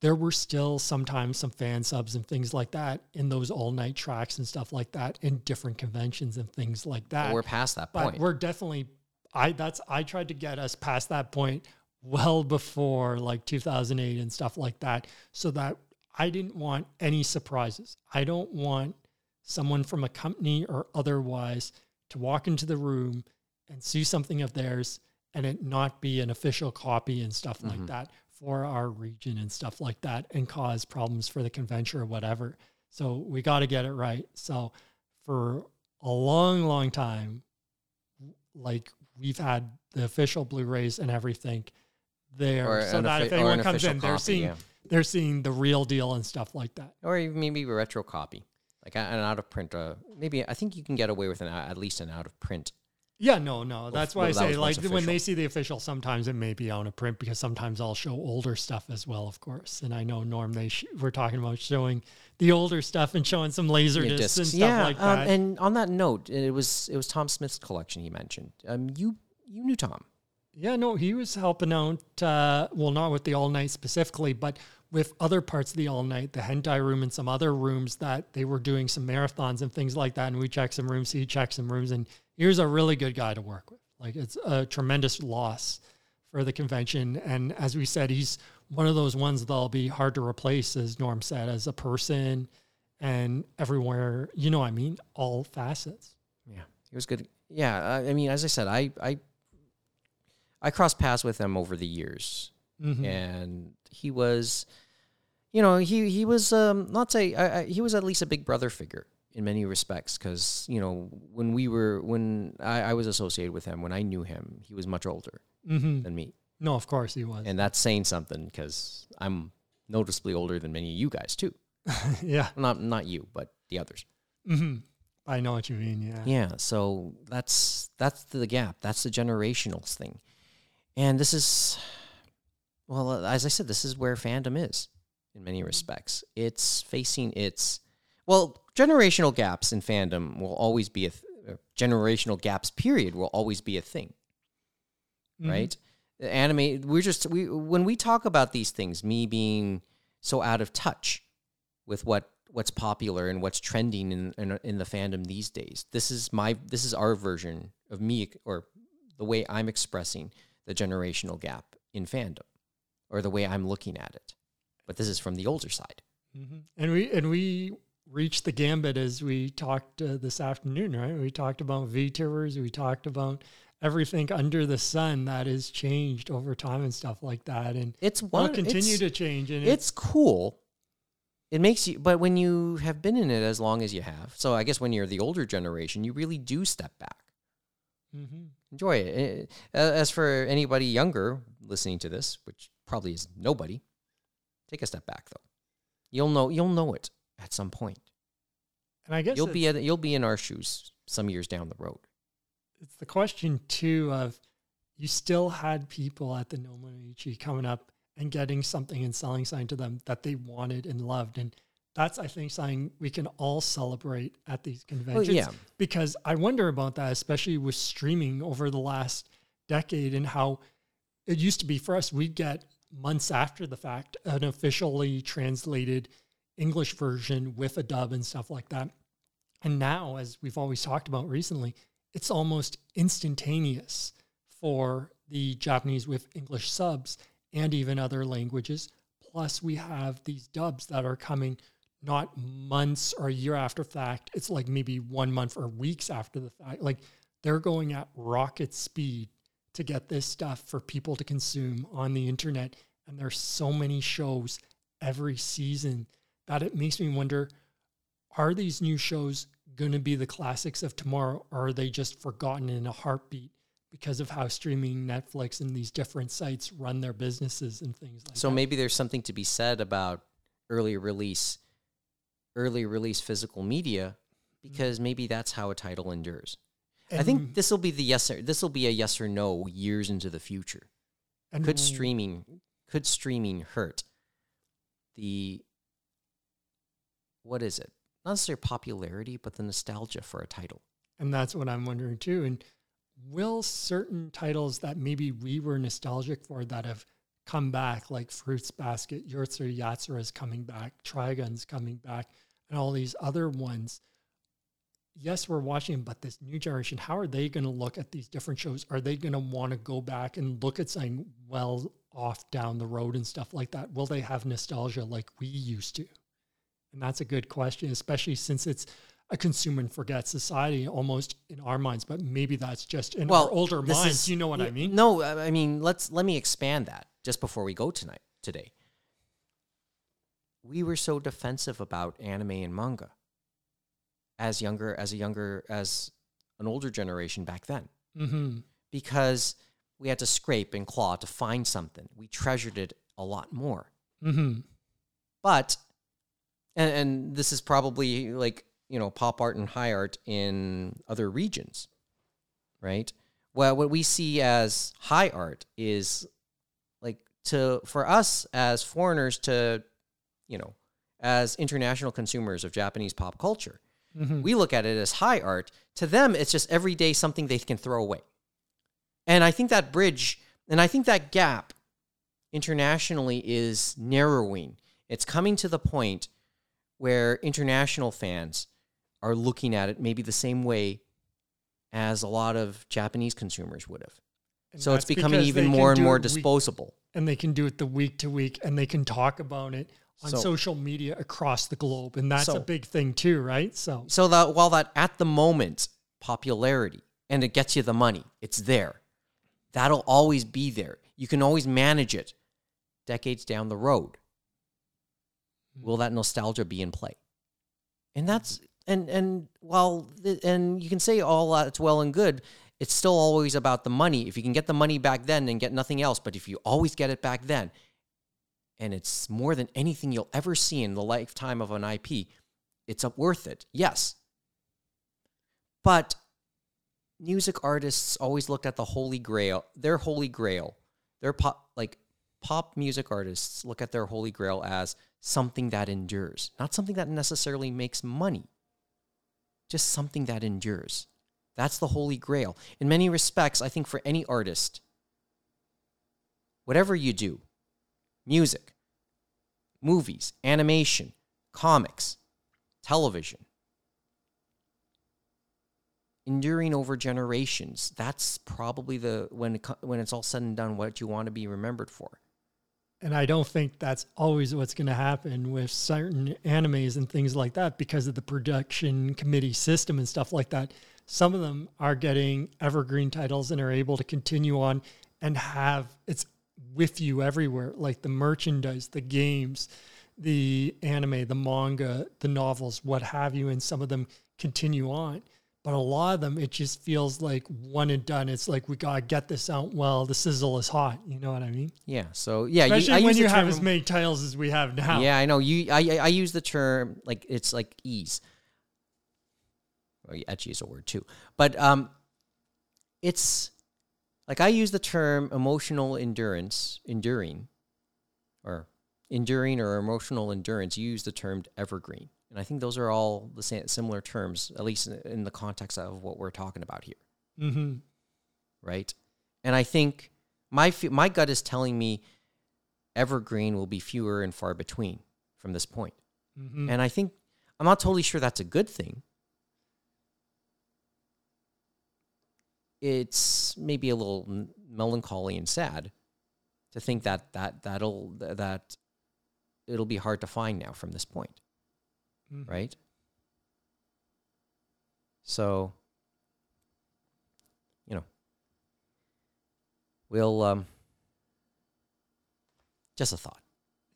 B: there were still sometimes some fan subs and things like that in those all night tracks and stuff like that in different conventions and things like that.
A: we're past that
B: but
A: point.
B: we're definitely I that's I tried to get us past that point well before like 2008 and stuff like that so that I didn't want any surprises. I don't want someone from a company or otherwise to walk into the room and see something of theirs and it not be an official copy and stuff like mm-hmm. that for our region and stuff like that and cause problems for the convention or whatever. So we got to get it right. So for a long, long time, like we've had the official Blu-rays and everything there,
A: Or
B: so that if anyone
A: an
B: comes in, they're seeing
A: yeah.
B: they're seeing the real deal and stuff like that.
A: or even maybe a retro copy, like an out of print. Uh, maybe I think you can get away with an at least an out of print.
B: Yeah, no, no. That's why
A: well,
B: I
A: that
B: say like when they see the official, sometimes it may be on a print because sometimes I'll show older stuff as well, of course. And I know Norm, they sh- we're talking about showing the older stuff and showing some laser
A: Yeah,
B: discs, and stuff
A: yeah,
B: like
A: um,
B: that.
A: and on that note, it was it was Tom Smith's collection he mentioned. Um, you you knew Tom.
B: Yeah, no, he was helping out. Uh, well, not with the all night specifically, but with other parts of the all night, the hentai room and some other rooms that they were doing some marathons and things like that. And we checked some rooms, he checked some rooms, and he was a really good guy to work with. Like it's a tremendous loss for the convention. And as we said, he's one of those ones that'll be hard to replace, as Norm said, as a person and everywhere. You know, what I mean, all facets.
A: Yeah, he was good. Yeah, I, mean, as I said, I I I crossed paths with him over the years,
B: Mhm.
A: and he was you know, he he was um, not say I, I, he was at least a big brother figure in many respects because you know when we were when I, I was associated with him when I knew him, he was much older
B: Mm-hmm.
A: than me,
B: No, of course he was.
A: and that's saying something because I'm noticeably older than many of you guys too.
B: yeah.
A: Not not you, but the others.
B: hmm I know what you mean. Yeah.
A: Yeah, so that's that's the gap. That's the generational thing. And this is well, uh, as I said, this is where fandom is in many respects. It's facing its well, generational gaps in fandom will always be a th- uh, generational gaps period will always be a thing,
B: Mhm.
A: right? Anime we're just we when we talk about these things, me being so out of touch with what what's popular and what's trending in, in in the fandom these days. This is my this is our version of me or the way I'm expressing the generational gap in fandom or the way I'm looking at it. But this is from the older side.
B: Mhm. And we and we reached the gambit as we talked uh, this afternoon, right? We talked about VTubers, we talked about everything under the sun that has changed over time and stuff like that, and
A: It's one will
B: continue
A: it's,
B: to change. And
A: it's cool. It makes you but when you have been in it as long as you have. So I guess when you're the older generation, you really do step back.
B: Mm-hmm.
A: enjoy it. Eh, uh, As for anybody younger listening to this, which probably is nobody, take a step back though. You'll know you'll know it at some point.
B: and I guess
A: You'll be at, you'll be in our shoes some years down the road.
B: it's the question too of you still had people at the Nomonichi coming up and getting something and selling something to them that they wanted and loved. And that's, I think, something we can all celebrate at these conventions.
A: Oh, yeah.
B: Because I wonder about that, especially with streaming over the last decade and how it used to be for us, we'd get months after the fact an officially translated English version with a dub and stuff like that. And now, as we've always talked about recently, it's almost instantaneous for the Japanese with English subs and even other languages. Plus, we have these dubs that are coming not months or a year after fact. It's like maybe one month or weeks after the fact. Like they're going at rocket speed to get this stuff for people to consume on the internet. And there's so many shows every season that it makes me wonder are these new shows going to be the classics of tomorrow or are they just forgotten in a heartbeat because of how streaming netflix and these different sites run their businesses and things like
A: So
B: that
A: maybe there's something to be said about early release, early release physical media, mm. because maybe that's how a title endures. I think this will be the yes or this will be a yes or no years into the future.
B: and
A: could streaming could streaming hurt the what is it? Not necessarily popularity but the nostalgia for a title.
B: And that's what i'm wondering too. And will certain titles that maybe we were nostalgic for that have come back like fruits basket Urusei Yatsura is coming back trigun's coming back and all these other ones yes we're watching but this new generation how are they going to look at these different shows? Are they going to want to go back and look at something well off down the road and stuff like that? Will they have nostalgia like we used to and that's a good question especially since it's a consume and forget society almost in our minds but maybe that's just in our older minds.
A: is-
B: you know what i mean?
A: no I I mean let's let me expand that just before we go tonight today. We were so defensive about anime and manga as younger as a younger as an older generation back then.
B: Mm-hmm.
A: because we had to scrape and claw to find something. We treasured it a lot more.
B: Mm-hmm.
A: but and, and this is probably like you know pop art and high art in other regions right? Well what we see as high art is like to for us as foreigners to you know as international consumers of japanese pop culture
B: Mm-hmm.
A: we look at it as high art. To them it's just everyday something they can throw away. And i think that bridge and i think that gap internationally is narrowing. It's coming to the point where international fans are looking at it maybe the same way as a lot of japanese consumers would have
B: And
A: so it's becoming even more and more
B: it week-
A: disposable
B: and they can do it the week to week and they can talk about it on
A: So-
B: social media across the globe and that's
A: So-
B: a big thing too right so
A: So that while that at the moment popularity and it gets you the money, it's there. That'll always be there. You can always manage it decades down the road. Will that nostalgia be in play? And that's and and while and you can say all that's well and good, it's still always about the money. If you can get the money back then, and get nothing else. But if you always get it back then, and it's more than anything you'll ever see in the lifetime of an IP, it's worth it. Yes. But music artists always looked at the holy grail, their holy grail. Their pop like pop music artists look at their holy grail as something that endures, not something that necessarily makes money. Just something that endures. That's the holy grail. In many respects, I think for any artist, whatever you do, music, movies, animation, comics, television, enduring over generations. That's probably the when it, when it's all said and done what you want to be remembered for.
B: And I don't think that's always what's going to happen with certain animes and things like that because of the production committee system and stuff like that. Some of them are getting evergreen titles and are able to continue on and have it's with you everywhere, like the merchandise, the games, the anime, the manga, the novels, what have you, and some of them continue on. But a lot of them, it just feels like one and done. It's like we gotta get this out while the sizzle is hot. You know what I mean?
A: Yeah. So yeah,
B: Especially
A: I
B: when you have as many titles as we have now.
A: Yeah, I know. You, I, I use the term like it's like ease. Well, etchy is a word too, but um, it's like I use the term emotional endurance, enduring, or enduring or emotional endurance. You use the term evergreen, and I think those are all the same, similar terms, at least in, in the context of what we're talking about here,
B: Mm-hmm.
A: right? And I think my my gut is telling me evergreen will be fewer and far between from this point.
B: Mm-hmm.
A: And I think I'm not totally sure that's a good thing. It's maybe a little melancholy and sad to think that that that'll that it'll be hard to find now from this point,
B: Mhm.
A: right? So, you know, we'll um just a thought.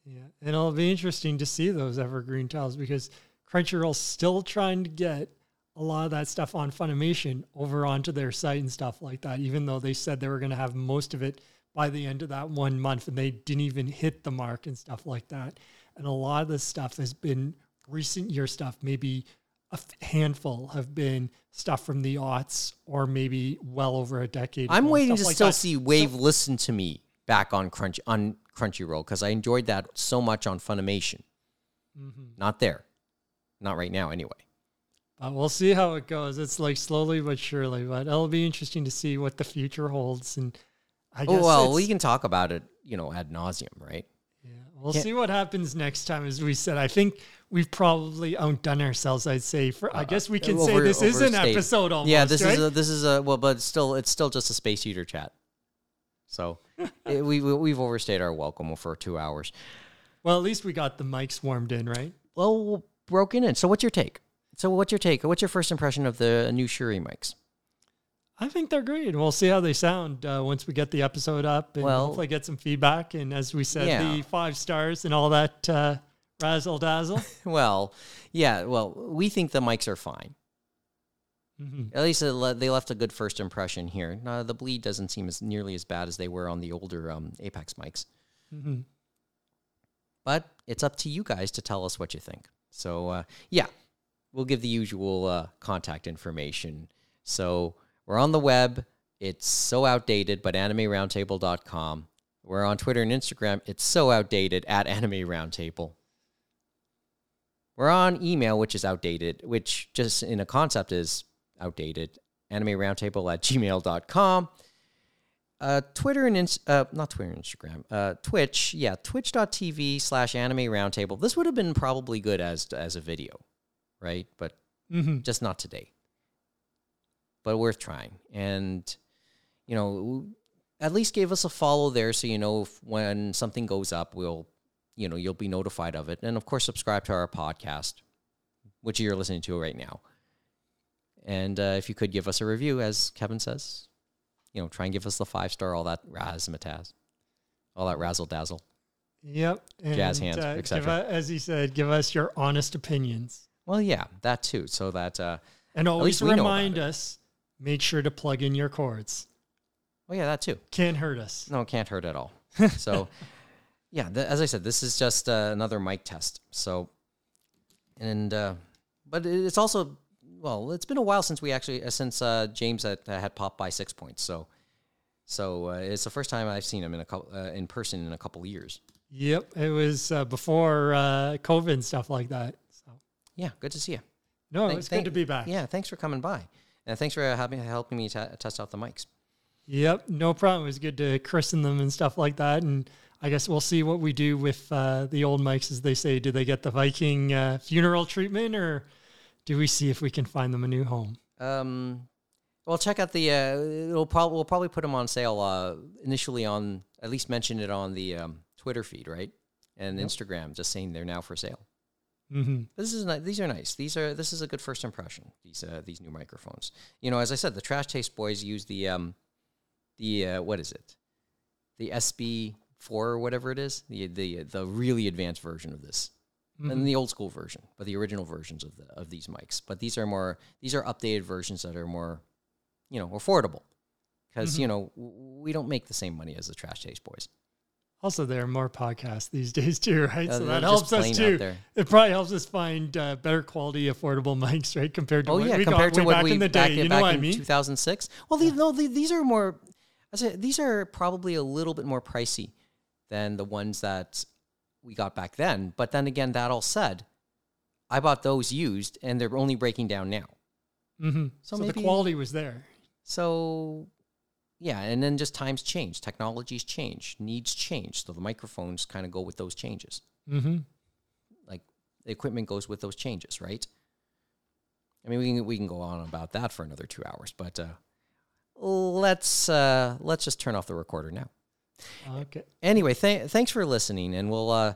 B: Yeah, and it'll be interesting to see those evergreen titles because Crunchyroll's still trying to get a lot of that stuff on Funimation over onto their site and stuff like that. Even though they said they were going to have most of it by the end of that one month, and they didn't even hit the mark and stuff like that. And a lot of this stuff has been recent year stuff. Maybe a handful have been stuff from the aughts, or maybe well over a decade.
A: I'm waiting to
B: like
A: still
B: that.
A: see Wave listen to me back on Crunch on Crunchyroll because I enjoyed that so much on Funimation.
B: Mhm.
A: Not there, not right now anyway.
B: But we'll see how it goes. It's like slowly but surely, but it'll be interesting to see what the future holds. And I guess
A: Oh well, we can talk about it, you know, ad nauseum, right?
B: We'll
A: Yeah.
B: see what happens next time. As we said, I think we've probably outdone ourselves. I'd say for I guess we can say
A: Uh,
B: this is an episode almost.
A: yeah, this
B: right?
A: is a, this is a well, but it's still it's still just a space heater chat. So it, we we- we've overstayed our welcome for two hours.
B: well, at least we got the mics warmed in, right?
A: Well, broken in. So what's your take? So what's your take? What's your first impression of the new Shure mics?
B: I think they're great. We'll see how they sound uh, once we get the episode up and
A: Well-
B: hopefully get some feedback. And as we said,
A: Yeah.
B: the five stars and all that uh, razzle dazzle.
A: Well, yeah. Well, we think the mics are fine.
B: hmm
A: At least le- they left a good first impression here. The bleed doesn't seem as nearly as bad as they were on the older um, Apex mics,
B: hmm
A: but it's up to you guys to tell us what you think. So uh, yeah, we'll give the usual uh, contact information. So we're on the web. It's so outdated, but animeroundtable.com. We're on Twitter and Instagram. It's so outdated at Anime Roundtable. We're on email, which is outdated, which just in a concept is outdated. Anime Roundtable at gmail.com. Uh, Twitter and Inst- uh, not Twitter and Instagram, uh, Twitch, yeah, twitch.tv slash anime roundtable. This would have been probably good as as a video, right? But
B: hmm
A: just not today. But worth trying. And, you know, at least give us a follow there so you know if when something goes up, we'll, you know, you'll be notified of it. And of course, subscribe to our podcast, which you're listening to right now. And uh, if you could give us a review, as Kevin says, you know, try and give us the five star, all that razzmatazz, all that razzle dazzle.
B: Yep.
A: Jazz hands,
B: uh,
A: et
B: give
A: cetera.
B: u- as he said, give us your honest opinions.
A: Well, yeah, that too. So that uh,
B: And always remind us make sure to plug in your cords.
A: oh yeah, that too.
B: Can't hurt us.
A: No, it can't hurt at all. So, yeah, th- as I said, this is just uh, another mic test. So, and uh, but it's also well, it's been a while since we actually uh, since uh, James had, had popped by six points. So, so uh, it's the first time I've seen him in a couple uh, in person in a couple years.
B: Yep. It was uh, before uh, COVID and stuff like that. So,
A: Yeah, good to see you.
B: no,
A: Thank-
B: it's
A: thank-
B: good to be back.
A: Yeah, thanks for coming by, and thanks for helping helping me ta test out the mics.
B: Yep, no problem. It was good to christen them and stuff like that. And I guess we'll see what we do with uh, the old mics, as they say. Do they get the Viking uh, funeral treatment, or do we see if we can find them a new home?
A: Um, well, check out the. Uh, it'll probably we'll probably put them on sale uh, initially on at least mention it on the um, Twitter feed, right, and
B: Yep.
A: Instagram, just saying they're now for sale.
B: Hmm
A: This is ni- these are nice. These are this is a good first impression. These uh, these new microphones. You know, as I said, the Trash Taste Boys use the um, the uh, what is it, the SB four or whatever it is, the the the really advanced version of this and the old school version, but the original versions of the of these mics. But these are more these are updated versions that are more, you know, affordable. Because you know w- we don't make the same money as the Trash Taste Boys.
B: Also, there are more podcasts these days too, right? So that helps us too. It probably helps us find uh, better quality, affordable mics, right? Compared to
A: Oh
B: what
A: yeah,
B: we
A: compared
B: got
A: to
B: way back
A: we
B: in the day. you know
A: back
B: what I mean?
A: 2006. Well, these, no, these are more. I say these are probably a little bit more pricey than the ones that we got back then. But then again, that all said, I bought those used, and they're only breaking down now.
B: hmm
A: So
B: So, the quality was there.
A: So, yeah, and then just times change, technologies change, needs change. So the microphones kind of go with those changes.
B: hmm
A: Like the equipment goes with those changes, right? I mean, we can we can go on about that for another two hours, but uh, let's uh, let's just turn off the recorder now.
B: Okay.
A: Anyway, th- thanks for listening, and we'll uh,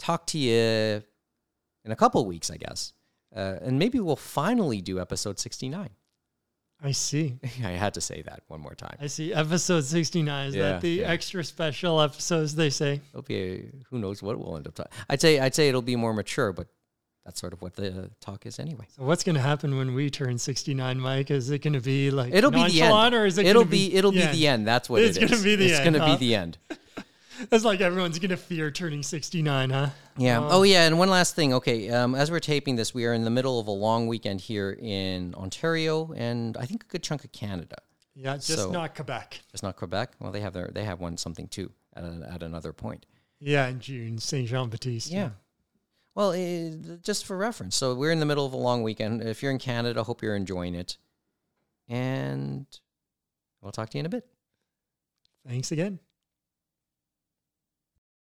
A: talk to you in a couple of weeks, I guess, uh, and maybe we'll finally do episode sixty nine.
B: I see.
A: I had to say that one more time.
B: I see. Episode 69. Is
A: Yeah,
B: that the
A: yeah.
B: extra special episodes they say?
A: It'll be a, who knows what we'll end up talking. I'd say I'd say it'll be more mature, but that's sort of what the talk is anyway.
B: So what's going to happen when we turn 69, Mike? Is it going to be like
A: It'll be the end.
B: or is it
A: It'll
B: gonna
A: be, it'll be the end. That's what
B: It's
A: it is.
B: gonna be the
A: it's gonna
B: huh?
A: be the end.
B: It's like everyone's going to fear turning 69, huh?
A: Yeah.
B: Oh.
A: oh yeah, and one last thing. Okay, um, as we're taping this, we are in the middle of a long weekend here in Ontario, and I think a good chunk of Canada.
B: Yeah, just
A: So-
B: not Quebec.
A: It's not Quebec. Well, they have their they have one something too at a, at another point.
B: Yeah, in June, Saint Jean Baptiste.
A: Yeah. Well, eh, just for reference, so we're in the middle of a long weekend. If you're in Canada, hope you're enjoying it, and we'll talk to you in a bit.
B: Thanks again.